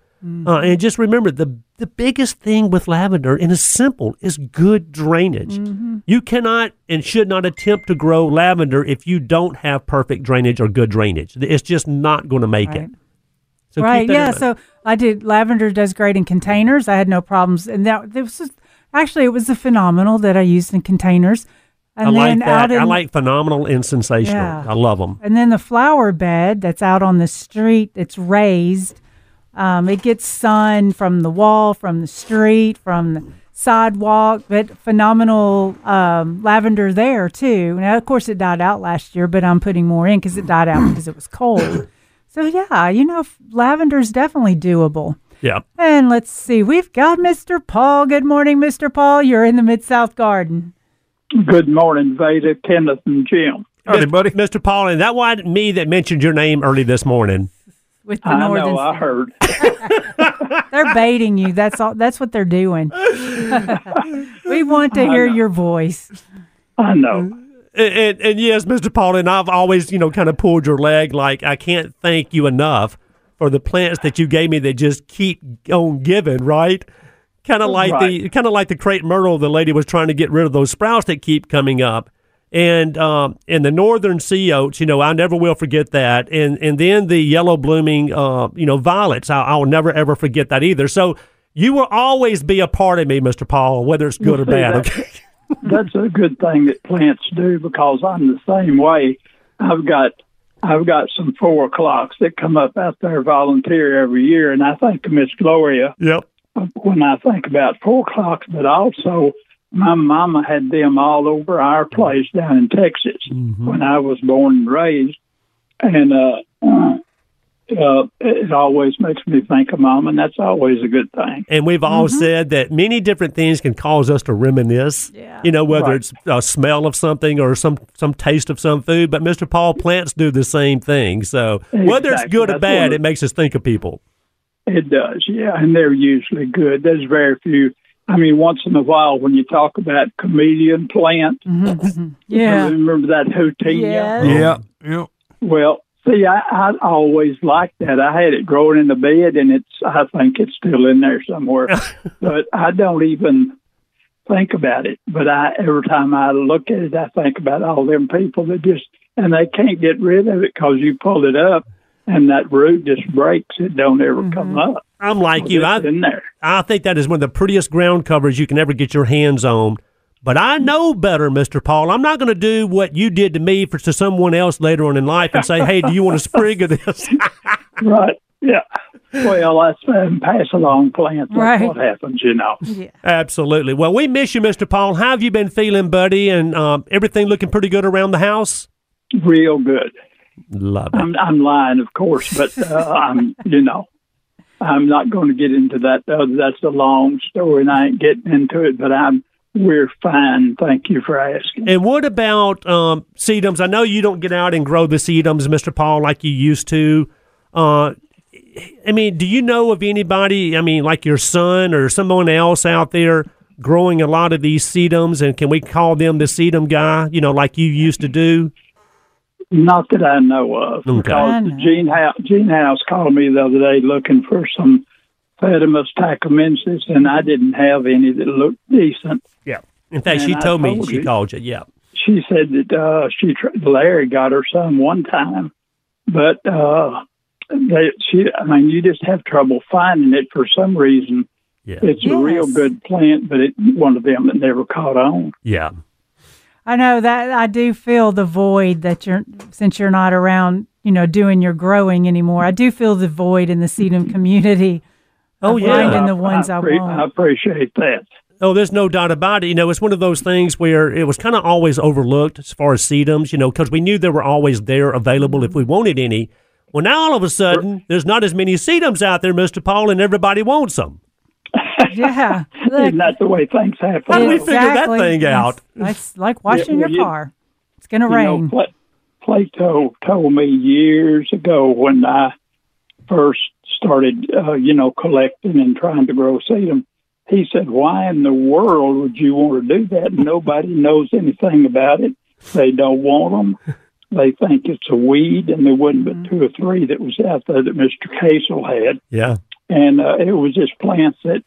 Uh, and just remember the the biggest thing with lavender, and it's simple, is good drainage. You cannot and should not attempt to grow lavender if you don't have perfect drainage or good drainage. It's just not going to make it. Right. So right? Yeah. So I did lavender does great in containers. I had no problems, and that this was actually it was a phenomenal that I used in containers. And I like that. in, I like phenomenal and sensational. Yeah. I love them. And then the flower bed that's out on the street, it's raised. Um, it gets sun from the wall, from the street, from the sidewalk, but phenomenal um, lavender there too. Now, of course, it died out last year, but I'm putting more in because it died out because it was cold. So, yeah, you know, lavender's definitely doable. Yeah. And let's see, we've got Mr. Paul. Good morning, Mr. Paul. You're in the Mid South Garden. Good morning, Veda, Kenneth, and Jim. Howdy, buddy. Mr. Paul, and that was me that mentioned your name early this morning. With the I northern know, I heard. They're baiting you. That's all. That's what they're doing. we want to hear your voice. I know. And, and, and yes, Mr. Paul, and I've always, you know, kind of pulled your leg. Like I can't thank you enough for the plants that you gave me that just keep on giving, right? Kind of like the Right. kind of like the crepe myrtle. The lady was trying to get rid of those sprouts that keep coming up, and um, and the northern sea oats. You know, I never will forget that. And and then the yellow blooming, uh, you know, violets. I, I'll never ever forget that either. So you will always be a part of me, Mr. Paul, whether it's good or bad. that. Okay. That's a good thing that plants do because I'm the same way. I've got I've got some four o'clocks that come up out there volunteer every year, and I think of Miss Gloria Yep. When I think about four o'clocks. But also, my mama had them all over our place down in Texas when I was born and raised, and uh, uh, uh, it always makes me think of mom, and that's always a good thing. And we've all said that many different things can cause us to reminisce. Yeah. You know, whether Right. it's a smell of something or some some taste of some food. But Mr. Paul, plants do the same thing. So whether it's Exactly. good or bad, it makes us think of people. It does, yeah, and they're usually good. There's very few. I mean, once in a while, when you talk about chameleon plant, mm-hmm. Mm-hmm. Yeah. remember that Houttuynia? Yes. Yeah. Yeah. Well, see, I, I always liked that. I had it growing in the bed, and it's. I think it's still in there somewhere, but I don't even think about it. But I every time I look at it, I think about all them people that just and they can't get rid of it because you pull it up, and that root just breaks. It don't ever come up. I'm like you. I in there. I think that is one of the prettiest ground covers you can ever get your hands on. But I know better, Mr. Paul. I'm not going to do what you did to me for to someone else later on in life and say, "Hey, do you want a sprig of this?" Right. Yeah. Well, that's um, pass along plants. That's Right. what happens, you know. Yeah. Absolutely. Well, we miss you, Mr. Paul. How have you been feeling, buddy? And um, everything looking pretty good around the house? Real good. Love it. I'm, I'm lying, of course, but uh, I'm, you know, I'm not going to get into that. Uh, that's a long story, and I ain't getting into it. But I'm, we're fine. Thank you for asking. And what about um, sedums? I know you don't get out and grow the sedums, Mr. Paul, like you used to. Uh, I mean, do you know of anybody? I mean, like your son or someone else out there growing a lot of these sedums, and can we call them the sedum guy? You know, like you used to do. Not that I know of. Okay. Because Gene House, Gene House called me the other day looking for some Phedimus takesimensis, and I didn't have any that looked decent. Yeah. In fact, And she I told me she you. called you. Yeah. She said that uh, she tr- Larry got her some one time, but uh, they, she. I mean, you just have trouble finding it for some reason. Yeah. It's a real good plant, but it one of them that never caught on. Yeah. I know that I do feel the void that you're since you're not around, you know, doing your growing anymore. I do feel the void in the sedum community. Oh, of yeah. finding the ones I, appre- want. I appreciate that. Oh, there's no doubt about it. You know, it's one of those things where it was kind of always overlooked as far as sedums, you know, because we knew they were always there available if we wanted any. Well, now all of a sudden, there's not as many sedums out there, Mr. Paul, and everybody wants them. Yeah, look, Isn't that the way things happen? How do we figure that thing out? It's like washing well, your you- car. It's gonna You know, rain. Plato told me years ago when I first started, uh, you know, collecting and trying to grow sedum. He said, "Why in the world would you want to do that? Nobody knows anything about it. They don't want them. They think it's a weed, and there wasn't but two or three that was out there that Mister Casel had, Yeah. and uh, it was just plants that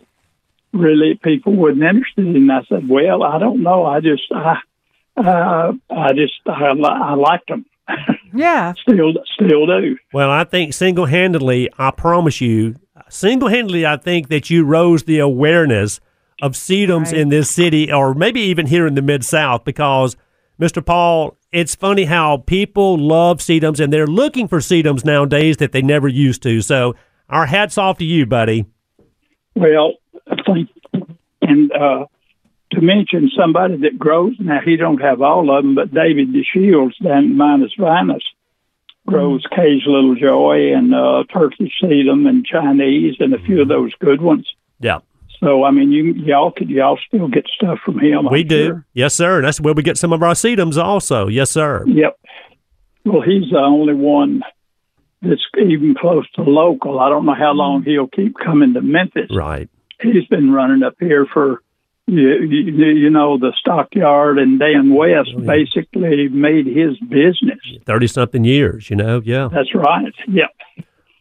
really people wasn't interested in. I said, "Well, I don't know. I just I." Uh, I just I, li- I liked them. yeah, Still, still do. Well, I think single handedly, I promise you, single handedly, I think that you rose the awareness of sedums Right. in this city, or maybe even here in the Mid South, because, Mr. Paul, it's funny how people love sedums and they're looking for sedums nowadays that they never used to. So, our hats off to you, buddy. Well, I think, and uh, to mention somebody that grows now, he don't have all of them, but David DeShields down Minus Vinus grows Cage Little Joy and uh, Turkish sedum and Chinese and a few of those good ones. Yeah, So I mean, you y'all could y'all still get stuff from him. we I'm do. sure. Yes, sir. That's where we get some of our sedums also. Yes, sir. Yep. Well, he's the only one that's even close to local. I don't know how long he'll keep coming to Memphis. Right. He's been running up here for, you, you, you know, the stockyard and Dan West Oh, yeah. basically made his business. 30 something years, you know? Yeah. That's right. Yep.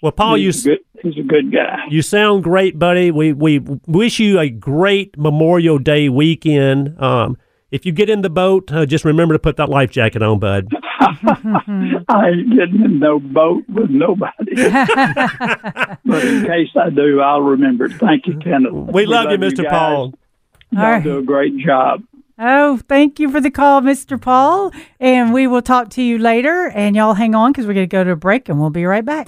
Well, Paul, you. he's, a good, he's a good guy. You sound great, buddy. We we wish you a great Memorial Day weekend. Um, if you get in the boat, uh, just remember to put that life jacket on, bud. I ain't getting in no boat with nobody. but in case I do, I'll remember. Thank you, Kenneth. We love you, Mr. guys. Paul. Y'all All right. do a great job. Oh, thank you for the call, Mr. Paul. And we will talk to you later. And y'all hang on because we're going to go to a break and we'll be right back.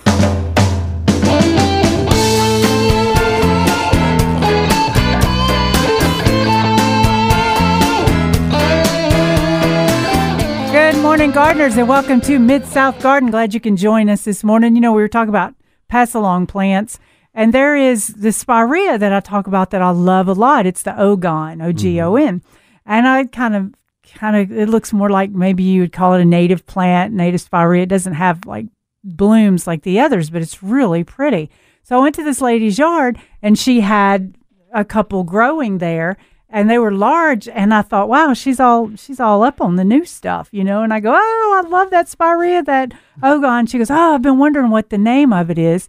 Good morning, gardeners, and welcome to Mid South Garden. Glad you can join us this morning. You know, we were talking about pass along plants, and there is the spirea that I talk about that I love a lot. It's the ogon, O G O N, mm-hmm. and I kind of, kind of, it looks more like maybe you would call it a native plant, native spirea. It doesn't have like blooms like the others, but it's really pretty. So I went to this lady's yard, and she had a couple growing there and they were large and I thought, wow, she's all she's all up on the new stuff, you know. And I go, oh, I love that spirea, that ogon. She goes, oh, I've been wondering what the name of it is.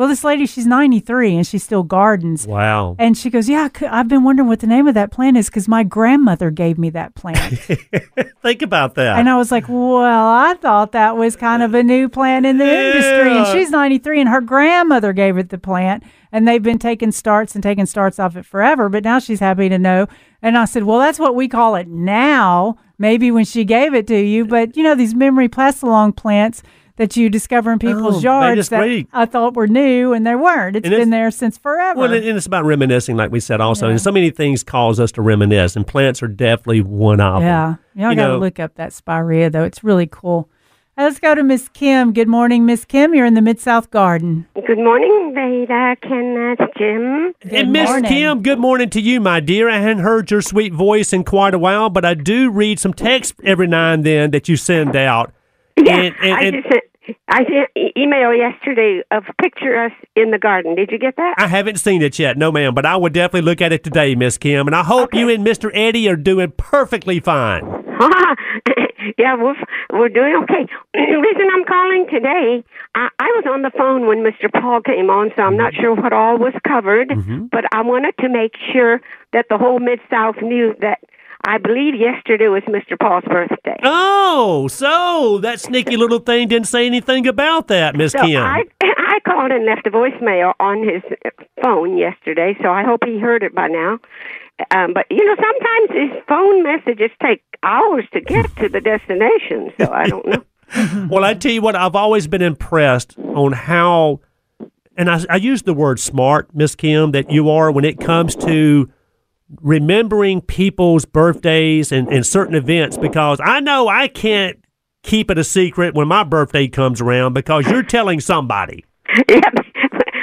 Well, this lady, she's 93 and she still gardens. Wow. And she goes, yeah, i I've been wondering what the name of that plant is because my grandmother gave me that plant. Think about that. and I was like, well, I thought that was kind of a new plant in the industry. And she's 93 and her grandmother gave it the plant. And they've been taking starts and taking starts off it forever. But now she's happy to know. And I said, well, that's what we call it now. Maybe when she gave it to you. But, you know, these memory pass along plants that you discover in people's Oh, yards that great. I thought were new and they weren't. It's And it's- been there since forever. well, and and it's about reminiscing, like we said also. Yeah. And so many things cause us to reminisce, and plants are definitely one of Yeah. them. Yeah, y'all got to look up that spirea, though. It's really cool. Let's go to Miss Kim. Good morning, Miss Kim. You're in the Mid South Garden. Good morning, Veda, Kenneth, Jim. And Miss. Kim, good morning to you, my dear. I hadn't heard your sweet voice in quite a while, but I do read some text every now and then that you send out. Yeah, And- and- I just sent, I sent e- email yesterday of picture us in the garden. Did you get that? I haven't seen it yet, no, ma'am, but I would definitely look at it today, Miss Kim. And I hope you and Mr. Eddie are doing perfectly fine. yeah, we're we're doing okay. The reason I'm calling today, I, I was on the phone when Mr. Paul came on, so I'm not mm-hmm. sure what all was covered. Mm-hmm. But I wanted to make sure that the whole Mid South knew that I believe yesterday was Mr. Paul's birthday. Oh, so that sneaky little thing didn't say anything about that, Miss So Kim. I I called and left a voicemail on his phone yesterday, so I hope he heard it by now. Um, but you know, sometimes his phone messages take hours to get to the destination, so I don't know. well, I tell you what, I've always been impressed on how, and I, I use the word smart, Miss Kim, that you are when it comes to remembering people's birthdays and, and certain events because I know I can't keep it a secret when my birthday comes around because you're telling somebody. yeah,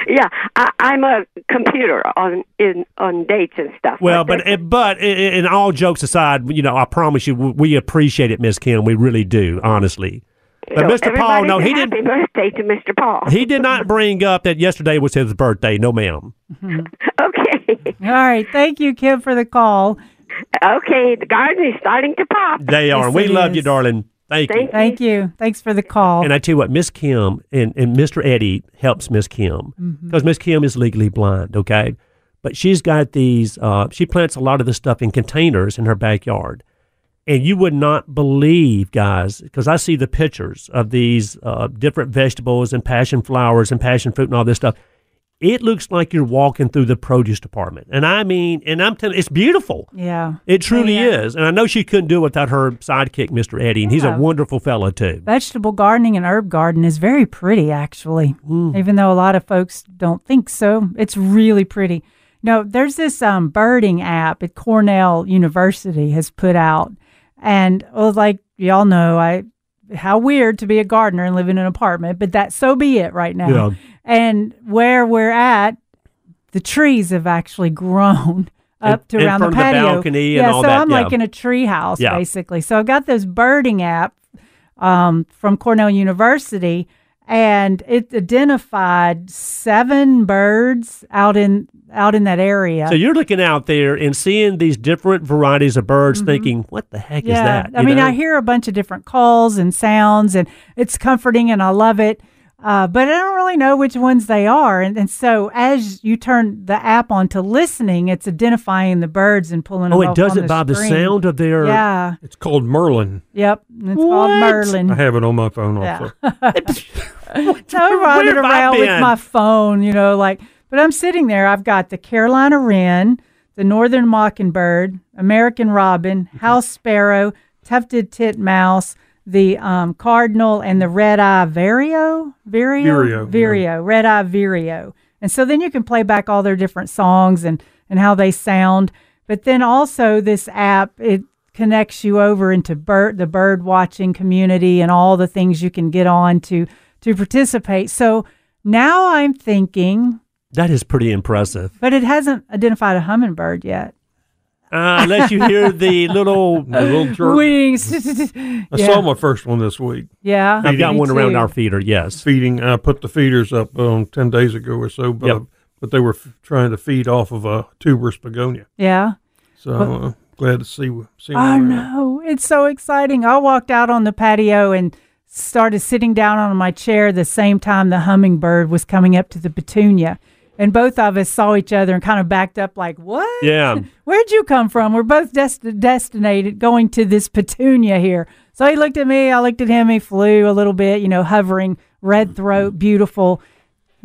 yeah. I, I'm a computer on in on dates and stuff. Well, like but but i- i- in all jokes aside, you know, I promise you, we appreciate it, Miss Kim. We really do, honestly. But So Mr. Paul, no, say he didn't. Happy birthday to Mr. Paul. He did not bring up that yesterday was his birthday. No, ma'am. okay. All right. Thank you, Kim, for the call. Okay, the garden is starting to pop. They are. Yes, we it love you, darling. Thank, you. Thank you. Thanks for the call. And I tell you what, Miss Kim and, and Mr. Eddie helps Miss Kim because Miss Kim is legally blind, okay? But she's got these, uh, she plants a lot of this stuff in containers in her backyard. And you would not believe, guys, because I see the pictures of these uh, different vegetables and passion flowers and passion fruit and all this stuff. It looks like you're walking through the produce department. And I mean, and I'm telling it's beautiful. yeah. It truly Yeah. is. And I know she couldn't do it without her sidekick, Mr. Eddie. And he's a wonderful fellow, too. Vegetable gardening and herb garden is very pretty, actually, Mm. even though a lot of folks don't think so. It's really pretty. No, there's this um, birding app at Cornell University has put out, and well, like y'all know, I how weird to be a gardener and live in an apartment, but that so be it right now. Yeah. And where we're at, the trees have actually grown up to around the of the patio. balcony yeah, so that, I'm yeah. like in a tree house Yeah. basically. So I got this birding app um, from Cornell University, and it identified seven birds out in out in that area. So you're looking out there and seeing these different varieties of birds, thinking, "What the heck Mm-hmm. yeah, is that?" I mean, know? I hear a bunch of different calls and sounds, and it's comforting, and I love it. Uh, but I don't really know which ones they are, and, and so as you turn the app on to listening, it's identifying the birds and pulling. Oh, them it up does on it by the sound of their. Yeah. It's called Merlin. Yep. It's called Merlin. I have it on my phone Yeah. also. so I'm running around with my phone, you know, like, but I'm sitting there. I've got the Carolina wren, the northern mockingbird, American robin, house sparrow, tufted titmouse, the um, cardinal, and the red eye vireo, vireo, Vireo, yeah. red eye vireo. And so then you can play back all their different songs and and how they sound. But then also this app it connects you over into bird the bird watching community and all the things you can get on to to participate. So now I'm thinking, That is pretty impressive. but it hasn't identified a hummingbird yet. Uh, unless you hear the little. The little jerk. Wings. I yeah. saw my first one this week. yeah. I've got me one around our feeder. Yes. Feeding. I put the feeders up um, ten days ago or so, but, Yep. but they were f- trying to feed off of a tuberous begonia. Yeah. So uh, glad to see see. them Oh around. no, it's so exciting. I walked out on the patio and started sitting down on my chair the same time the hummingbird was coming up to the petunia. And both of us saw each other and kind of backed up like, "What? Yeah. Where'd you come from? We're both dest- destinated going to this petunia here." So he looked at me, I looked at him, he flew a little bit, you know, hovering, red throat, beautiful.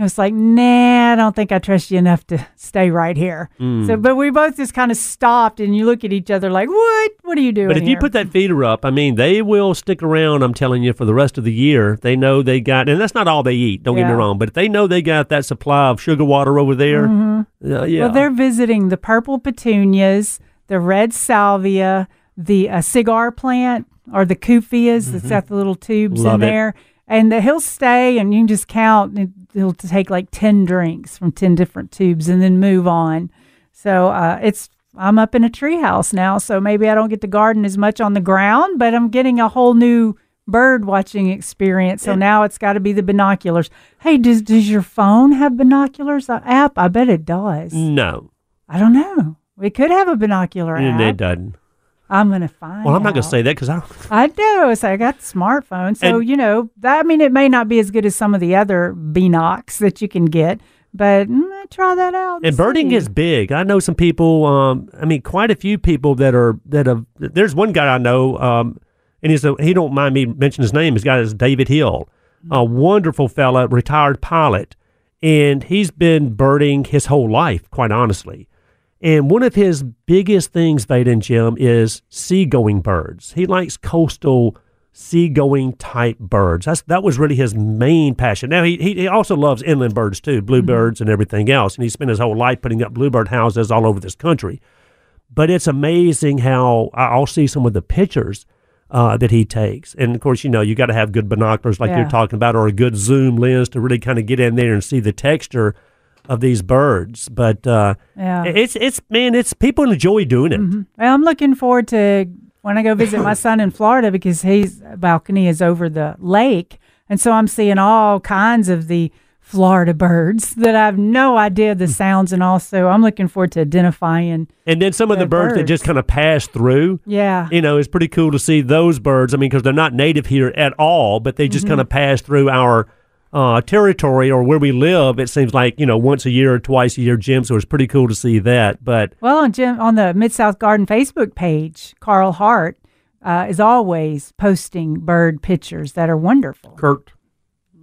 I was like, nah, I don't think I trust you enough to stay right here. Mm. So, but we both just kind of stopped, and you look at each other like, what? What are you doing? But if you put that feeder up, I mean, they will stick around. I'm telling you, for the rest of the year. They know they got, and that's not all they eat. Don't get me wrong, but if they know they got that supply of sugar water over there, uh, yeah, Mm-hmm. Well, they're visiting the purple petunias, the red salvia, the uh, cigar plant, or the cupheas that's got the little tubes Mm-hmm. Love in it. there. And he'll stay, and you can just count. And he'll take like ten drinks from ten different tubes, and then move on. So uh, it's I'm up in a treehouse now, so maybe I don't get to garden as much on the ground, but I'm getting a whole new bird watching experience. So now it's got to be the binoculars. Hey, does does your phone have binoculars uh, app? I bet it does. No, I don't know. We could have a binocular and app. it doesn't. I'm gonna find. Well, I'm not going to out. say that because I. I do. So I got the smartphone. So And- you know, that, I mean, it may not be as good as some of the other Binocs that you can get, but mm, try that out. And birding see. is big. I know some people. Um, I mean, quite a few people that are that have. There's one guy I know, um, and he's a, he don't mind me mentioning his name. His guy is David Hill, a wonderful fella, retired pilot, and he's been birding his whole life. Quite honestly, and one of his biggest things, Vador and Jim, is seagoing birds. He likes coastal seagoing type birds. That's that was really his main passion. Now he he, he also loves inland birds too, bluebirds and everything else. And he spent his whole life putting up bluebird houses all over this country. But it's amazing how I'll see some of the pictures uh, that he takes. And of course, you know, you got to have good binoculars like Yeah. you're talking about, or a good zoom lens to really kind of get in there and see the texture of these birds. But uh, Yeah. it's it's man, it's people enjoy doing it. Mm-hmm. Well, I'm looking forward to when I go visit my son in Florida because his balcony is over the lake, and so I'm seeing all kinds of the Florida birds that I have no idea the hmm. sounds, and also I'm looking forward to identifying. And then some of the The birds, that just kind of pass through. Yeah, You know, it's pretty cool to see those birds. I mean, because they're not native here at all, but they just mm-hmm. kind of pass through our uh, territory or where we live. It seems like you know once a year or twice a year, Jim. So it's pretty cool to see that. But Well, on Jim on the Mid South Garden Facebook page, Carl Hart uh, is always posting bird pictures that are wonderful. Kurt.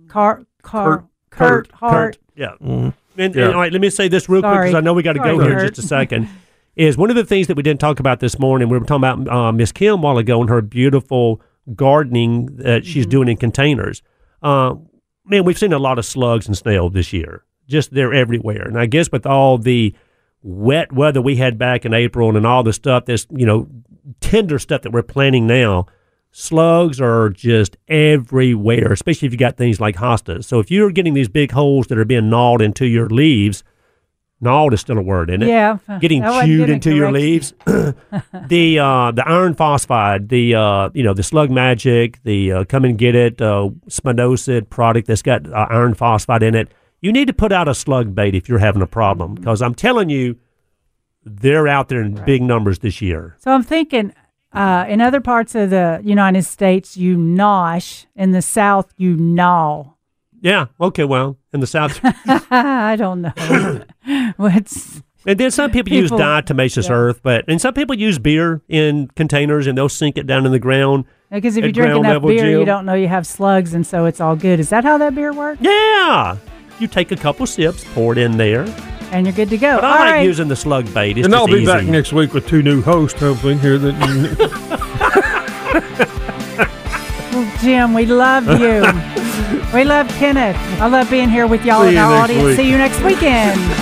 Car, Car, Kurt, Hart. yeah. Mhm. And, Yeah. and, all right, let me say this real quick because I know we got to go Sorry, here in just a second. is one of the things that we didn't talk about this morning. We were talking about uh, Miss Kim a while ago and her beautiful gardening that she's Mm-hmm. doing in containers. Uh, man, we've seen a lot of slugs and snails this year. Just they're everywhere, and I guess with all the wet weather we had back in April and all the stuff that's you know tender stuff that we're planting now, slugs are just everywhere. Especially if you got things like hostas. So if you're getting these big holes that are being gnawed into your leaves, gnawed is still a word, isn't it? Yeah, getting chewed into your leaves. the uh, the iron phosphate, the uh, you know the Slug Magic, the uh, Come and Get It uh, Spinosad product that's got uh, iron phosphate in it. You need to put out a slug bait if you're having a problem because I'm telling you, they're out there in big numbers this year. So I'm thinking, uh, in other parts of the United States, you nosh. In the South, you gnaw. Yeah. Okay. Well, in the south, I don't know. What's and then some people, use diatomaceous yeah. earth, but and some people use beer in containers and they'll sink it down in the ground. because if you drink ground enough beer, Jill? you don't know you have slugs, and so it's all good. Is that how that beer works? Yeah. You take a couple sips, pour it in there. And you're good to go. But all I like right. using the slug bait. It's and I'll be easy. back next week with two new hosts, hopefully. Here that Well, Jim, we love you. we love Kenneth. I love being here with y'all See in our audience. week. See you next weekend.